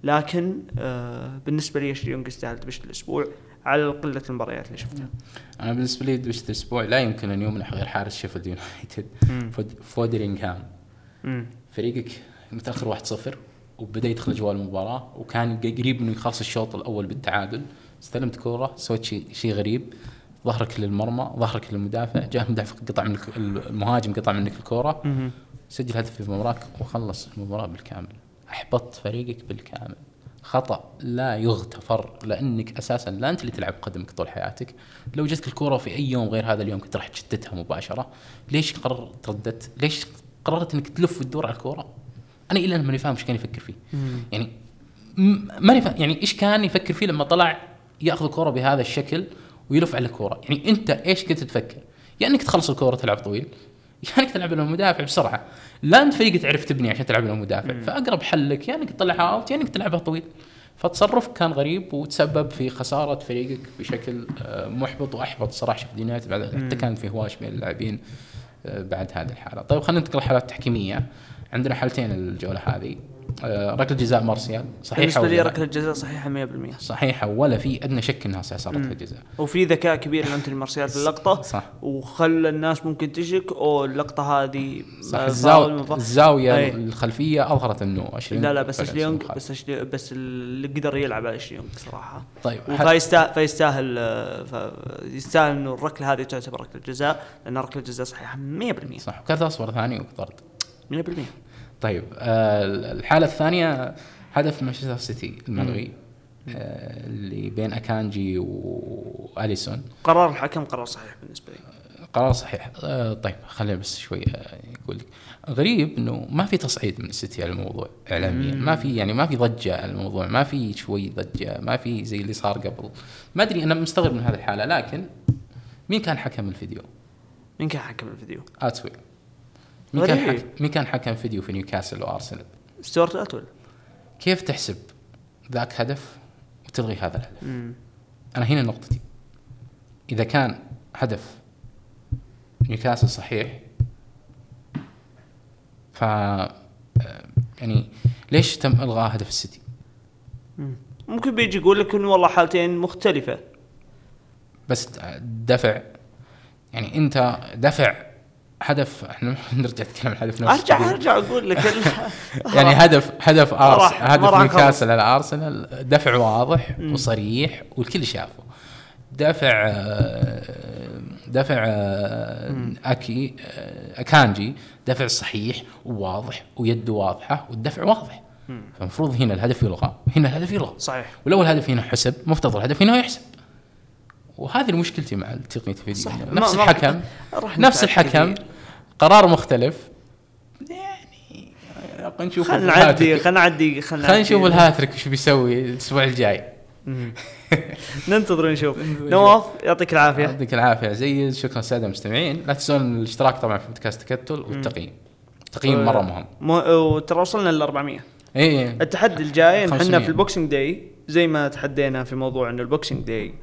[SPEAKER 1] لكن آه بالنسبة لي اشلي يونغ يستاهل دبشه الأسبوع على قلة المباريات اللي شفتها.
[SPEAKER 2] أنا بالنسبة لي دبشه الأسبوع لا يمكن أن يمنح غير حارس شيفيلد يونايتد فود- فودرينغهام. فريقك متأخر 1-0 وبدأ يدخل جو المباراة وكان قريب إنه يخلص الشوط الأول بالتعادل. استلمت كورة سويت شيء شيء غريب. ظهرك للمرمى ظهرك للمدافع جاء المدافع قطع منك المهاجم قطع منك الكوره. سجل هدف في مباراك وخلص المباراة بالكامل. احبطت فريقك بالكامل. خطأ لا يغتفر لأنك أساسا لا أنت اللي تلعب قدمك طول حياتك. لو جتك الكوره في أي يوم غير هذا اليوم كنت راح تشتتها مباشرة. ليش قررت ردت ليش قررت إنك تلف وتدور على الكوره أنا إلى الآن ماني فاهم إيش كان يفكر فيه.
[SPEAKER 1] مم.
[SPEAKER 2] يعني ماني فاهم يعني إيش كان يفكر فيه لما طلع يأخذ الكوره بهذا الشكل؟ ويلف على الكوره يعني أنت إيش كنت تفكر؟ يا إنك تخلص الكورة تلعب طويل يا إنك تلعب له مدافع بسرعة. لا أنت فريق تعرف تبني عشان تلعب له مدافع فأقرب حلك يا إنك تطلعها أوت يا إنك تلعبها طويل. فتصرفك كان غريب وتسبب في خسارة فريقك بشكل آه، محبط وأحبط صراحة. شفت يونايتد بعد حتى كان في هواش بين اللاعبين آه، بعد هذه الحالة. طيب خلينا ننتقل لحالات تحكيميه عندنا حالتين الجولة هذه. ركلة جزاء مارسيال صحيحة
[SPEAKER 1] بالنسبة لي؟ ركلة الجزاء صحيحة 100%
[SPEAKER 2] صحيحة ولا في أدنى شك إنها صار
[SPEAKER 1] ركلة.
[SPEAKER 2] جزاء.
[SPEAKER 1] وفي ذكاء كبير لانتوني مارسيال في اللقطه
[SPEAKER 2] صح.
[SPEAKER 1] وخلى الناس ممكن تشك أو اللقطة هذه
[SPEAKER 2] صح.
[SPEAKER 1] آه،
[SPEAKER 2] الزاوية
[SPEAKER 1] أي.
[SPEAKER 2] الخلفية أظهرت إنه اشليون
[SPEAKER 1] لا لا بس
[SPEAKER 2] مخالف.
[SPEAKER 1] بس أشلي بس اللي قدر يلعب على اشليونغ صراحة.
[SPEAKER 2] طيب
[SPEAKER 1] فيستاهل فيستاهل آه، يستاهل إنه الركلة هذه تعتبر ركلة جزاء لأن ركلة جزاء صحيحة 100%
[SPEAKER 2] صح. وكارت اصفر ثاني وطرد
[SPEAKER 1] 100%
[SPEAKER 2] طيب آه الحالة الثانية هدف مانشستر سيتي الملغي آه اللي بين أكانجي وأليسون.
[SPEAKER 1] قرار الحكم قرار صحيح بالنسبة لي.
[SPEAKER 2] قرار صحيح. آه طيب خلينا بس شوي آه يقول لك غريب إنه ما في تصعيد من السيتي على الموضوع اعلاميا. ما في يعني ما في ضجة على الموضوع ما في شوي ضجة ما في زي اللي صار قبل. ما أدري أنا مستغرب من هذه الحالة لكن مين كان حكم الفيديو؟
[SPEAKER 1] مين كان حكم الفيديو؟
[SPEAKER 2] آتويل. مين كان. حكم مين كان حكم فيديو في نيوكاسل وأرسنال؟
[SPEAKER 1] ستيوارت اتويل
[SPEAKER 2] كيف تحسب ذاك هدف وتلغي هذا الهدف؟
[SPEAKER 1] مم.
[SPEAKER 2] أنا هنا نقطتي إذا كان هدف نيوكاسل صحيح ف آه، يعني ليش تم إلغاء هدف السيتي؟
[SPEAKER 1] مم. ممكن بيجي يقول لك إنه والله حالتين مختلفة
[SPEAKER 2] بس دفع يعني أنت دفع هدف إحنا نرجع نتكلم عن هدف نفس أرجع.
[SPEAKER 1] أرجع أقول لك
[SPEAKER 2] يعني هدف هدف
[SPEAKER 1] أرسنال
[SPEAKER 2] هدف نيوكاسل على أرسنال دفع واضح
[SPEAKER 1] مم.
[SPEAKER 2] وصريح والكل شافه دفع آه، دفع آه،. أكي آه، أكانجي دفع صحيح وواضح ويده واضحة والدفع واضح. فالمفروض هنا الهدف يلغى هنا الهدف يلغى
[SPEAKER 1] صحيح
[SPEAKER 2] ولو الهدف هنا حسب مفترض الهدف هنا يحسب وهذه مشكلتي مع تقنيه الفيديو
[SPEAKER 1] صح.
[SPEAKER 2] نفس الحكم نفس الحكم. قرار مختلف. يعني خلينا نشوف
[SPEAKER 1] خلينا نعدي. خلينا نعدي خلينا
[SPEAKER 2] نشوف الهاتريك وش بيسوي الأسبوع الجاي.
[SPEAKER 1] ننتظر ونشوف. نواف يعطيك العافية.
[SPEAKER 2] يعطيك العافية. عزيز شكرا الساده المستمعين. لا تنسون الاشتراك طبعا في بودكاست تكتل والتقييم. التقييم مرة مهم.
[SPEAKER 1] مه... وترى وصلنا ل 400
[SPEAKER 2] اي
[SPEAKER 1] التحدي الجاي إحنا
[SPEAKER 2] 500.
[SPEAKER 1] في ال Boxing Day زي ما تحدينا في موضوع انه ال Boxing Day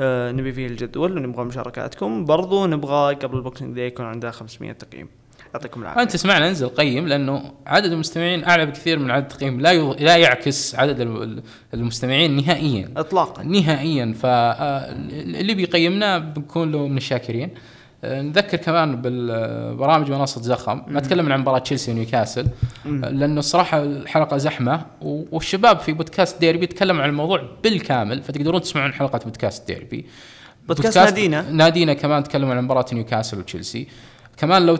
[SPEAKER 1] آه نبي فيه الجدول ونبغى مشاركاتكم. برضو نبغى قبل ال Boxing Day يكون عندها 500 تقييم. يعطيكم العافية.
[SPEAKER 2] أنت تسمعنا انزل قيم لأنه عدد المستمعين أعلى بكثير من عدد التقييم لا يض... لا يعكس عدد الم- المستمعين نهائيا.
[SPEAKER 1] اطلاقا.
[SPEAKER 2] نهائيا. فاللي بيقيمنا بنكون له من الشاكرين. آه، نذكر كمان بالبرامج منصة زخم ما تكلمنا عن مباراة تشيلسي ونيوكاسل آه، لأنه الصراحة الحلقة زحمة والشباب في بودكاست ديربي تكلموا عن الموضوع بالكامل فتقدرون تسمعون حلقة بودكاست ديربي.
[SPEAKER 1] بودكاست نادينا.
[SPEAKER 2] نادينا كمان تكلموا عن مباراة نيوكاسل وتشيلسي. كمان لو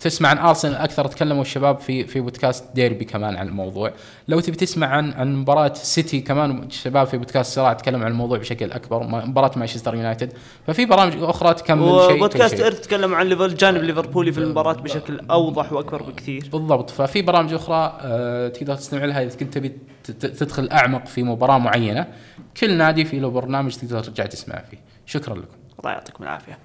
[SPEAKER 2] تسمع عن ارسنال أكثر تكلموا الشباب في في بودكاست ديربي كمان عن الموضوع. لو تبي تسمع عن عن مباراة سيتي كمان الشباب في بودكاست صراع تكلموا عن الموضوع بشكل أكبر. مباراة مانشستر يونايتد ففي برامج أخرى تكمل شيء
[SPEAKER 1] وبودكاست. ايرث تكلم عن ليفل جانب ليفربولي في المباراة بشكل أوضح وأكبر بكثير.
[SPEAKER 2] بالضبط. ففي برامج أخرى آه، تقدر تستمع لها إذا كنت تبي تدخل أعمق في مباراة معينة. كل نادي في له برنامج تقدر ترجع تسمع فيه. شكرا لكم.
[SPEAKER 1] الله يعطيكم العافية.